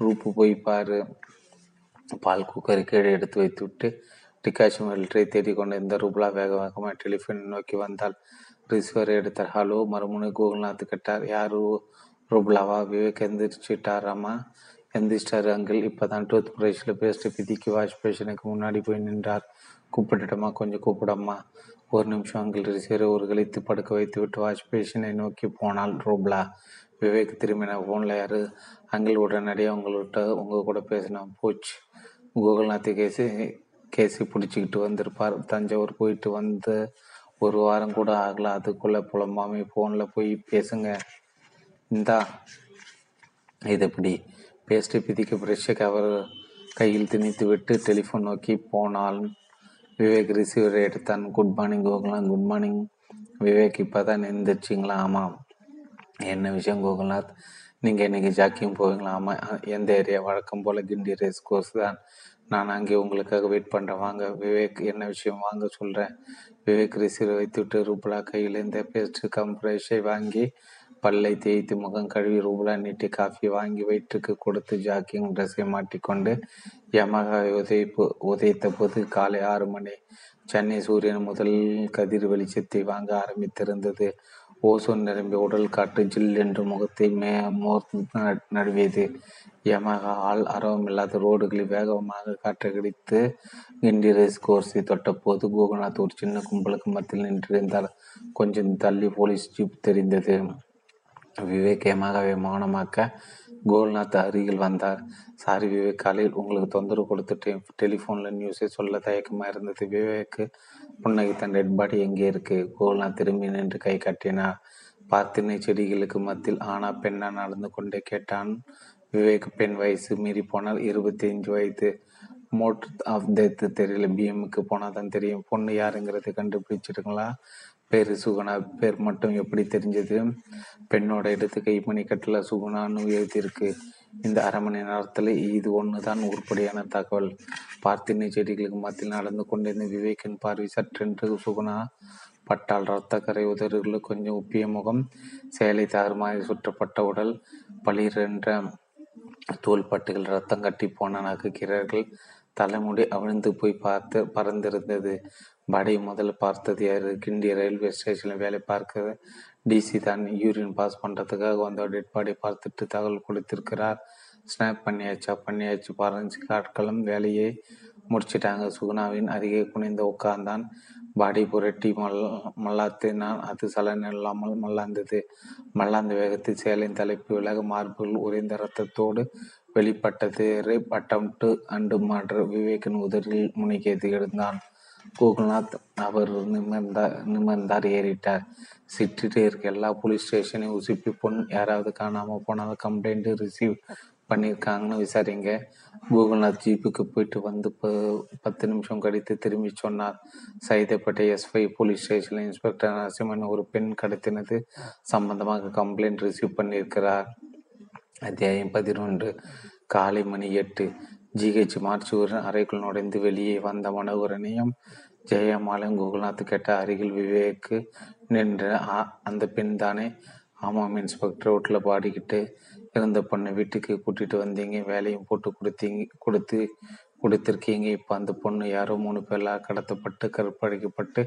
ரூப்பு போய் பாரு. பால் குக்கரை கீழே எடுத்து வைத்து விட்டு டிகாஷன் வெல்டரை தேடிக் கொண்டிருந்த ரூபலா வேக வேகமாக டெலிஃபோனை நோக்கி வந்தால் ரிசீவர் எடுத்தார். ஹலோ மறுமுனை கூகுள்நாத் கேட்டார் யார்? ரூபலாவா? விவேக் எந்திரிச்சிட்டாராமா? எந்திரிச்சிட்டாரு அங்கிள் இப்போதான் டூத் ப்ரஷில் பேஸ்ட்டு பிதிக்கி வாஷ் பேஷனுக்கு முன்னாடி போய் நின்றார். கூப்பிட்டுட்டமா கொஞ்சம் கூப்பிடம்மா. ஒரு நிமிஷம் அங்கிள் ரிசீவரை ஒரு கழித்து படுக்க வைத்து விட்டு வாஷ் பேஷனை நோக்கி போனால் ரூப்லா. விவேக் திரும்பின ஃபோனில் யார்? அங்கிள் உடனடியாக உங்கள்கிட்ட உங்கள் கூட பேசினா போச்சு. கூகுள்நாத்தை கேசி கேசி பிடிச்சிக்கிட்டு வந்திருப்பார். தஞ்சாவூர் போயிட்டு வந்து ஒரு வாரம் கூட ஆகல. அதுக்குள்ளே புலம்பாமே ஃபோனில் போய் பேசுங்க. இந்தா இது எப்படி? பேஸ்ட்டு பிதிக்க பிரஷை கவர் கையில் திணித்து விட்டு டெலிஃபோன் நோக்கி போனால் விவேக் ரிசீவரை எடுத்தான். Good morning Gokulnath. Good morning Vivek இப்போ தான் எந்திரிச்சிங்களா? ஆமாம். என்ன விஷயம் கோகுல்நாத்? நீங்கள் இன்றைக்கி ஜாக்கியம் போவீங்களா? ஆமாம் எந்த ஏரியா வழக்கம் போல் கிண்டி ரேஸ் கோர்ஸ் தான். நான் அங்கே உங்களுக்காக வெயிட் பண்ணுறேன் வாங்க விவேக் என்ன விஷயம்? வாங்க சொல்கிறேன் விவேக் ரிசீவர் வைத்துவிட்டு ரூபலா கையில் இந்த பேஸ்ட் கம்ப்ரெஷை வாங்கி பல்லை தேய்த்து முகம் கழுவி ரூபலா நீட்டி காஃபி வாங்கி வயிற்றுக்கு கொடுத்து ஜாக்கிங் ட்ரெஸ்ஸை மாட்டிக்கொண்டு யமகா உதைப்பு உதைத்த போது காலை ஆறு மணி. சென்னை சூரியன் முதல் கதிர் வெளிச்சத்தை வாங்க ஆரம்பித்திருந்தது. ஓசோன் நிரம்பிய உடல் காற்று ஜில் என்று முகத்தை மே மோர் நடுவியது. யமகா ஆள் அரவமில்லாத ரோடுகளில் வேகமாக காற்று கடித்து கிண்டி ரேஸ் கோர்ஸை தொட்ட போது கோகுநாத் ஒரு சின்ன கும்பலுக்கு மத்தியில் நின்றிருந்தார். கொஞ்சம் தள்ளி போலீஸ் ஜீப் தெரிந்தது. விவேக் மௌனமாக்க கோல்நாத் அருகில் வந்தார். சாரி விவேக் காலையில் உங்களுக்கு தொந்தரவு கொடுத்துட்டு டெலிஃபோனில் நியூஸை சொல்ல தயக்கமாக இருந்தது. விவேக்கு புன்னகித்தன் டெட் பாடி எங்கே இருக்கு? கோல்நாத் திரும்பி நின்று கை கட்டினார் பார்த்தினை செடிகளுக்கு மத்தியில் ஆனா பெண்ணா நடந்து கொண்டே கேட்டான். விவேக் பெண் வயசு மீறி போனால் இருபத்தி அஞ்சு வயது. மோட் ஆஃப் டெத்து தெரியல. பிஎம்முக்கு போனால் தான் தெரியும். பொண்ணு யாருங்கிறத கண்டுபிடிச்சிருங்களா பேர் சுகுணா பேர் மட்டும் எப்படி தெரிஞ்சது? பெண்ணோட இடத்து கைமணி கட்டில் சுகுணான்னு எழுதியிருக்கு. இந்த அரை மணி நேரத்தில் இது ஒன்று தான் உருப்படியான தகவல். பார்த்தினை செடிகளுக்கு மத்தியில் நடந்து கொண்டிருந்த விவேக்கின் பார்வை சற்றென்று சுகுணா பட்டால் ரத்தக்கரை உதறுகளில் கொஞ்சம் உப்பிய முகம் சேலை தாறுமாறி சுற்றப்பட்ட உடல் பளிரென்ற தோள்பட்டுகள் ரத்தம் கட்டி போன நகுக்கிறார்கள் தலைமுடி அவிழ்ந்து போய் பார்த்து பறந்திருந்தது. படை முதல்ல பார்த்தது யாரு? கிண்டி ரயில்வே ஸ்டேஷனில் வேலை பார்க்க டிசி தான் யூரின் பாஸ் பண்ணுறதுக்காக வந்த டெட் பாடி பார்த்துட்டு தகவல் கொடுத்திருக்கிறார். ஸ்னாப் பண்ணியாச்சா? பண்ணியாச்சு. பதினஞ்சு ஆட்களும் வேலையை முடிச்சிட்டாங்க. சுகுணாவின் அருகே குனிந்து உட்கார்ந்தான். பாடி புரட்டி மல் மல்லாத்தினான் அது சலன் இல்லாமல் மல்லாந்தது. மல்லாந்த வேகத்தில் சேலின் தலைப்பு விலக மார்புகள் உறைந்த ரத்தத்தோடு வெளிப்பட்டது. ரேப் அட்டம் டு அண்டு மாற்று விவேக்கின் உதறில் முனைக்கேது எழுந்தான். கோகுல்நாத் அவர் நிமிர்ந்தார் நிமிர்ந்தார் ஏறிட்டார் சிட்டிட்டு இருக்க. எல்லா போலீஸ் ஸ்டேஷனையும் உசுப்பி பொண்ணு யாராவது காணாமல் போனால் கம்ப்ளைண்ட் ரிசீவ் பண்ணியிருக்காங்கன்னு விசாரிங்க. கோகுல்நாத் ஜீப்புக்கு போயிட்டு வந்து பத்து நிமிஷம் கழித்து திரும்பி சொன்னார். சைதப்பட்ட எஸ்ஐ போலீஸ் ஸ்டேஷனில் இன்ஸ்பெக்டர் நரசிம்மன் ஒரு பெண் கடத்தினது சம்பந்தமாக கம்ப்ளைண்ட் ரிசீவ் பண்ணியிருக்கிறார். அத்தியாயம் பதினொன்று. காலை மணி எட்டு. ஜிஹெச் மார்ச்சுவரன் அறைக்குள் நுழைந்து வெளியே வந்த மனோகரனையும் ஜெயமாலையும் கோகுல்நாத் கேட்ட அருகில் விவேக்கு நின்ற அந்த பெண் தானே ஆமாம் இன்ஸ்பெக்டர் வீட்டில் பாடிக்கிட்டு இருந்த பொண்ணை வீட்டுக்கு கூட்டிட்டு வந்தீங்க. வேலையும் போட்டு கொடுத்தீங்க கொடுத்து கொடுத்துருக்கீங்க. இப்போ அந்த பொண்ணு யாரோ மூணு பேர்லாம் கடத்தப்பட்டு கற்பழிக்கப்பட்டு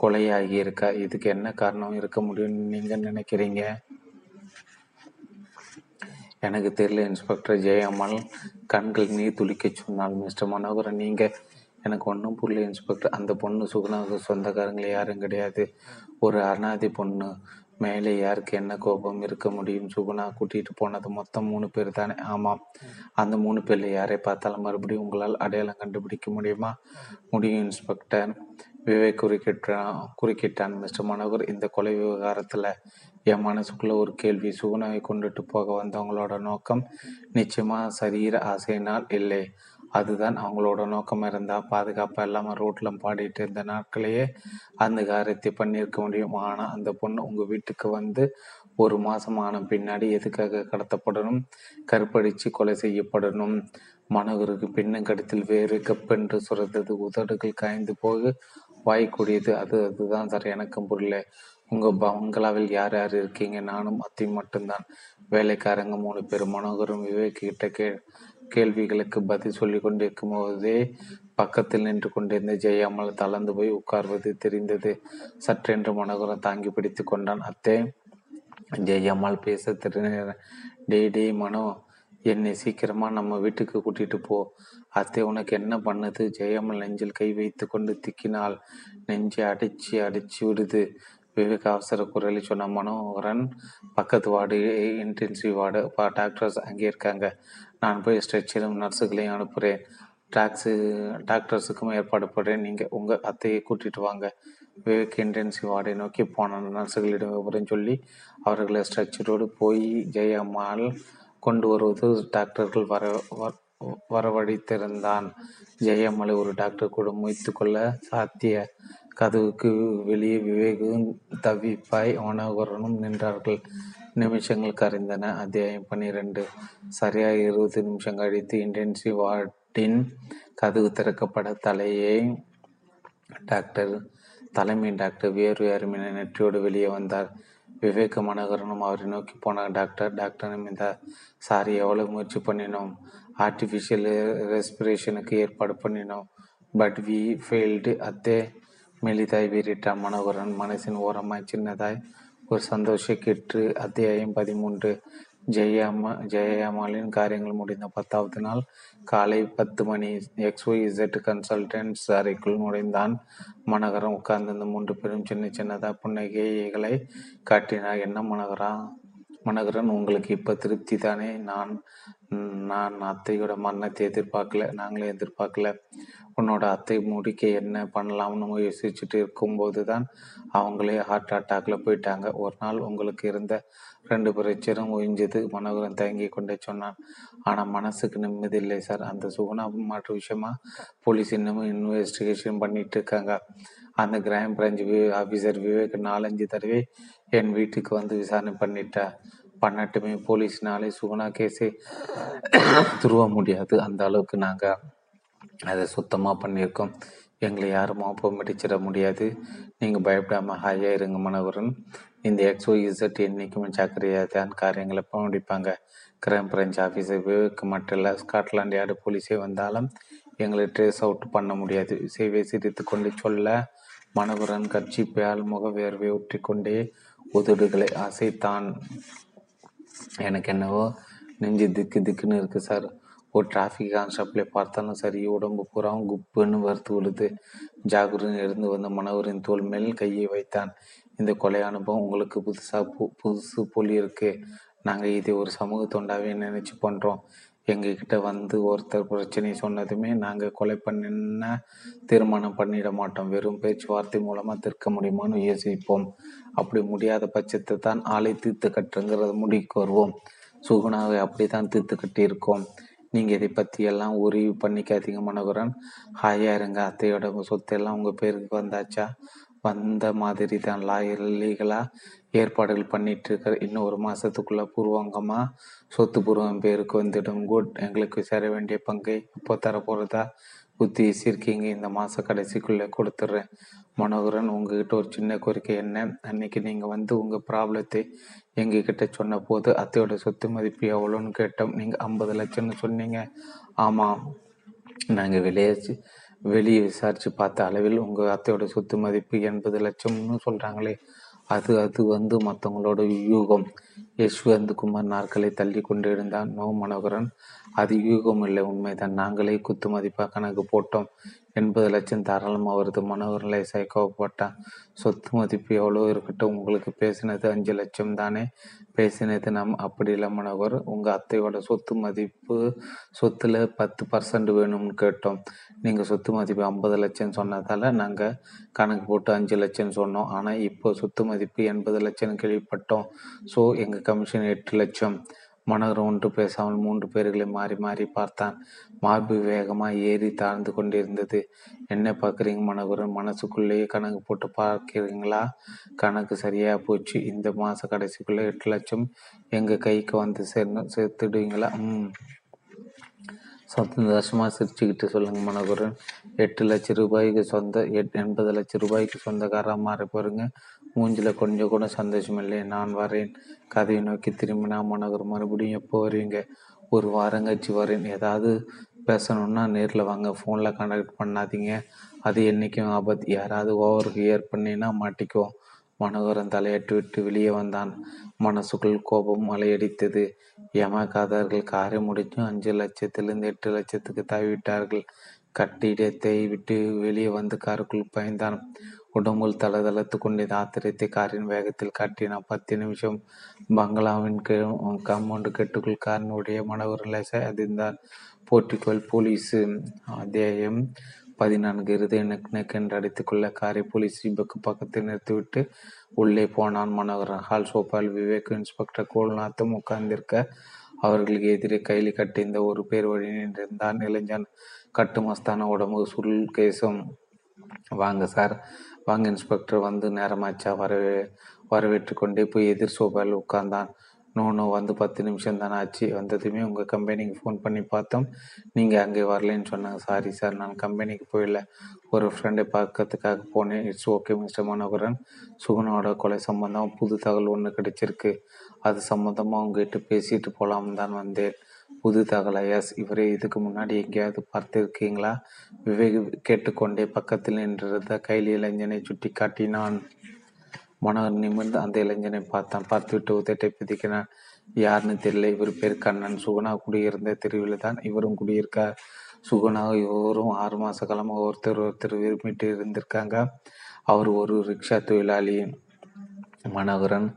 கொலையாகி இருக்கா இதுக்கு என்ன காரணம் இருக்க முடியும்னு நீங்கள் நினைக்கிறீங்க? எனக்கு தெரியல இன்ஸ்பெக்டர் ஜெயம்மாள். கண்கள் நீர் துளிக்க சொன்னால் மிஸ்டர் மனோகரன் நீங்கள் எனக்கு ஒன்றும் புரியல இன்ஸ்பெக்டர் அந்த பொண்ணு சுகுணாவுக்கு சொந்தக்காரங்களே யாரும் கிடையாது. ஒரு அனாதி பொண்ணு. மேலே யாருக்கு என்ன கோபம் இருக்க முடியும்? சுகுணா கூட்டிகிட்டு போனது மொத்தம் மூணு பேர் தானே? ஆமாம் அந்த மூணு பேரில் யாரை பார்த்தாலும் மறுபடியும் உங்களால் அடையாளம் கண்டுபிடிக்க முடியுமா? முடியும் இன்ஸ்பெக்டர் விவேக் குறுக்கிட்டான் குறுக்கிட்டான் மிஸ்டர் மனோகர். இந்த கொலை விவகாரத்தில் என் மனசுக்குள்ள ஒரு கேள்வி சுகுணாவை கொண்டுட்டு போக வந்தவங்களோட நோக்கம் நிச்சயமா சரீர ஆசையினால் இல்லை. அதுதான் அவங்களோட நோக்கம் இருந்தால் பாதுகாப்பாக இல்லாமல் ரோட்டில் பாடிட்டு இருந்த நாட்களையே அந்த காரியத்தை பண்ணியிருக்க முடியும். ஆனால் அந்த பொண்ணு உங்கள் வீட்டுக்கு வந்து ஒரு மாதம் ஆன பின்னாடி எதுக்காக கடத்தப்படணும்? கருப்படிச்சு கொலை செய்யப்படணும். மனோகருக்கு பின்னும் கடித்தில் வேறு கப்பென்று சுரந்தது. உதடுகள் காய்ந்து போக வாய்க்கூடியது. அது அதுதான் சார். எனக்கும் புரியல. உங்கள் பங்களாவில் யார் யார் இருக்கீங்க? நானும் அத்தையும் மட்டும்தான். வேலைக்காரங்க மூணு பேர் மனோகரும் விவேக் கிட்ட கே கேள்விகளுக்கு பதில் சொல்லி கொண்டிருக்கும் போதே பக்கத்தில் நின்று கொண்டிருந்த ஜெயாமல் தளர்ந்து போய் உட்கார்வது தெரிந்தது. சற்றென்று மனோகரம் தாங்கி பிடித்து கொண்டான். அத்தே ஜெயம்மாள் பேச திரு டே டே மனோ என்னை சீக்கிரமாக நம்ம வீட்டுக்கு கூட்டிட்டு போ. அத்தை உனக்கு என்ன பண்ணுது? ஜெயம்மாள் நெஞ்சில் கை வைத்து கொண்டு திக்கினாள். நெஞ்சை அடைச்சி அடைச்சி விடுது. விவேக் அவசர குரலில் சொன்ன மனோகரன் பக்கத்து வார்டு இன்டென்சிவ் வார்டு டாக்டர்ஸ் அங்கே இருக்காங்க. நான் போய் ஸ்ட்ரெச்சரும் நர்ஸுகளையும் அனுப்புகிறேன் டாக்ஸு டாக்டர்ஸுக்கும் ஏற்பாடு பண்ணுறேன் நீங்கள் உங்கள் அத்தையை கூட்டிகிட்டு வாங்க. விவேக் இன்டென்சிவ் வார்டை நோக்கி போன நர்ஸுகளிடம் விவரம் சொல்லி அவர்களை ஸ்ட்ரெச்சரோடு போய் ஜெயம்மாள் கொண்டு வருவது டாக்டர்கள் வர வரவழைத்திருந்தான். ஜெயம்மலை ஒரு டாக்டர் கூட முயத்து கொள்ள சாத்திய கதவுக்கு வெளியே விவேகும் தவிப்பாய் மனோகரனும் நின்றார்கள். நிமிஷங்கள் கரைந்தன. அத்தியாயம் பன்னிரண்டு. சரியாக இருபது நிமிஷம் கழித்து இன்டென்சிவ் வார்டின் கதவு திறக்கப்பட தலையை டாக்டர் தலைமை டாக்டர் வேறு அருமையான நெற்றியோடு வெளியே வந்தார். விவேக மனோகரனும் அவரை நோக்கி போன டாக்டர் டாக்டர் இந்த சாரி எவ்வளோ முயற்சி பண்ணினோம். ஆர்டிஃபிஷியல் ரெஸ்பிரேஷனுக்கு ஏற்பாடு பண்ணினோம். பட் வி ஃபெயில்டு அத்தே மெலிதாய் வீறிட்டான் மனோகரன் மனசின் ஓரமாய் சின்னதாய் ஒரு சந்தோஷ கெற்று அத்தியாயம் பதிமூன்று. ஜெயம்மா ஜெயம்மாளின் காரியங்கள் முடிந்த பத்தாவது நாள் காலை பத்து மணி. எக்ஸ்ஒய் இசட் கன்சல்டன்ஸ் அறைக்குள் நுழைந்தான். மனகரம் உட்கார்ந்திருந்த மூன்று பேரும் சின்ன சின்னதாக புன்னகைகளை காட்டினார். என்ன மனகரா? மனோகரன் உங்களுக்கு இப்ப திருப்தி தானே நான் நான் அத்தையோட மரணத்தை எதிர்பார்க்கல நாங்களே எதிர்பார்க்கல. உன்னோட அத்தை முடிக்க என்ன பண்ணலாம்னு யோசிச்சுட்டு இருக்கும்போது தான் அவங்களே ஹார்ட் அட்டாக்ல போயிட்டாங்க. ஒரு நாள் உங்களுக்கு இருந்த ரெண்டு பிரச்சனும் ஒழிஞ்சது மனோகரன் தயங்கி கொண்டே சொன்னான். ஆனால் மனசுக்கு நிம்மதி இல்லை சார். அந்த சுகுணா மாற்று விஷயமா போலீஸ் இன்னமும் இன்வெஸ்டிகேஷன் பண்ணிட்டு இருக்காங்க. அந்த கிரைம் பிரான்ச் ஆஃபீஸர் விவேக் நாலஞ்சு தடவை என் வீட்டுக்கு வந்து விசாரணை பண்ணிட்டா? பண்ணட்டுமே. போலீஸ்னாலே சுகுணா கேஸே துருவ முடியாது. அந்த அளவுக்கு நாங்கள் அதை சுத்தமாக பண்ணியிருக்கோம். எங்களை யாரும் மாப்பம் அடிச்சிட முடியாது. நீங்கள் பயப்படாமல் ஹாயாக இருங்க மனவரன் இந்த எக்ஸோ இசட் என்றைக்குமே ஜாக்கிரதையாக தான் காரியங்களை முடிப்பாங்க கிரைம் பிரான்ச் ஆஃபீஸர் விவேக் மட்டும் இல்லை ஸ்காட்லாண்ட் யார்டு போலீஸே வந்தாலும் எங்களை ட்ரேஸ் அவுட் பண்ண முடியாது. சேவை சிரித்து கொண்டு சொல்ல மனவரன் கட்சி பேல் முக வேர்வை ஊற்றி கொண்டே உதடுகளை அசைத்தான். எனக்கு என்னவோ நெஞ்சு திக்கு திக்குன்னு இருக்குது சார். ஒரு டிராஃபிக் கான்ஸ்டபிளை பார்த்தாலும் சரி உடம்பு பூராவும் குப்புன்னு வறுத்து விழுது. ஜாகுரன் இருந்து வந்த மனோகரின் தோல் மேல் கையை வைத்தான். இந்த கொலை அனுபவம் உங்களுக்கு புதுசாக பு புதுசு போலி இருக்கு நாங்கள் இதை ஒரு சமூக தொண்டாவே நினைச்சு பண்ணுறோம் எங்ககிட்ட வந்து ஒருத்தர் பிரச்சனை சொன்னதுமே நாங்கள் கொலை பண்ணின தீர்மானம் பண்ணிட மாட்டோம். வெறும் பேச்சுவார்த்தை மூலமாக தீர்க்க முடியுமான்னு யோசிப்போம். அப்படி முடியாத பட்சத்தை தான் ஆளை தீர்த்து கட்டுங்கிறத முடிக்கு வருவோம். சுகுணாவை அப்படித்தான் தீர்த்து கட்டியிருக்கோம். நீங்கள் இதை பற்றி எல்லாம் உரிவு பண்ணிக்காதீங்க மனோகரன். ஹாயா இருங்க அத்தையோட சொத்தெல்லாம் உங்கள் பேருக்கு வந்தாச்சா? வந்த மாதிரி தான் லாயர் லீகலாக ஏற்பாடுகள் பண்ணிட்டு இருக்கிற இன்னும் ஒரு மாதத்துக்குள்ளே பூர்வாங்கமாக சொத்து பூர்வம் பேருக்கு வந்துடும். குட் எங்களுக்கு சேர வேண்டிய பங்கை இப்போ தரப்போகிறதா புத்தி சீர்க்கிங்க இந்த மாத கடைசிக்குள்ளே கொடுத்துட்றேன். மனோகரன் உங்ககிட்ட ஒரு சின்ன கோரிக்கை என்ன? அன்னைக்கு நீங்கள் வந்து உங்கள் ப்ராப்ளத்தை எங்ககிட்ட சொன்ன போது அத்தையோட சொத்து மதிப்பு எவ்வளோன்னு கேட்டோம். நீங்கள் ஐம்பது லட்சம்னு சொன்னீங்க. ஆமாம் நாங்கள் வெளியே வெளியே விசாரித்து பார்த்த அளவில் உங்கள் அத்தையோட சொத்து மதிப்பு எண்பது லட்சம்னு சொல்கிறாங்களே அது அது வந்து மற்றவங்களோட யூகம் யஷ்வந்த் குமார் நாற்களை தள்ளி கொண்டு இருந்தான் நோ மனோகரன் அது யூகம் இல்லை உண்மைதான். நாங்களே குத்து மதிப்பாக கணக்கு போட்டோம். எண்பது லட்சம் தாராளமாக வருது. மனோகரன் சைக்கோப்பட்டான் சொத்து மதிப்பு எவ்வளோ இருக்கட்டும். உங்களுக்கு பேசினது அஞ்சு லட்சம் தானே? பேசினது நம் அப்படி இல்லை மனோகர். உங்கள் அத்தையோட சொத்து மதிப்பு சொத்தில் பத்து பர்சன்ட் வேணும்னு கேட்டோம். நீங்கள் சொத்து மதிப்பு ஐம்பது லட்சம் சொன்னதால் நாங்கள் கணக்கு போட்டு அஞ்சு லட்சம் சொன்னோம். ஆனால் இப்போ சொத்து மதிப்பு எண்பது லட்சம் கேள்விப்பட்டோம். ஸோ எங்கள் கமிஷன் எட்டு லட்சம். மனோகரன் ஒன்று பேசாமல் மூன்று பேர்களை மாறி மாறி பார்த்தான். மார்பு வேகமாக ஏறி தாழ்ந்து கொண்டிருந்தது. என்ன பார்க்குறீங்க மனோகரன்? மனசுக்குள்ளேயே கணக்கு போட்டு பார்க்குறீங்களா? கணக்கு சரியாக போச்சு. இந்த மாத கடைசிக்குள்ளே எட்டு லட்சம் எங்கள் கைக்கு வந்து சேர்ந்து சேர்த்துடுவீங்களா? ம். சந்தோஷமாக சிரிச்சுக்கிட்டு சொல்லுங்கள் மனோகரன். எட்டு லட்சம் ரூபாய்க்கு சொந்த எட் எண்பது லட்சம் ரூபாய்க்கு சொந்தக்காரராக மாறி போகிறேங்க மூஞ்சில் கொஞ்சம் கூட சந்தோஷம் இல்லை நான் வரேன். கதையை நோக்கி திரும்பினா மனோகர் மறுபடியும் எப்போ வருவீங்க ஒரு வாரம் கழிச்சு வரேன். ஏதாவது பேசணுன்னா நேரில் வாங்க. ஃபோனில் கான்டாக்ட் பண்ணாதீங்க. அது என்றைக்கும் ஆபத்து. யாராவது ஓவர் ஹியர் பண்ணினா மாட்டிக்குவோம். மனோகரன் தலையட்டு விட்டு வெளியே வந்தான். மனசுக்குள் கோபம் மலையடித்தது ஏமாக்காதவர்கள் காரை முடிச்சும் அஞ்சு லட்சத்திலிருந்து எட்டு லட்சத்துக்கு தாவிவிட்டார்கள். கட்டிடத்தை விட்டு வெளியே வந்து காருக்குள் பயந்தான். உடம்புல் தளதளத்து கொண்டது ஆத்திரத்தை காரின் வேகத்தில் காட்டினான் பத்து நிமிஷம் பங்களாவின் காம்பவுண்டு கெட்டுக்குள் காரினுடைய மனோகரன் லேசை அதிர்ந்தார். போர்ட்டிகோல் போலீஸ் அத்தியாயம் பதினான்கு. இருதய நெக் அடித்துக் கொள்ள காரை போலீஸ் ஜீப்புக்கு பக்கத்தில் நிறுத்திவிட்டு உள்ளே போனான் மனோகரன் ஹால் சோபால் விவேக் இன்ஸ்பெக்டர் கோல்நாத்தும் உட்கார்ந்திருக்க அவர்களுக்கு எதிரே கையில் கட்டியிருந்த ஒரு பேர் வழி நின்றிருந்தான். இளைஞன் கட்டுமஸ்தான உடம்பு சுருள் கேசம். வாங்க சார். வாங்க இன்ஸ்பெக்டர் வந்து நேரமாச்சா? வரவே வரவேற்று கொண்டே போய் எதிர் சோபாவில் உட்கார்ந்தான். நோ வந்து பத்து நிமிஷம் தானே ஆச்சு. வந்ததுமே உங்கள் கம்பெனிக்கு ஃபோன் பண்ணி பார்த்தோம். நீங்கள் அங்கே வரலன்னு சொன்னாங்க. சாரி சார் நான் கம்பெனிக்கு போயிடல ஒரு ஃப்ரெண்டை பார்க்கறதுக்காக போனேன். It's okay mister Manoharan. சுகுணோட கொலை சம்பந்தம் புது தகவல் ஒன்று கிடைச்சிருக்கு. அது சம்மந்தமாக உங்ககிட்ட பேசிட்டு போகலாம் தான் வந்தேன். புது தகவல் எஸ் இவரே இதுக்கு முன்னாடி எங்கேயாவது பார்த்துருக்கீங்களா? விவேக் கேட்டுக்கொண்டே பக்கத்தில் நின்றிருந்த கையில் இளைஞனை சுட்டி காட்டினான். மனோகர் நிமிர்ந்து அந்த இளைஞனை பார்த்தான். பார்த்துவிட்டு உதட்டை பிதிக்கினான். யாருன்னு தெரியல. இவர் பேர் கண்ணன். சுகுணா குடியிருந்த தெருவில் தான் இவரும் குடியிருக்கார். சுகுணா இவரும் ஆறு மாத காலமாக ஒருத்தர் ஒருத்தர் விரும்பிட்டு இருந்திருக்காங்க. அவர் ஒரு ரிக்ஷா தொழிலாளி மனோகரன்.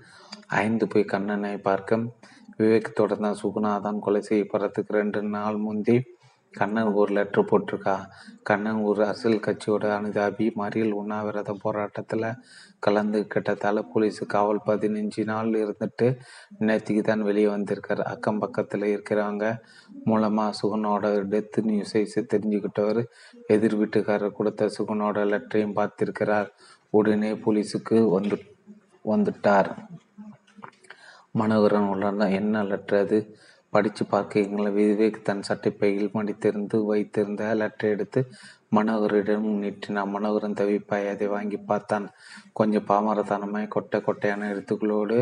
ஐந்து போய் கண்ணனை பார்க்க விவேக் தொடர்ந்தான் சுகுணா தான் கொலை செய்யப்படுறதுக்கு ரெண்டு நாள் முந்தி கண்ணன் ஒரு லெட்ரு போட்டிருக்கா? கண்ணன் ஒரு அரசியல் கட்சியோட அனுதாபி. மறியல் உண்ணாவிரத போராட்டத்தில் கலந்து கிட்டத்தால போலீஸு காவல் பதினஞ்சு நாள் இருந்துட்டு நேற்றுக்கு தான் வெளியே வந்திருக்காரு. அக்கம் பக்கத்தில் இருக்கிறவங்க மூலமாக சுகுனோட டெத் நியூஸை தெரிஞ்சுக்கிட்டவர் எதிர் வீட்டுக்காரர் கொடுத்த சுகுனோட லெட்டரையும் பார்த்திருக்கிறார். உடனே போலீஸுக்கு வந்து வந்துட்டார். மனோகரன் உள்ள என்ன லெட்டர் அது? படித்து பார்க்கிறீங்களா விவேக் தன் சட்டைப்பையில் மடித்திருந்து வைத்திருந்த லெட்டர் எடுத்து மனோகரிடம் நீட்டினான். மனோகரன் தவிப்பாய் அதை வாங்கி பார்த்தான். கொஞ்சம் பாமரத்தனமாய் கொட்டை கொட்டையான எழுத்துக்களோடு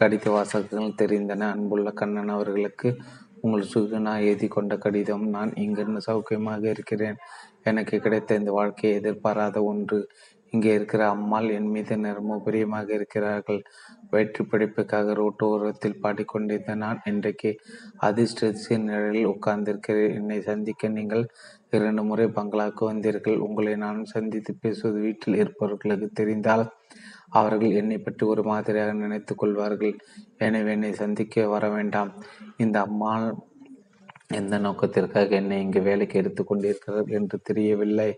கடித வாசகங்கள் தெரிந்தன. அன்புள்ள கண்ணன் அவர்களுக்கு உங்கள் சுகுணா எழுதி கொண்ட கடிதம். நான் இங்கிருந்து சௌக்கியமாக இருக்கிறேன். எனக்கு கிடைத்த இந்த வாழ்க்கையை எதிர்பாராத ஒன்று. இங்கே இருக்கிற அம்மாள் என் மீது நிறமோ பிரியமாக இருக்கிறார்கள். வயிற்று படிப்புக்காக ரோட்டோரத்தில் பாடிக்கொண்டிருந்த நான் இன்றைக்கு அதிர்ஷ்டத்தின் நிழலில் உட்கார்ந்திருக்கிறேன். என்னை சந்திக்க நீங்கள் இரண்டு முறை பங்களாவுக்கு வந்தீர்கள். உங்களை நான் சந்தித்து பேசுவது வீட்டில் இருப்பவர்களுக்கு தெரிந்தால் அவர்கள் என்னை பற்றி ஒரு மாதிரியாக நினைத்து கொள்வார்கள். எனவே என்னை சந்திக்க வர வேண்டாம். இந்த அம்மாள் எந்த நோக்கத்திற்காக என்னை இங்கு வேலைக்கு எடுத்துக்கொண்டிருக்கிறார்கள் என்று தெரியவில்லை.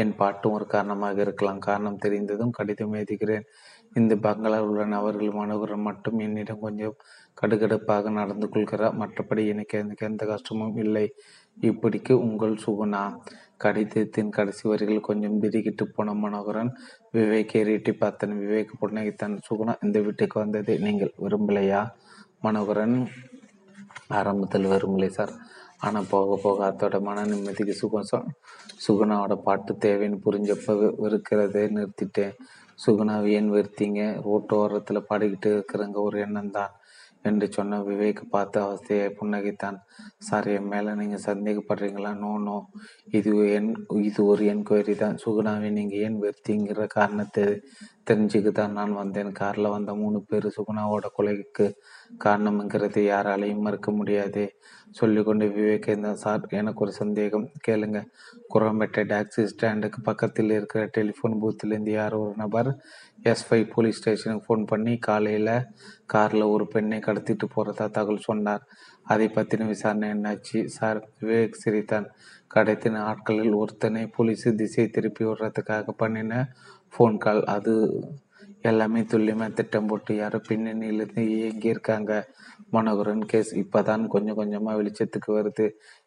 என் பாட்டும் ஒரு காரணமாக இருக்கலாம். காரணம் தெரிந்ததும் கடிதம் எழுதுகிறேன். இந்த பங்களாவில் உள்ள அவர்கள் மனோகரன் மட்டும் என்னிடம் கொஞ்சம் கடுகடுப்பாக நடந்து கொள்கிறார். மற்றபடி எனக்கு எனக்கு எந்த கஷ்டமும் இல்லை. இப்படிக்கு உங்கள் சுகுணா. கடிதத்தின் கடைசி வரிகள் கொஞ்சம் திடுக்கிட்டு போன மனோகரன் விவேக் ஏறிட்டி பார்த்தன். விவேக் புன்னகைத்தான் சுகுணா இந்த வீட்டுக்கு வந்ததை நீங்கள் விரும்பலையா? மனோகரன் ஆரம்பத்தில் விரும்பலை சார். ஆனால் போக போக அதோட மன நிம்மதிக்கு சுகம் சுகுணாவோட பாட்டு தேவைன்னு புரிஞ்சப்ப வெறுக்கிறதே நிறுத்திட்டேன். சுகுணாவை ஏன் வெறுத்தீங்க? ரோட்டோரத்தில் பாடிக்கிட்டு இருக்கிறங்க ஒரு எண்ணம் தான் என்று சொன்ன விவேக் பார்த்து அவஸ்தையை புன்னகைத்தான். சார் என் மேலே நீங்கள் சந்தேகப்படுறீங்களா? No no. இது என் இது ஒரு என்கொயரி தான். சுகுணாவை நீங்கள் ஏன் வெறுத்தீங்கிற காரணத்தை தெரிஞ்சுக்கு தான் நான் வந்தேன். காரில் வந்த மூணு பேர் சுகுணாவோட கொலைக்கு காரணம்ங்கிறது யாராலையும் மறுக்க முடியாது. சொல்லிக்கொண்டு விவேகேந்திரா சார் எனக்கு ஒரு சந்தேகம். கேளுங்க. குரம்பேட்டை டாக்ஸி ஸ்டாண்டுக்கு பக்கத்தில் இருக்கிற டெலிஃபோன் பூத்திலேருந்து யார் ஒரு நபர் எஸ் ஃபைவ் போலீஸ் ஸ்டேஷனுக்கு ஃபோன் பண்ணி காலையில் காரில் ஒரு பெண்ணை கடத்திட்டு போகிறதா தகவல் சொன்னார். அதை பற்றின விசாரணை என்னாச்சு? சார் விவேக் சிரித்தான் கடத்தின ஆட்களில் ஒருத்தனை போலீஸ் திசை திருப்பி விடுறதுக்காக பண்ணின ஃபோன் கால் அது எல்லாமே துல்லியமாக திட்டம் போட்டு யாரோ பின்னணியிலிருந்து இயங்கியிருக்காங்க. மனோகரன் கேஸ் இப்போதான் கொஞ்சம் கொஞ்சமாக வெளிச்சத்துக்கு வருது.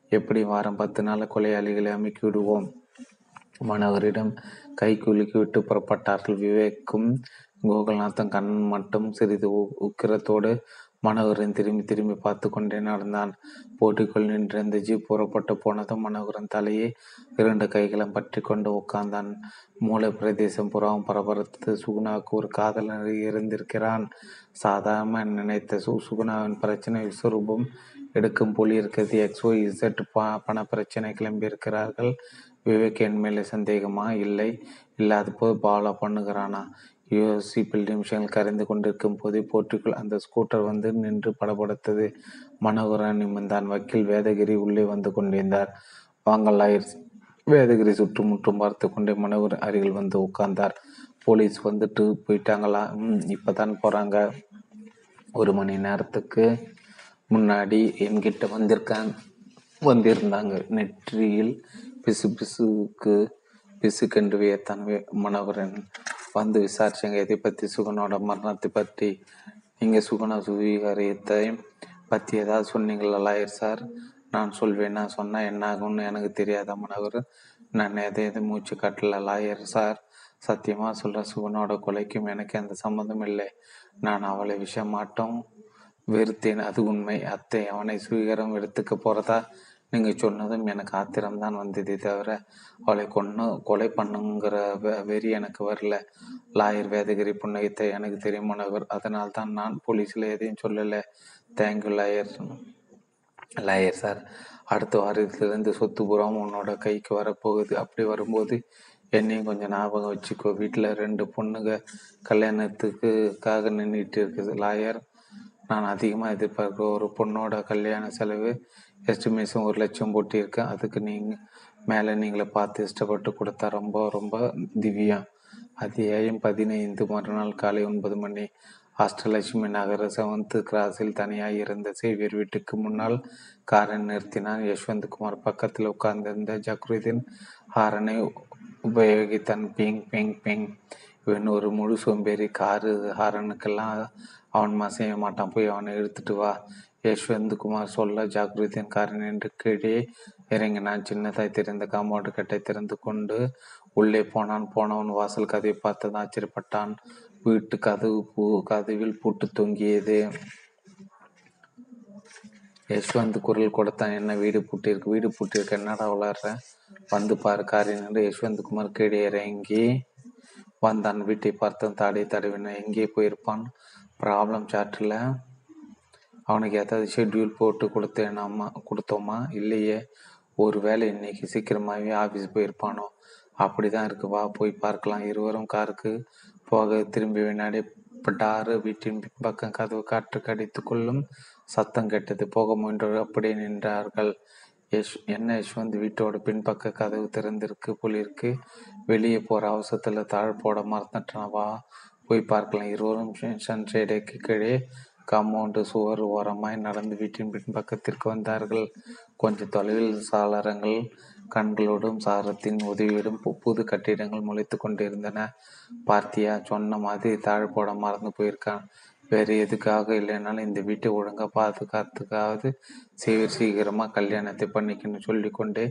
எப்படி வாரம் பத்து நாள் கொலையாளிகளை அமைக்கி விடுவோம்? மனோகரிடம் கை குலுக்கி விட்டு புறப்பட்டார்கள் விவேக்கும் கோகுல்நாத்தன் கண்ணன் மட்டும் சிறிது உக்கிரத்தோடு மனோகரன் திரும்பி திரும்பி பார்த்து கொண்டே நடந்தான். போட்டிக்குள் நின்றிருந்த ஜீப் புறப்பட்டு போனதும் மனோகரன் தலையை இரண்டு கைகளும் பற்றி கொண்டு உட்கார்ந்தான். மூளை பிரதேசம் புறாவும் பரபரத்து சுகுணாவுக்கு ஒரு காதலர் இருந்திருக்கிறான். சாதாரண நினைத்த சு சுகுணாவின் பிரச்சனை விஸ்வரூபம் எடுக்கும் போலி இருக்கிறது. எக்ஸ்ஓ இசட் ப பண பிரச்சனை கிளம்பியிருக்கிறார்கள். விவேக் என் மேலே சந்தேகமா? இல்லை. இல்லாத போது பாலோ பண்ணுகிறானா? யூஎஸ்சி நிமிஷங்கள் கரைந்து கொண்டிருக்கும் போதே போட்டிக்குள் அந்த ஸ்கூட்டர் வந்து நின்று படப்படுத்தது மனோகரன் நிமிர்ந்தான். வக்கீல் வேதகிரி உள்ளே வந்து கொண்டிருந்தார். வாங்கல் வேதகிரி சுற்றுமுற்றும் பார்த்து கொண்டே மனோகர் அருகில் வந்து உட்கார்ந்தார். போலீஸ் வந்துட்டு போயிட்டாங்களா? ம் இப்பதான் போகிறாங்க ஒரு மணி நேரத்துக்கு முன்னாடி என்கிட்ட வந்திருக்காங்க வந்திருந்தாங்க. நெற்றியில் பிசு பிசுக்கு பிசுக்கென்று வியத்தான் மனோகரன். வந்து விசாரிச்சாங்க. எதை பற்றி சுகனோட மரணத்தை பற்றி. நீங்கள் சுகன சுவீகாரியத்தை பற்றி ஏதாவது சொன்னீங்களா லாயர் சார்? நான் சொல்வேன். நான் சொன்னால் என்ன ஆகும்னு எனக்கு தெரியாத மனவர் நான் எதை எதை மூச்சு கட்டல லாயர் சார்? சத்தியமாக சொல்கிற சுகனோட கொலைக்கும் எனக்கு எந்த சம்மந்தம் இல்லை. நான் அவளை விஷயம் வெறுத்தேன். அது உண்மை. அத்தை அவனை சுவீகாரம் எடுத்துக்க போகிறதா நீங்கள் சொன்னதும் எனக்கு ஆத்திரம்தான் வந்ததே தவிர அவளை கொன்று கொலை பண்ணுங்கிற வெறி எனக்கு வரல. லாயர் வேதகிரி புன்னகித்த எனக்கு தெரியுமானவர் அதனால் தான் நான் போலீஸில் எதையும் சொல்லலை. Thank you lawyer. லாயர் சார் அடுத்த வாரத்திலிருந்து சொத்து புறம் உன்னோட கைக்கு வரப்போகுது. அப்படி வரும்போது என்னையும் கொஞ்சம் ஞாபகம் வச்சுக்கோ. வீட்டில் ரெண்டு பொண்ணுங்க கல்யாணத்துக்குக்காக நின்றுட்டு இருக்குது. லாயர் நான் அதிகமாக எதிர்பார்க்குற ஒரு பொண்ணோட கல்யாண செலவு எஸ்டிமேஷன் ஒரு லட்சம் போட்டியிருக்கேன் அதுக்கு நீங்கள் மேலே நீங்களே பார்த்து இஷ்டப்பட்டு கொடுத்தா ரொம்ப ரொம்ப திவ்யம் அத்தியாயம் பதினைந்து. மறுநாள் காலை ஒன்பது மணி. அஷ்டலட்சுமி நகர செவன்த் கிராஸில் தனியாக இருந்த சேவியர் வீட்டுக்கு முன்னால் காரை நிறுத்தினான் யஷ்வந்த் குமார் பக்கத்தில் உட்கார்ந்திருந்த ஜக்ருதீன் ஹாரனை உபயோகித்தான். பிங் பிங் பிங். இவன் ஒரு முழு சோம்பேறி. காரு ஹாரனுக்கெல்லாம் அவன் மசைய மாட்டான். போய் அவனை எடுத்துட்டு வா. யஷ்வந்த் குமார் சொல்ல ஜாகிரதியின் காரன் என்று கீழே இறங்கினான் சின்னதாய் திறந்த காம்பவுண்டு கட்டை திறந்து கொண்டு உள்ளே போனான். போனவன் வாசல் கதவை பார்த்தது ஆச்சரியப்பட்டான். வீட்டு கதவு பூ கதவில் பூட்டு தொங்கியது. யஷ்வந்த் குரல் கொடுத்தான் என்ன வீடு பூட்டிருக்கு வீடு பூட்டிருக்கு என்னடா வளர்ற? வந்து பாரு காரின் என்று யஷ்வந்த் குமார் கீழே இறங்கி வந்தான். வீட்டை பார்த்து தாடி தடவினான். எங்கே போயிருப்பான்? ப்ராப்ளம் சாட்டில் அவனுக்கு ஏதாவது ஷெட்யூல் போட்டு கொடுத்தேனாமா கொடுத்தோமா? இல்லையே. ஒரு வேலை இன்னைக்கு சீக்கிரமாகவே ஆஃபீஸ் போயிருப்பானோ? அப்படி தான் வா போய் பார்க்கலாம். இருவரும் காருக்கு போக திரும்பி வினாடி பட்டாறு வீட்டின் பின்பக்கம் கதவு காற்று கடித்து கொள்ளும் சத்தம் கேட்டது. போக முயன்று அப்படியே நின்றார்கள். யஷ் என்ன யஷ்வந்த் வீட்டோட பின்பக்க கதவு திறந்திருக்கு புலிருக்கு வெளியே போகிற அவசரத்தில் தாழ் போட மறந்துட்டான். போய் பார்க்கலாம். இருவரும் சன்ஷேடைக்கு கீழே காம்பவுண்டு சுவர் ஓரமாய் நடந்து வீட்டின் பின்பக்கத்திற்கு வந்தார்கள். கொஞ்ச தொலைவில் சாளரங்கள் கண்களோடும் சாரத்தின் உதவியோடும் புது கட்டிடங்கள் முளைத்து கொண்டிருந்தன. பார்த்தியா சொன்ன மாதிரி தாழ் போட மறந்து போயிருக்கான். வேறு எதுக்காக இல்லைனாலும் இந்த வீட்டை ஒழுங்காக பாதுகாத்துக்காவது சீர் சீக்கிரமாக கல்யாணத்தை பண்ணிக்கணும் சொல்லி கொண்டே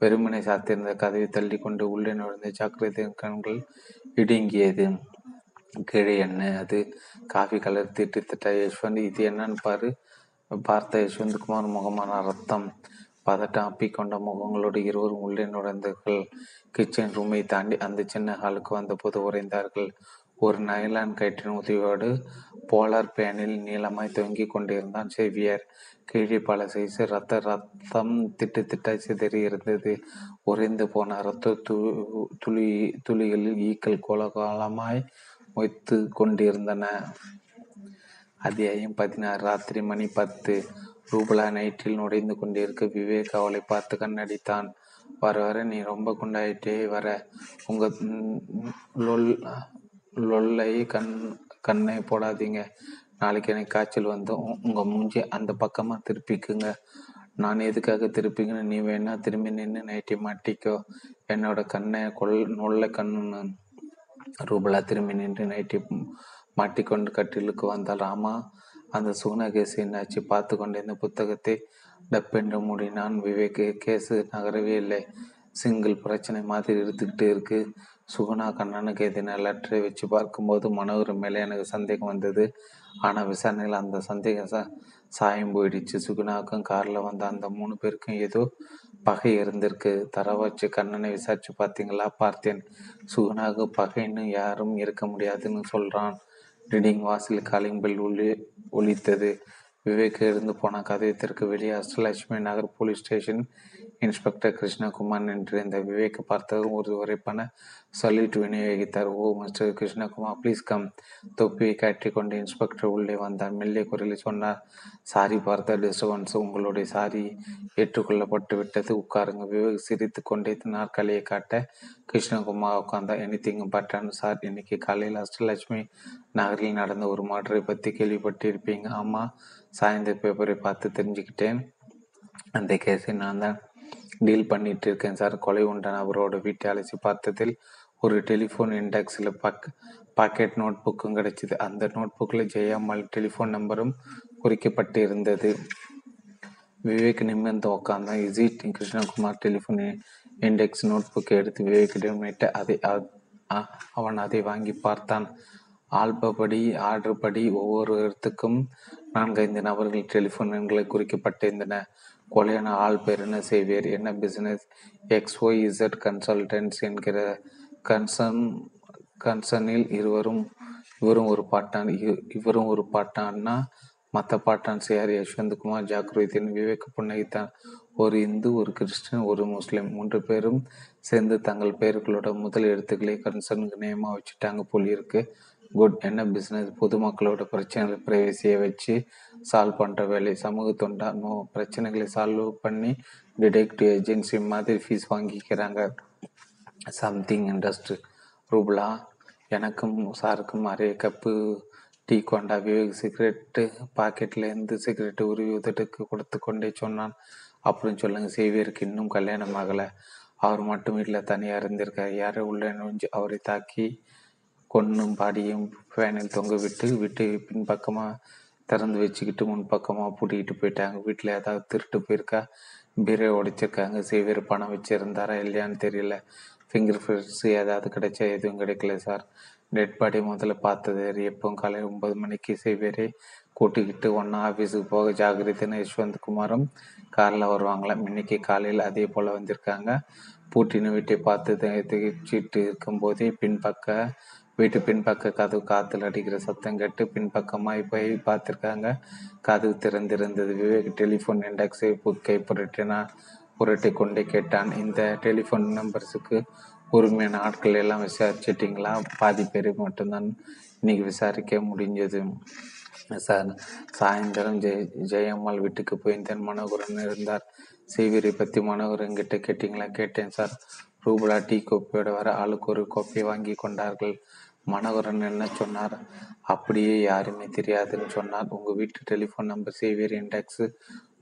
வெறுமனை சாத்திருந்த கதவை தள்ளி கொண்டு உள்ளே நுழைந்த சக்கரத்தின் கண்கள் இடுங்கியது. கீழே என்ன அது காஃபி கலர் திட்டு திட்ட யஷ்வந்த் இது என்னன்னு பாரு. பார்த்த யஷ்வந்த் குமார் முகமான ரத்தம் பதட்டம் அப்பிக்கொண்ட முகங்களோடு இருவரும் உள்ளே நுழைந்தார்கள். கிச்சன் ரூமை தாண்டி அந்த சின்ன ஹாலுக்கு வந்தபோது உறைந்தார்கள். ஒரு நைலான் கயிற்றின் உதவியோடு போலார் பேனில் நீளமாய் தொங்கிக் கொண்டிருந்தான் சேவியர் கீழே பல சைசு ரத்த ரத்தம் திட்டு திட்டாய் சிதறி இருந்தது. உறைந்து போன ரத்த துளி துளிகளில் ஈக்கள் கோலகாலமாய் மொய்த்து கொண்டிருந்தன. அத்தியாயம் பதினாறு ராத்திரி மணி பத்து. ரூபலா நைட்டில் நுழைந்து கொண்டிருக்க விவேக் அவளை பார்த்து கண்ணடித்தான். வர வர நீ ரொம்ப குண்டாயிட்டே வர. உங்க லொல் லொல்லை கண் கண்ணை போடாதீங்க. நாளைக்கு எனக்கு காய்ச்சல் வந்து உங்க மூஞ்சி அந்த பக்கமா திருப்பிக்குங்க. நான் எதுக்காக திருப்பிங்கன்னு நீ வேணா திரும்பி நின்று நைட்டி மாட்டிக்கோ. என்னோட கண்ணை கொல் நொல்லை கண்ணுன்னு ரூபலா திரும்பி நின்று நைட்டி மாட்டிக்கொண்டு கட்டிலுக்கு வந்தால் ராமா அந்த சுகுண கேஸ் என்னாச்சு? பார்த்து கொண்டிருந்த புத்தகத்தை டப்பென்று மூடினான். விவேக் கேஸு நகரவே இல்லை. சிங்கிள் பிரச்சனை மாதிரி இருந்துக்கிட்டு இருக்கு. சுகுணா கண்ணனுக்கு எதின லெட்டரை வச்சு பார்க்கும்போது மனோகர் மேலே எனக்கு சந்தேகம் வந்தது. ஆனால் விசாரணையில் அந்த சந்தேகம் சா சாயம் போயிடுச்சு. சுகுணாவுக்கும் காரில் வந்த அந்த மூணு பேருக்கும் ஏதோ பகை இருந்திருக்கு. தரவாச்சு கண்ணனை விசாரிச்சு பார்த்தீங்களா? பார்த்தேன். சுகனாக பகைன்னு யாரும் இருக்க முடியாதுன்னு சொல்கிறான் ரீடிங் வாசல் காலிங் பெல் ஒளி ஒலித்தது. விவேக் இருந்து போன கதையத்திற்கு வெளியே Ashtalakshmi Nagar police station inspector Krishnakumar இந்த விவேக் பார்த்ததும் ஒரு உரைப்பான சல்யூட் விநியோகித்தார். Oh mister Krishnakumar please come தொப்பியை கட்டிக்கொண்டு இன்ஸ்பெக்டர் உள்ளே வந்தார். மெல்லிய குரலில் சொன்னார் சாரி பார்த்த டிஸ்டர்பன்ஸ் உங்களுடைய சாரி ஏற்றுக்கொள்ளப்பட்டு விட்டது. உட்காருங்க. விவேக் சிரித்து கொண்டே நாற்காலியை காட்ட கிருஷ்ணகுமார் உட்கார்ந்தார். எனி திங் பட்டான் சார் இன்னைக்கு காலையில் அஷ்டலட்சுமி நகரில் நடந்த ஒரு மாற்றை பற்றி கேள்விப்பட்டிருப்பீங்க. ஆமாம் சாயந்தர பேப்பரை பார்த்து தெரிஞ்சுக்கிட்டேன். அந்த கேஸை நான் தான் டீல் பண்ணிட்டு இருக்கேன் சார். கொலை உண்டான அவரோட வீட்டை அலசி பார்த்ததில் ஒரு டெலிஃபோன் இண்டெக்ஸில் பக் பாக்கெட் நோட் புக்கும் கிடைச்சிது. அந்த நோட் புக்கில் ஜெயாமல் டெலிஃபோன் நம்பரும் குறிக்கப்பட்டு இருந்தது விவேக் நிமிர்ந்து உட்காந்தான் is it Krishnakumar telephone index note புக்கை எடுத்து விவேக்கிடம் நீட்ட அதை அவன் அதை வாங்கி பார்த்தான். ஆல்பப்படி ஆர்டர் படி ஒவ்வொரு இடத்துக்கும் நான்கைந்து நபர்கள் டெலிஃபோன் எண்களை குறிக்கப்பட்டிருந்தன. கொலையான ஆள் பேர் என்ன செய்வீர் என்ன business X Y Z consultants என்கிற கன்சர்ன் கன்சர்னில் இருவரும் இவரும் ஒரு பாட்டான் இவரும் ஒரு பாட்டான்னா மற்ற பாட்டான் யார்? யஷ்வந்த்குமார் ஜாக்ருதீன் விவேக் புன்னகித்தான் ஒரு இந்து ஒரு கிறிஸ்டின் ஒரு முஸ்லீம். மூன்று பேரும் சேர்ந்து தங்கள் பெயர்களோட முதல் எழுத்துக்களை கன்சர்னுக்கு நியமாக வச்சுட்டாங்க போல் இருக்கு. குட் என்ன பிஸ்னஸ் பொதுமக்களோட பிரச்சனைகளை பிரைவசியை வச்சு சால்வ் பண்ணுற வேலை சமூக தொண்டா நோ பிரச்சனைகளை சால்வ் பண்ணி டிடெக்டிவ் ஏஜென்சி மாதிரி ஃபீஸ் வாங்கிக்கிறாங்க. சம்திங் இண்டஸ்ட்ரி ரூபலா எனக்கும் சாருக்கும் அரைய கப்பு டீ கொண்டா விவேக் சிகரெட்டு பாக்கெட்லேருந்து சிகரெட்டு உருவி உதட்டுக்கு கொடுத்து கொண்டே சொன்னான். அப்படின்னு சொல்லுங்க சேவியருக்கு இன்னும் கல்யாணம் ஆகலை. அவர் மட்டும் வீட்டில் தனியாக இருந்திருக்கார். யாரோ உள்ள நுழைஞ்சு அவரை தாக்கி கொன்னும் பாடியும் ஃபேனில் தொங்கவிட்டு விட்டு பின்பக்கமாக திறந்து வச்சுக்கிட்டு முன்பக்கமாக பூட்டிக்கிட்டு போயிட்டாங்க. வீட்டில் ஏதாவது திருட்டு போயிருக்கா? பீரை உடைச்சிருக்காங்க. சேவியர் பணம் வச்சுருந்தாரா இல்லையான்னு தெரியல. ஃபிங்கர் பிரிண்ட்ஸ் ஏதாவது கிடைச்சா எதுவும் கிடைக்கல சார். டெட் பாடி முதல்ல பார்த்தது. எப்பவும் காலை ஒன்பது மணிக்கு சேவியரை கூட்டிக்கிட்டு ஒன்றா ஆஃபீஸுக்கு போக ஜாகிரதைன்னு யஷ்வந்த் குமாரும் காரில் வருவாங்களாம் இன்னைக்கு காலையில் அதே போல் வந்திருக்காங்க. பூட்டின வீட்டை பார்த்து திகச்சிட்டு இருக்கும்போதே பின்பக்க வீட்டு பின்பக்க கதவு காத்தில் அடிக்கிற சத்தம் கேட்டு பின்பக்கமாய் போய் பார்த்துருக்காங்க. கதவு திறந்திருந்தது. விவேக் டெலிஃபோன் இண்டெக்ஸை புக்கை புரட்டினான் புரட்டி கொண்டே கேட்டான். இந்த டெலிஃபோன் நம்பர்ஸுக்கு உரிமையான ஆட்கள் எல்லாம் விசாரிச்சிட்டிங்களா? பாதி பேர் மட்டும்தான் இன்னைக்கு விசாரிக்க முடிஞ்சது. சார் சாயந்தரம் ஜெய ஜெயம்மாள் வீட்டுக்கு போயிருந்தேன் மனோகரன் இருந்தார். சீவிரி பற்றி மனோகரன் கிட்ட கேட்டிங்களா? கேட்டேன் சார். ரூபலா டீ கோப்பையோட வர ஆளுக்கு ஒரு கோப்பையை வாங்கி கொண்டார்கள். மனவரன் என்ன சொன்னார்? அப்படியே யாருமே தெரியாதுன்னு சொன்னார் உங்கள் வீட்டு telephone number Xavier index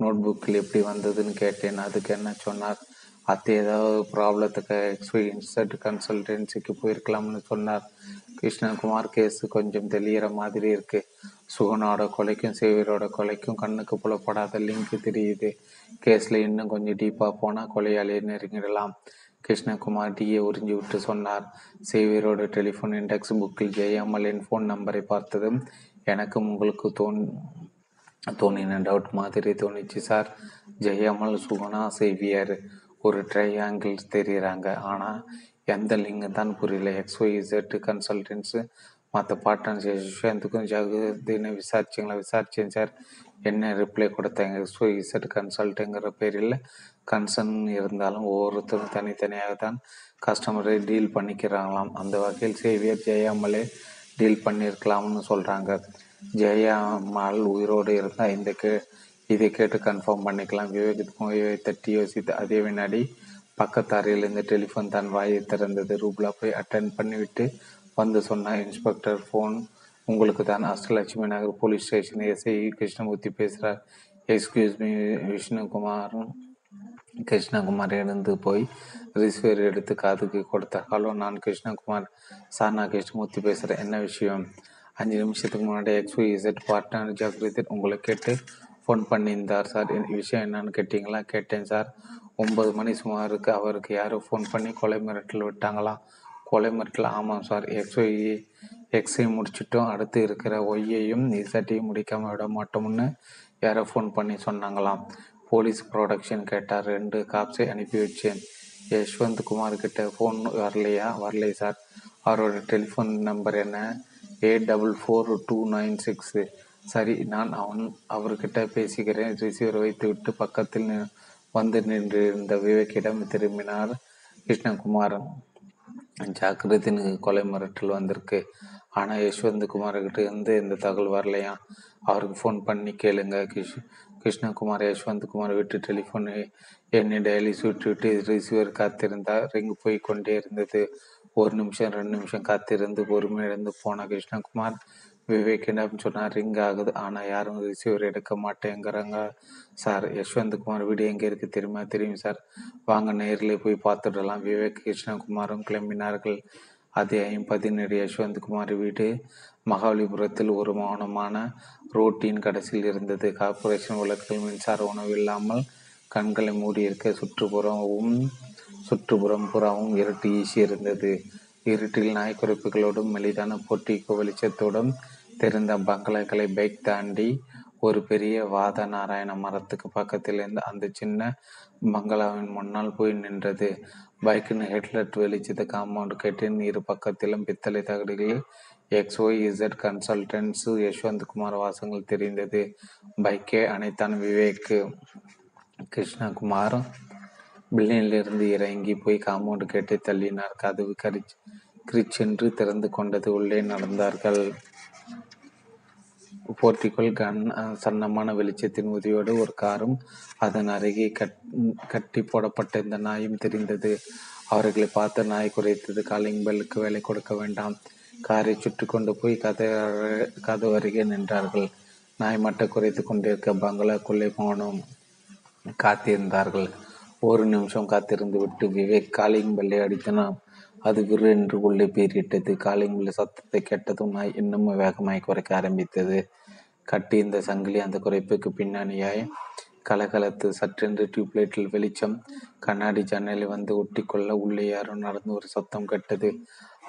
note புக்கில் எப்படி வந்ததுன்னு கேட்டேன். அதுக்கு என்ன சொன்னார்? அத்தை ஏதாவது ப்ராப்ளத்துக்கு எக்ஸ்பி கன்சல்டன்சிக்கு போயிருக்கலாம்னு சொன்னார். கிருஷ்ணகுமார் கேஸ் கொஞ்சம் தெளிகிற மாதிரி இருக்கு. சுகனோட கொலைக்கும் சேவியரோட கொலைக்கும் கண்ணுக்கு புலப்படாத லிங்க் தெரியுது. கேஸில் இன்னும் கொஞ்சம் டீப்பாக போனால் கொலையாளியை நெருங்கிடலாம். கிருஷ்ணகுமார் டீயை உறிஞ்சிவிட்டு சொன்னார். சேவியரோட டெலிஃபோன் இண்டெக்ஸ் புக்கில் ஜெயம்மலின் ஃபோன் நம்பரை பார்த்ததும் எனக்கும் உங்களுக்கு தோன் தோணின டவுட் மாதிரி தோணிச்சு சார் ஜெயம்மல் சுகுணா சேவியர். ஒரு ட்ரையாங்கிள் தெரிகிறாங்க ஆனால் எந்த லிங்கு தான் புரியல. எக்ஸ்ஒய் இசட் கன்சல்டன்ஸு மற்ற பார்ட்னர்ஸ் யஷ்வந்துக்கும் விசாரிச்சிங்களா? விசாரிச்சேன் சார் என்ன ரிப்ளை கொடுத்தாங்க எக்ஸ்ஒய் இசட் கன்சல்ட்டுங்கிற பேரில் கன்சர்ன் இருந்தாலும் ஒவ்வொருத்தரும் தனித்தனியாக தான் கஸ்டமரை டீல் பண்ணிக்கிறாங்களாம். அந்த வகையில் சேவியர் ஜெயாமலே டீல் பண்ணியிருக்கலாம்னு சொல்கிறாங்க ஜெயாமால் உயிரோடு இருந்தால் இந்த கே இதை கேட்டு கன்ஃபார்ம் பண்ணிக்கலாம். விவேகத்துக்கும் தட்டி யோசித்து அதே வினாடி பக்கத்தாரியிலிருந்து டெலிஃபோன் தன் வாயை திறந்தது. ரூப்லா போய் அட்டன் பண்ணிவிட்டு வந்து சொன்ன இன்ஸ்பெக்டர் ஃபோன் உங்களுக்கு தான். Ashtalakshmi Nagar police station SI Krishnamurthy பேசுகிறார் எக்ஸ்கியூஸ் மீ விஷ்ணுகுமாரும் கிருஷ்ணகுமார் எழுந்து போய் ரிசீவர் எடுத்து காதுக்கு கொடுத்தார். ஹலோ நான் கிருஷ்ணகுமார். சார் நான் கிருஷ்ணமூர்த்தி பேசுகிறேன் என்ன விஷயம்? அஞ்சு நிமிஷத்துக்கு முன்னாடி எக்ஸ்பி இசட் பார்ட்னர் ஜாகிரதன் உங்களை கேட்டு ஃபோன் பண்ணியிருந்தார் சார். விஷயம் என்னன்னு கேட்டிங்களா? கேட்டேன் சார். ஒம்பது மணி சுமாருக்கு அவருக்கு யாரும் ஃபோன் பண்ணி கொலை மிரட்டல் விட்டாங்களா? கொலை மிரட்டல்? ஆமாம் சார். எக்ஸ்ஒய் எக்ஸை முடிச்சிட்டோம். அடுத்து இருக்கிற ஒய்யையும் இசட்டையும் முடிக்காமல் விட மாட்டோம்னு யாரோ ஃபோன் பண்ணி சொன்னாங்களாம். போலீஸ் ப்ரொடக்ஷன் கேட்டார். ரெண்டு காப்ஸை அனுப்பி வச்சேன். யஷ்வந்த் குமார் கிட்ட ஃபோன் வரலையா? வரலை சார் அவரோட டெலிஃபோன் நம்பர் என்ன? Eight double four two nine six சரி நான் அவன் அவர்கிட்ட பேசிக்கிறேன். ரிசீவர் வைத்து விட்டு பக்கத்தில் வந்து நின்றிருந்த விவேக்கிடம் திரும்பினார் கிருஷ்ணகுமாரன். ஜாக்கிரத்தினுக்கு கொலை மிரட்டல் வந்திருக்கு. ஆனால் யஷ்வந்த் குமார்கிட்ட இருந்து இந்த தகவல் வரலையா? அவருக்கு ஃபோன் பண்ணி கேளுங்க கிஷ் கிருஷ்ணகுமார் யஷ்வந்த் குமார் விட்டு டெலிஃபோன் என்னை டெய்லி சுற்றிவிட்டு ரிசீவர் காத்திருந்தார். ரிங் போய் கொண்டே இருந்தது. ஒரு நிமிஷம் ரெண்டு நிமிஷம் காத்திருந்து பொறுமையிழந்து போன கிருஷ்ணகுமார் விவேக்கிடம் சொன்னார் ரிங் ஆகுது. ஆனால் யாரும் ரிசீவர் எடுக்க மாட்டேங்கிறாங்க சார் யஷ்வந்த் குமார் வீடு எங்கே இருக்குது தெரியுமா? தெரியும் சார் வாங்க நேரில் போய் பார்த்துடலாம். விவேக் கிருஷ்ணகுமாரும் கிளம்பினார்கள். அத்தியாயம் பதினேழு யஷ்வந்த் குமார் வீடு மகாபலிபுரத்தில் ஒரு மௌனமான ரோட்டின் கடைசியில் இருந்தது. கார்பரேஷன் உலகில் மின்சார உணவு இல்லாமல் கண்களை மூடியிருக்க சுற்றுப்புறமும் சுற்றுப்புறம் புறாவும் இருட்டு ஈசி இருந்தது. இருட்டில் நாய்க்குறிப்புகளோடும் மெலிதான போட்டி வெளிச்சத்தோடும் தெரிந்த பங்களாக்களை பைக் தாண்டி ஒரு பெரிய வாத நாராயண மரத்துக்கு பக்கத்தில் இருந்த அந்த சின்ன பங்களாவின் முன்னால் போய் நின்றது. பைக்கின் ஹெட்லைட் வெளிச்சத காம்பவுண்ட் கேட்டின் இரு பக்கத்திலும் பித்தளை தகடுகளில் X Y Z consultants Yashwant Kumar வாசங்கள் தெரிந்தது. பைக்கே அனைத்தான் விவேக் கிருஷ்ணகுமார் பில்லியிலிருந்து இறங்கி போய் காம்பவுண்ட் கேட்டை தள்ளினார். கதவு கரிச் கிரிச்சென்று திறந்து கொண்டது உள்ளே நடந்தார்கள். போர்ட்டிக்குள் கன் சன்னமான வெளிச்சத்தின் உதவியோடு ஒரு காரும் அதன் அருகே கட் கட்டி போடப்பட்ட இந்த நாயும் தெரிந்தது. அவர்களை பார்த்து நாய் குறைத்தது. காலிங் பெல்லுக்கு வேலை கொடுக்க வேண்டாம். காரை சுற்றி கொண்டு போய் கதை கதவு அருகே நின்றார்கள். நாய் மட்டை குறைத்து கொண்டிருக்க பங்களாக்குள்ளே போனோம். காத்திருந்தார்கள். ஒரு நிமிஷம் காத்திருந்து விட்டு விவேக் காலிங் பெல்லை அடித்தனாம் அது விரு என்று உள்ளே பேரிட்டது. காலிங் பெல் சத்தத்தை கேட்டதும் நாய் இன்னமும் வேகமாய் குறைக்க ஆரம்பித்தது. கட்டி இந்த சங்கிலி அந்த குறைப்புக்கு பின்னணியாய் கலகலத்து சற்றென்று டியூப்லைட்டில் வெளிச்சம் கண்ணாடி ஜன்னலை வந்து ஒட்டிக்கொள்ள உள்ளே யாரோ நடந்து ஒரு சத்தம் கெட்டது.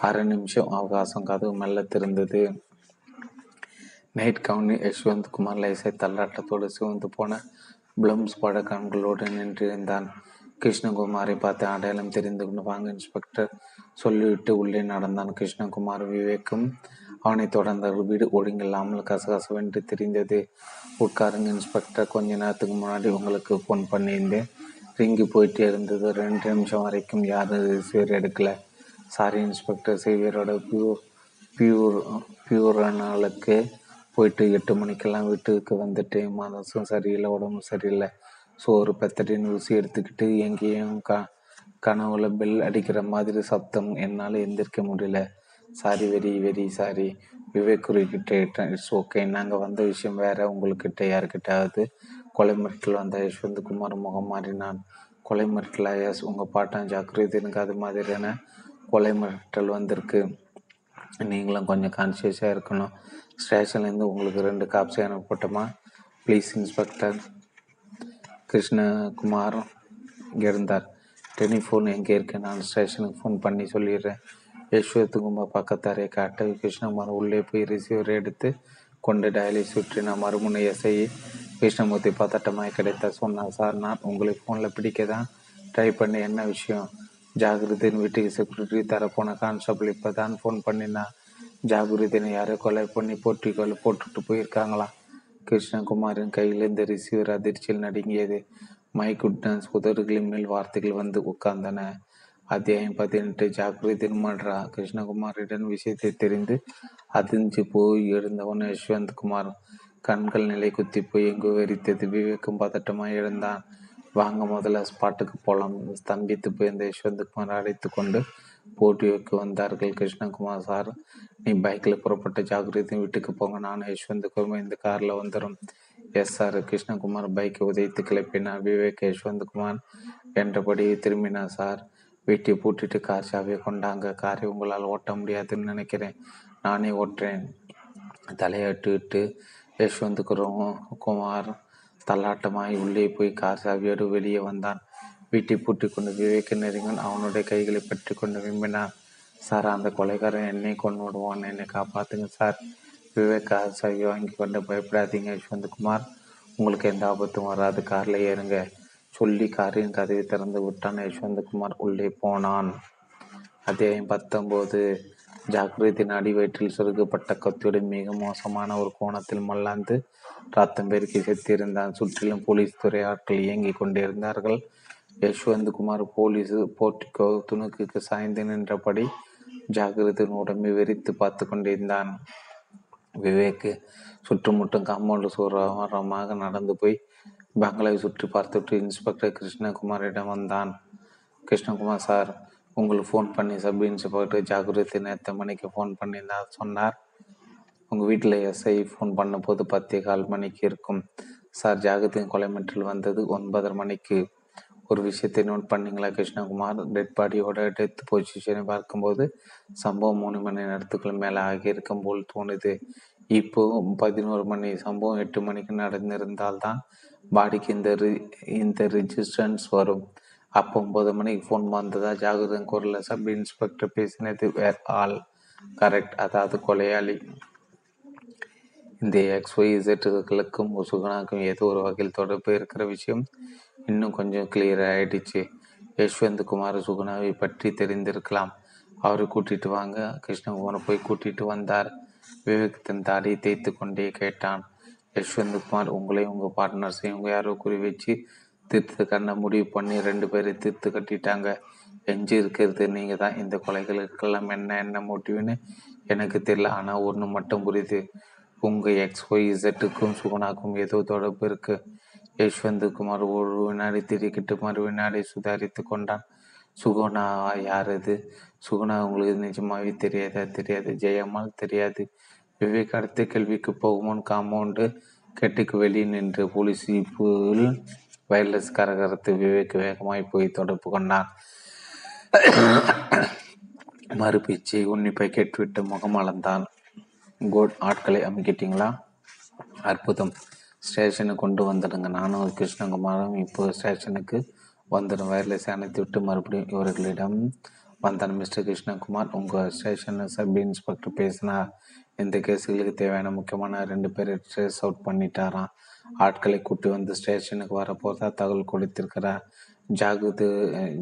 அரை நிமிஷம் அவகாசம் கதவு மெல்ல திறந்தது. நைட் கவுனி யஷ்வந்த் குமார் லைசை தள்ளாட்டத்தோடு சிவந்து போன ப்ளம்ஸ் பட கண்களோடு நின்றிருந்தான். கிருஷ்ணகுமாரை பார்த்து அடையாளம் தெரிந்து கொண்டு வாங்க இன்ஸ்பெக்டர் சொல்லிவிட்டு உள்ளே நடந்தான். கிருஷ்ணகுமார் விவேக்கும் அவனை தொடர்ந்த வீடு ஒழுங்கில்லாமல் கசகசவென்று தெரிந்தது. உட்காருங்க இன்ஸ்பெக்டர். கொஞ்ச நேரத்துக்கு முன்னாடி உங்களுக்கு ஃபோன் பண்ணியிருந்தேன். ரிங்கி போயிட்டே இருந்தது. ரெண்டு நிமிஷம் வரைக்கும் யாரும் ரிசீவர் எடுக்கல. Sorry inspector. சேவியரோட பியூர் பியூர் பியூரனாலுக்கு போயிட்டு எட்டு மணிக்கெல்லாம் வீட்டுக்கு வந்துட்டேன். மனசும் சரியில்லை உடம்பும் சரியில்லை. சோறு பெத்தடின்னு ருசி எடுத்துக்கிட்டு எங்கேயும் க கனவுல பெல் அடிக்கிற மாதிரி சப்தம் என்னால் எந்திரிக்க முடியல. Sorry very very sorry Vivek குறுக்கிட்ட இட்ஸ் ஓகே நாங்கள் வந்த விஷயம் வேற. உங்கள்கிட்ட யாருக்கிட்டாவது கொலை மிரட்டல் வந்த யஷ்வந்த் குமார் முகம் மாறினான். கொலை மிரட்டலா எஸ் உங்கள் பாட்டன் ஜாக்கிரதை எனக்கு அது மாதிரியான கொலை மிரட்டல் வந்திருக்கு. நீங்களும் கொஞ்சம் கான்சியஸாக இருக்கணும். ஸ்டேஷன்லேருந்து உங்களுக்கு ரெண்டு காப்ஸை அனுப்பட்டுமா? ப்ளீஸ் இன்ஸ்பெக்டர் கிருஷ்ணகுமார் இருந்தார். டெலிஃபோன் எங்கே இருக்கு? நான் ஸ்டேஷனுக்கு ஃபோன் பண்ணி சொல்லிடுறேன். யஷ்வத்துக்குமார் பக்கத்தாரை காட்ட கிருஷ்ணகுமார் உள்ளே போய் ரிசீவர் எடுத்து கொண்டு டயலை சுற்றின மறுமுனை எஸ்ஐ கிருஷ்ணமூர்த்தி பதட்டமாக கிடைத்த சொன்னார் சார் நான் உங்களை ஃபோனில் பிடிக்க தான் ட்ரை பண்ணி என்ன விஷயம்? ஜாகிரதின் வீட்டுக்கு செக்யூரிட்டி தரப்போன கான்ஸ்டபிள் இப்போ தான் ஃபோன் பண்ணினா ஜாகிரதினை யாரோ கொலை பண்ணி போட்டிக்கொள்ள போட்டுட்டு போயிருக்காங்களா? கிருஷ்ணகுமாரின் கையில் இந்த ரிசீவர் அதிர்ச்சியில் நடுங்கியது. மை குட்னஸ் உதடுகளின் மேல் வார்த்தைகள் வந்து உட்கார்ந்தன. அத்தியாயம் பதினெட்டு ஜாக்கிரதை திருமன்றா கிருஷ்ணகுமாரிடம் விஷயத்தை தெரிந்து அதிர்ந்து போய் எழுந்தவன் யஷ்வந்த் குமார். கண்கள் நிலை குத்தி போய் எங்கு வெறித்தது? விவேக்கும் பதட்டமாக எழுந்தான். வாங்க முதல்ல ஸ்பாட்டுக்கு போகலாம் ஸ்தம்பித்து போய் இந்த யஷ்வந்த் குமார் அழைத்து கொண்டு போட்டியோக்கு வந்தார்கள் கிருஷ்ணகுமார் சார். நீ பைக்கில் புறப்பட்ட ஜாக்கிரதையும் வீட்டுக்கு போங்க. நான் யஷ்வந்த் குமார் இந்த காரில் வந்துடும் எஸ் சார் கிருஷ்ணகுமார் பைக்கை உதைத்து கிளப்பினார். விவேக் யஷ்வந்த் குமார் என்றபடி திரும்பினார் சார். வீட்டை பூட்டிட்டு கார் சாவியை கொண்டாங்க. காரை உங்களால் ஓட்ட முடியாதுன்னு நினைக்கிறேன். நானே ஓட்டுறேன். தலையாட்டு யஷ்வந்த் குமார் தள்ளாட்டமாய் உள்ளே போய் கார் சாவியோடு வெளியே வந்தான். வீட்டை பூட்டி கொண்டு விவேக நெருங்கன் அவனுடைய கைகளை பற்றி கொண்டு விரும்பினான் சார் அந்த கொலைகாரன் என்னை கொண்டு விடுவான். என்னை காப்பாத்துங்க சார். விவேக் கார் சாவி வாங்கி கொண்டு பயப்படாதீங்க யஷ்வந்த் குமார். உங்களுக்கு எந்த ஆபத்தும் வராது. காரில் ஏறுங்க. சொல்லி காரின் கதவை திறந்து விட்டான். யஷ்வந்த்குமார் உள்ளே போனான். அத்தியாயம் பத்தொம்போது ஜாக்கிரத்தின் அடிவயிற்றில் சுருக்கப்பட்ட சொருகப்பட்ட கத்தியுடன் மிக மோசமான ஒரு கோணத்தில் மல்லாந்து ரத்தம் பெருக்கி செத்திருந்தான் சுற்றிலும் போலீஸ் துறை ஆட்கள் இயங்கிக் கொண்டிருந்தார்கள். யஷ்வந்த்குமார் போலீஸ் போட்டிக்கோ துணுக்குக்கு சாய்ந்து நின்றபடி ஜாகிரதின் உடம்பை வெறித்து பார்த்து கொண்டிருந்தான். விவேக் சுற்றுமுட்டும் காம்பவுண்டு சூரமாக நடந்து போய் பங்களாவை சுற்றி பார்த்துட்டு இன்ஸ்பெக்டர் கிருஷ்ணகுமாரிடம் வந்தான். கிருஷ்ணகுமார் சார் உங்களுக்கு ஃபோன் பண்ணி சப் இன்ஸ்பெக்டர் ஜாகிரதை நேற்று மணிக்கு ஃபோன் பண்ணியிருந்தார் சொன்னார். உங்கள் வீட்டில் எஸ்ஐ ஃபோன் பண்ணும்போது பத்தே கால் மணிக்கு இருக்கும். சார் ஜாகிரதையின் கொலை மெட்டில் வந்தது ஒன்பதரை மணிக்கு. ஒரு விஷயத்தை நோட் பண்ணீங்களா கிருஷ்ணகுமார்? டெட் பாடியோட டெத் பொசிஷனை பார்க்கும்போது சம்பவம் மூணு மணி நேரத்துக்குள்ள மேலே ஆகியிருக்கும் போல் தோணுது. இப்போ பதினோரு மணி சம்பவம் எட்டு மணிக்கு நடந்திருந்தால்தான் பாடிக்கு இந்த இந்த ரிஜிஸ்டன்ஸ் வரும். அப்போ ஒன்பது மணிக்கு ஃபோன் வந்ததா? ஜாகிரதன் குரலில் சப் இன்ஸ்பெக்டர் பேசினது வேர் ஆல் கரெக்ட் அதாவது கொலையாளி. இந்த எக்ஸ்ஒய் இசட்டுகளுக்கும் சுகுணாக்கும் ஏதோ ஒரு வகையில் தொடர்பு இருக்கிற விஷயம் இன்னும் கொஞ்சம் கிளியர் ஆயிடுச்சு. யஷ்வந்த் குமார் சுகுணாவை பற்றி தெரிந்திருக்கலாம். அவரை கூட்டிட்டு வாங்க. கிருஷ்ணகுமார் போய் கூட்டிட்டு வந்தார். விவேக் தன் தாடியை தேய்த்து கொண்டே கேட்டான். யஷ்வந்த் குமார் உங்களை உங்கள் பார்ட்னர்ஸையும் உங்கள் யாரோ குறி வச்சு தீர்த்து கண்ண முடிவு பண்ணி ரெண்டு பேரை தீர்த்து கட்டிட்டாங்க. எஞ்சி இருக்கிறது நீங்கள் தான் இந்த கொலைகளுக்கெல்லாம் என்ன என்ன மோட்டிவ்னு எனக்கு தெரியல. ஆனால் ஒன்று மட்டும் புரியுது. உங்கள் எக்ஸ் ஒய் இசட்டுக்கும் சுகுணாக்கும் ஏதோ தொடர்பு இருக்கு. யஷ்வந்த் குமார் ஒரு வினாடி திரிக்கிட்டு மறு வினாடி சுதாரித்து கொண்டான். சுகுணா யார் அது? சுகுணா உங்களுக்கு நிஜமாவே தெரியாதா? தெரியாது. ஜெயம்மாள் தெரியாது. விவேக் அடுத்த கேள்விக்கு போகுமுன் காம்பவுண்டு கெட்டுக்கு வெளியே நின்று போலீஸ் இப்போ வயர்லெஸ் கரகரத்து விவேக் வேகமாய் போய் தொடர்பு கொண்டான். மறுபீச்சை உன்னிப்பை கேட்டுவிட்டு முகம் அளந்தான். கோட் ஆட்களை அமைக்கிட்டீங்களா? அற்புதம். ஸ்டேஷனுக்கு கொண்டு வந்துடுங்க. நானும் கிருஷ்ணகுமாரும் இப்போ ஸ்டேஷனுக்கு வந்துடும் வயர்லெஸ் அணைத்து விட்டு மறுபடியும் இவர்களிடம் வந்தான். மிஸ்டர் கிருஷ்ணகுமார் உங்கள் ஸ்டேஷனில் சப் இன்ஸ்பெக்டர் பேசினார். இந்த கேஸுகளுக்கு தேவையான முக்கியமான ரெண்டு பேரை ட்ரேஸ் அவுட் பண்ணிட்டாராம். ஆட்களை கூட்டி வந்து ஸ்டேஷனுக்கு வரப்போதா தகவல் கொடுத்திருக்கிறார். ஜாகிரது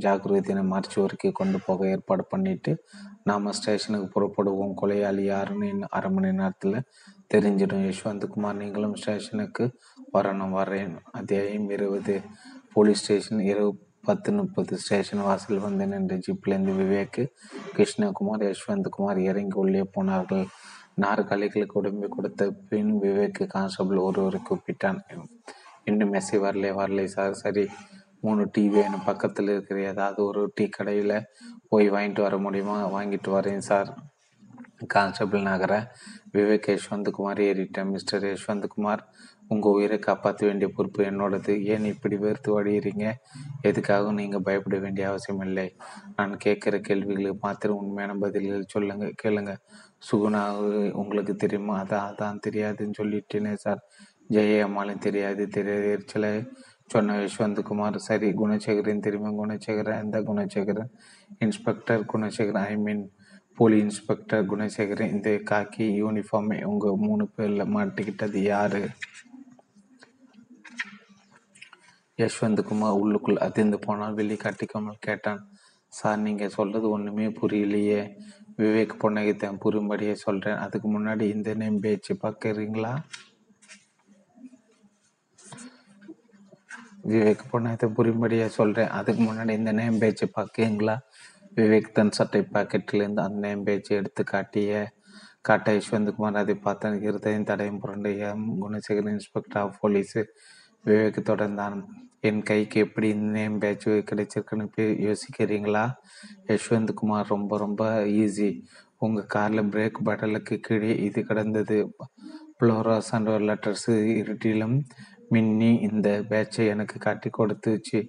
ஜாகிரதினை மார்ச் வரைக்கும் கொண்டு போக ஏற்பாடு பண்ணிட்டு நாம் ஸ்டேஷனுக்கு புறப்படுவோம். கொலையாளி யாருன்னு அரை மணி நேரத்தில் தெரிஞ்சிடும். யஷ்வந்த் குமார் நீங்களும் ஸ்டேஷனுக்கு வரணும். வரேன். அத்தியாயம் இருபது. போலீஸ் ஸ்டேஷன் இரவு பத்து முப்பது. ஸ்டேஷன் வாசல் வந்து நின்ற ஜீப்லேருந்து விவேக் கிருஷ்ணகுமார் யஷ்வந்த் குமார் இறங்கி உள்ளே போனார்கள். நாற்காலிகளுக்கு உடம்பு கொடுத்த பின் விவேக் கான்ஸ்டபிள் ஒருவரை கூப்பிட்டான். இன்னும் மெஸ்ஸி வரல வரலை சார். சரி மூணு டீ வேணும். பக்கத்தில் இருக்கிற ஏதாவது ஒரு டீ கடையில் போய் வாங்கிட்டு வர முடியுமா? வாங்கிட்டு வரேன் சார். கான்ஸ்டபிள் நகர விவேக் யஷ்வந்த் குமார் ஏறிட்டேன் மிஸ்டர் யஷ்வந்த் குமார் உங்கள் உயிரை காப்பாற்ற வேண்டிய பொறுப்பு என்னோடது. ஏன் இப்படி வெறுத்து வழியிறீங்க எதுக்காகவும் நீங்கள் பயப்பட வேண்டிய அவசியம் இல்லை. நான் கேட்குற கேள்விகளுக்கு மாத்திரம் உண்மையான பதில்கள் சொல்லுங்கள் கேளுங்கள் சுகுணா உங்களுக்கு தெரியுமா? அதான் அதான் தெரியாதுன்னு சொல்லிட்டேனே சார். ஜெய அம்மாலும் தெரியாது தெரியாது. எரிச்சலை சொன்ன யஷ்வந்த் குமார் சரி குணசேகரன் தெரியுமா? குணசேகரன் எந்த Gunasekaran inspector Gunasekaran I mean போலி இன்ஸ்பெக்டர் குணசேகரன் இந்த காக்கி யூனிஃபார்மை உங்கள் மூணு பேரில் மாட்டிக்கிட்டது யாரு? யஷ்வந்தகுமார் உள்ளுக்குள் அதிர்ந்து போனால் வெளி காட்டிக்காமல் கேட்டான். சார் நீங்கள் சொல்றது ஒன்றுமே புரியலையே. விவேக் புன்னகைத்தேன் புரியும்படியே சொல்கிறேன் அதுக்கு முன்னாடி இந்த நேம் பேச்சு பார்க்குறீங்களா? விவேக் புன்னகத்தை புரியும்படியே சொல்கிறேன் அதுக்கு முன்னாடி இந்த நேம் பேச்சு பார்க்குறீங்களா? விவேக் தன் சட்டை பாக்கெட்டிலேருந்து அந்த நேம் பேச்சு எடுத்து காட்டிய காட்ட யஷ்வந்த்குமார் அதை பார்த்தான். இருதயம் தடையும் புரண்டைய Gunasekar inspector of police Vivek தொடர்ந்தான். என் கைக்கு எப்படி இந்த நேம் பேட்ச் கிடைச்சிருக்குன்னு யோசிக்கிறீங்களா? யஷ்வந்த் குமார் ரொம்ப ரொம்ப ஈஸி உங்கள் காரில் பிரேக் பட்டலுக்கு கீழே இது கிடந்தது. ஃப்ளோராஸ் அண்ட் லெட்டர்ஸ் இருட்டிலும் மின்னி இந்த பேட்சை எனக்கு காட்டி கொடுத்துச்சு.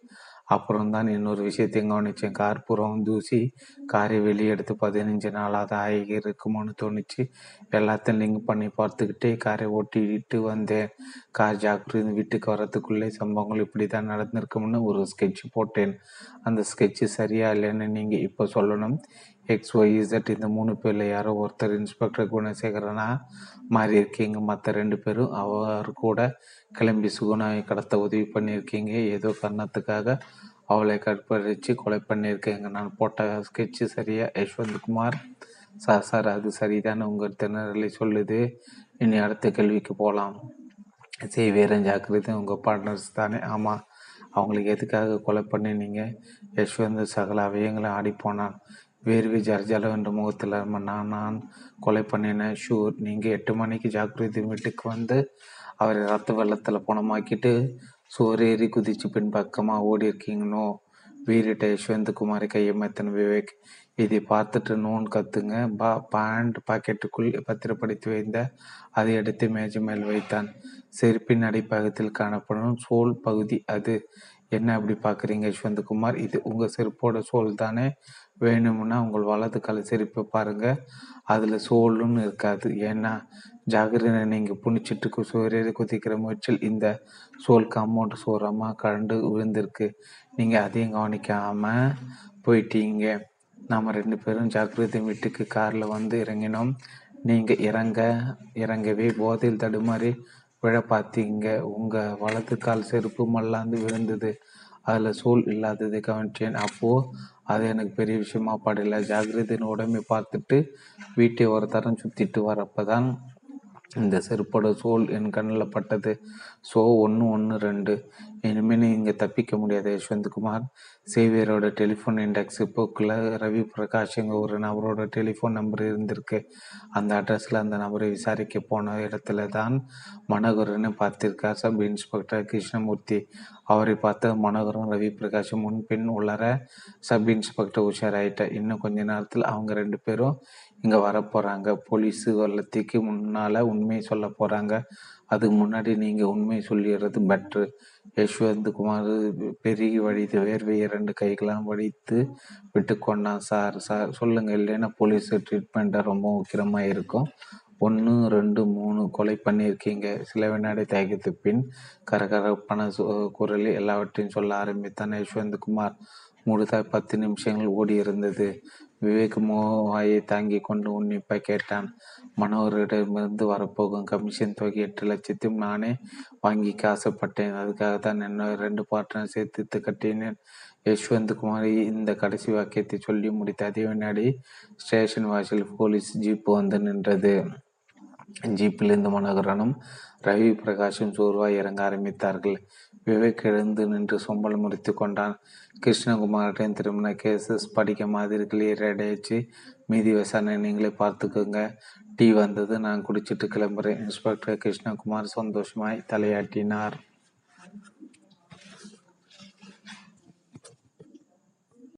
அப்புறம்தான் இன்னொரு விஷயத்தையும் கவனிச்சேன். கார் புறம் தூசி காரை வெளியே எடுத்து பதினஞ்சு நாளாவது ஆகி இருக்குமோன்னு தோணுச்சு. எல்லாத்தையும் லிங்க் பண்ணி பார்த்துக்கிட்டே காரை ஓட்டிட்டு வந்தேன். கார் ஜாக்கிரதை வீட்டுக்கு வரத்துக்குள்ளே சம்பவங்கள் இப்படி தான் நடந்திருக்கும்னு ஒரு ஸ்கெட்ச் போட்டேன். அந்த ஸ்கெட்சு சரியா இல்லைன்னு நீங்கள் இப்போ சொல்லணும். எக்ஸ் ஒய் இசட் இந்த மூணு பேரில் யாரோ ஒருத்தர் இன்ஸ்பெக்டர் குணசேகரனா மாறியிருக்கீங்க மற்ற ரெண்டு பேரும் அவர் கூட கிளம்பி சுகுணாவை கடத்த உதவி பண்ணியிருக்கீங்க. ஏதோ காரணத்துக்காக அவளை கற்பழித்து கொலை பண்ணியிருக்கீங்க. நான் போட்ட ஸ்கெட்சு சரியா? யஷ்வந்த் குமார் சார் சார் அது சரிதான் உங்கள் திணறலை சொல்லுது. இனி அடுத்த கேள்விக்கு போகலாம் செய்வேரன் ஜாக்கிரதை. உங்கள் பார்ட்னர்ஸ் தானே. ஆமாம் அவங்களுக்கு எதுக்காக கொலை பண்ணினீங்க? யஷ்வந்த் சகல அவயங்களும் ஆடிப்போனான் வேர்வை ஜர்ஜாலம் என்ற முகத்தில் நான் நான் கொலை பண்ணினேன் ஷூர் நீங்கள் எட்டு மணிக்கு ஜாக்கிரதை வீட்டுக்கு வந்து அவரை ரத்த வெள்ளத்தில் பணமாக்கிட்டு சோறேறி குதிச்சு பின் பக்கமாக ஓடி இருக்கீங்கன்னோ வீரிட்ட யஷ்வந்த் கையமைத்தன் விவேக். இதை பார்த்துட்டு நோன் கத்துங்க. பா பேண்ட் பாக்கெட்டுக்குள் பத்திரப்படுத்தி வைந்த அதை எடுத்து மேஜை மேல் வைத்தான். செருப்பின் அடிப்பகத்தில் காணப்படும் சோல் பகுதி அது. என்ன அப்படி பார்க்குறீங்க யஷ்வந்த்குமார் இது உங்கள் செருப்போட சோல் தானே? வேணும்னா உங்கள் வலது கால சிரிப்பை பாருங்கள் அதில் சோல்னு இருக்காது. ஏன்னா ஜாகிரதை நீங்கள் புனிச்சிட்டு சோறையை குதிக்கிற முயற்சியில் இந்த சோல் காம்பவுண்ட் சோரமாக கண்டு விழுந்திருக்கு. நீங்கள் அதையும் கவனிக்காமல் போயிட்டீங்க. நாம் ரெண்டு பேரும் ஜாக்கிரதை வீட்டுக்கு காரில் வந்து இறங்கினோம். நீங்கள் இறங்க இறங்கவே போதையில் தடுமாறி விழ பார்த்தீங்க உங்கள் வலது கால் செருப்பு மல்லாந்து விழுந்தது. அதில் சோல் இல்லாததை கவனிச்சேன். அப்போது அது எனக்கு பெரிய விஷயமா படல. ஜாகிரதையின் உடம்பை பார்த்துட்டு வீட்டை ஒரு தரம் சுற்றிட்டு வரப்பதான் இந்த செருப்போட சோல் என் கண்ணில் பட்டது. ஸோ ஒன்று ஒன்று ரெண்டு. இனிமேல் இங்கே தப்பிக்க முடியாது யஷ்வந்த்குமார். சேவியரோட டெலிஃபோன் இண்டெக்ஸ் புக்கில் ரவி பிரகாஷ்ங்க ஒரு நபரோட டெலிஃபோன் நம்பர் இருந்திருக்கு. அந்த அட்ரஸில் அந்த நபரை விசாரிக்க போன இடத்துல தான் மனோகரனை பார்த்திருக்கார் சப் இன்ஸ்பெக்டர் கிருஷ்ணமூர்த்தி. அவரை பார்த்த மனோகரன் ரவி பிரகாஷும் முன்பின் உள்ளர சப் இன்ஸ்பெக்டர் உஷாராயிட்ட இன்னும் கொஞ்ச நேரத்தில் அவங்க ரெண்டு பேரும் இங்கே வரப்போகிறாங்க போலீஸு வல்லத்துக்கு முன்னால் உண்மையை சொல்ல போகிறாங்க அதுக்கு முன்னாடி நீங்கள் உண்மையை சொல்லிடுறது பெட்ரு யஷ்வந்த் குமார் பெருகி வடித்து வேர்வை இரண்டு கைகளாம் வடித்து விட்டு கொண்டான் சார் சார் சொல்லுங்கள் இல்லைன்னா போலீஸ் ட்ரீட்மெண்ட்டை ரொம்ப உக்கிரமாக இருக்கும். ஒன்று ரெண்டு மூணு கொலை பண்ணியிருக்கீங்க. சில வினாடி தயக்கத்து பின் கரகரப்பான குரலில் எல்லாவற்றையும் சொல்ல ஆரம்பித்தான் யஷ்வந்த் குமார். முழுதாய் பத்து நிமிஷங்கள் ஓடி இருந்தது விவேக் மோவாயை தாங்கி கொண்டு உன்னிப்பாய் கேட்டான். மனோகரிடமிருந்து வரப்போகும் கமிஷன் தொகை எட்டு லட்சத்தையும் நானே வாங்கிக்க ஆசைப்பட்டேன். அதுக்காக தான் என்ன ரெண்டு பார்ட்னர் சேர்த்து கட்டினேன் யஷ்வந்த் குமாரி இந்த கடைசி வாக்கியத்தை சொல்லி முடித்த அதே வினாடி ஸ்டேஷன் வாசல் போலீஸ் ஜீப் வந்து நின்றது. ஜீப்பிலிருந்து மனோகரனும் ரவி பிரகாஷும் சோர்வாய் இறங்க ஆரம்பித்தார்கள். விவேக் எழுந்து நின்று சொம்பல் முறித்து கொண்டான். கிருஷ்ணகுமாரிடம் திரும்பின கேசஸ் படிக்க மாதிரி கிளியர் அடையாச்சு மீதி விசாரணை நீங்களே பார்த்துக்கோங்க. டீ வந்தது நான் குடிச்சிட்டு கிளம்புறேன். இன்ஸ்பெக்டர் கிருஷ்ணகுமார் சந்தோஷமாய் தலையாட்டினார்.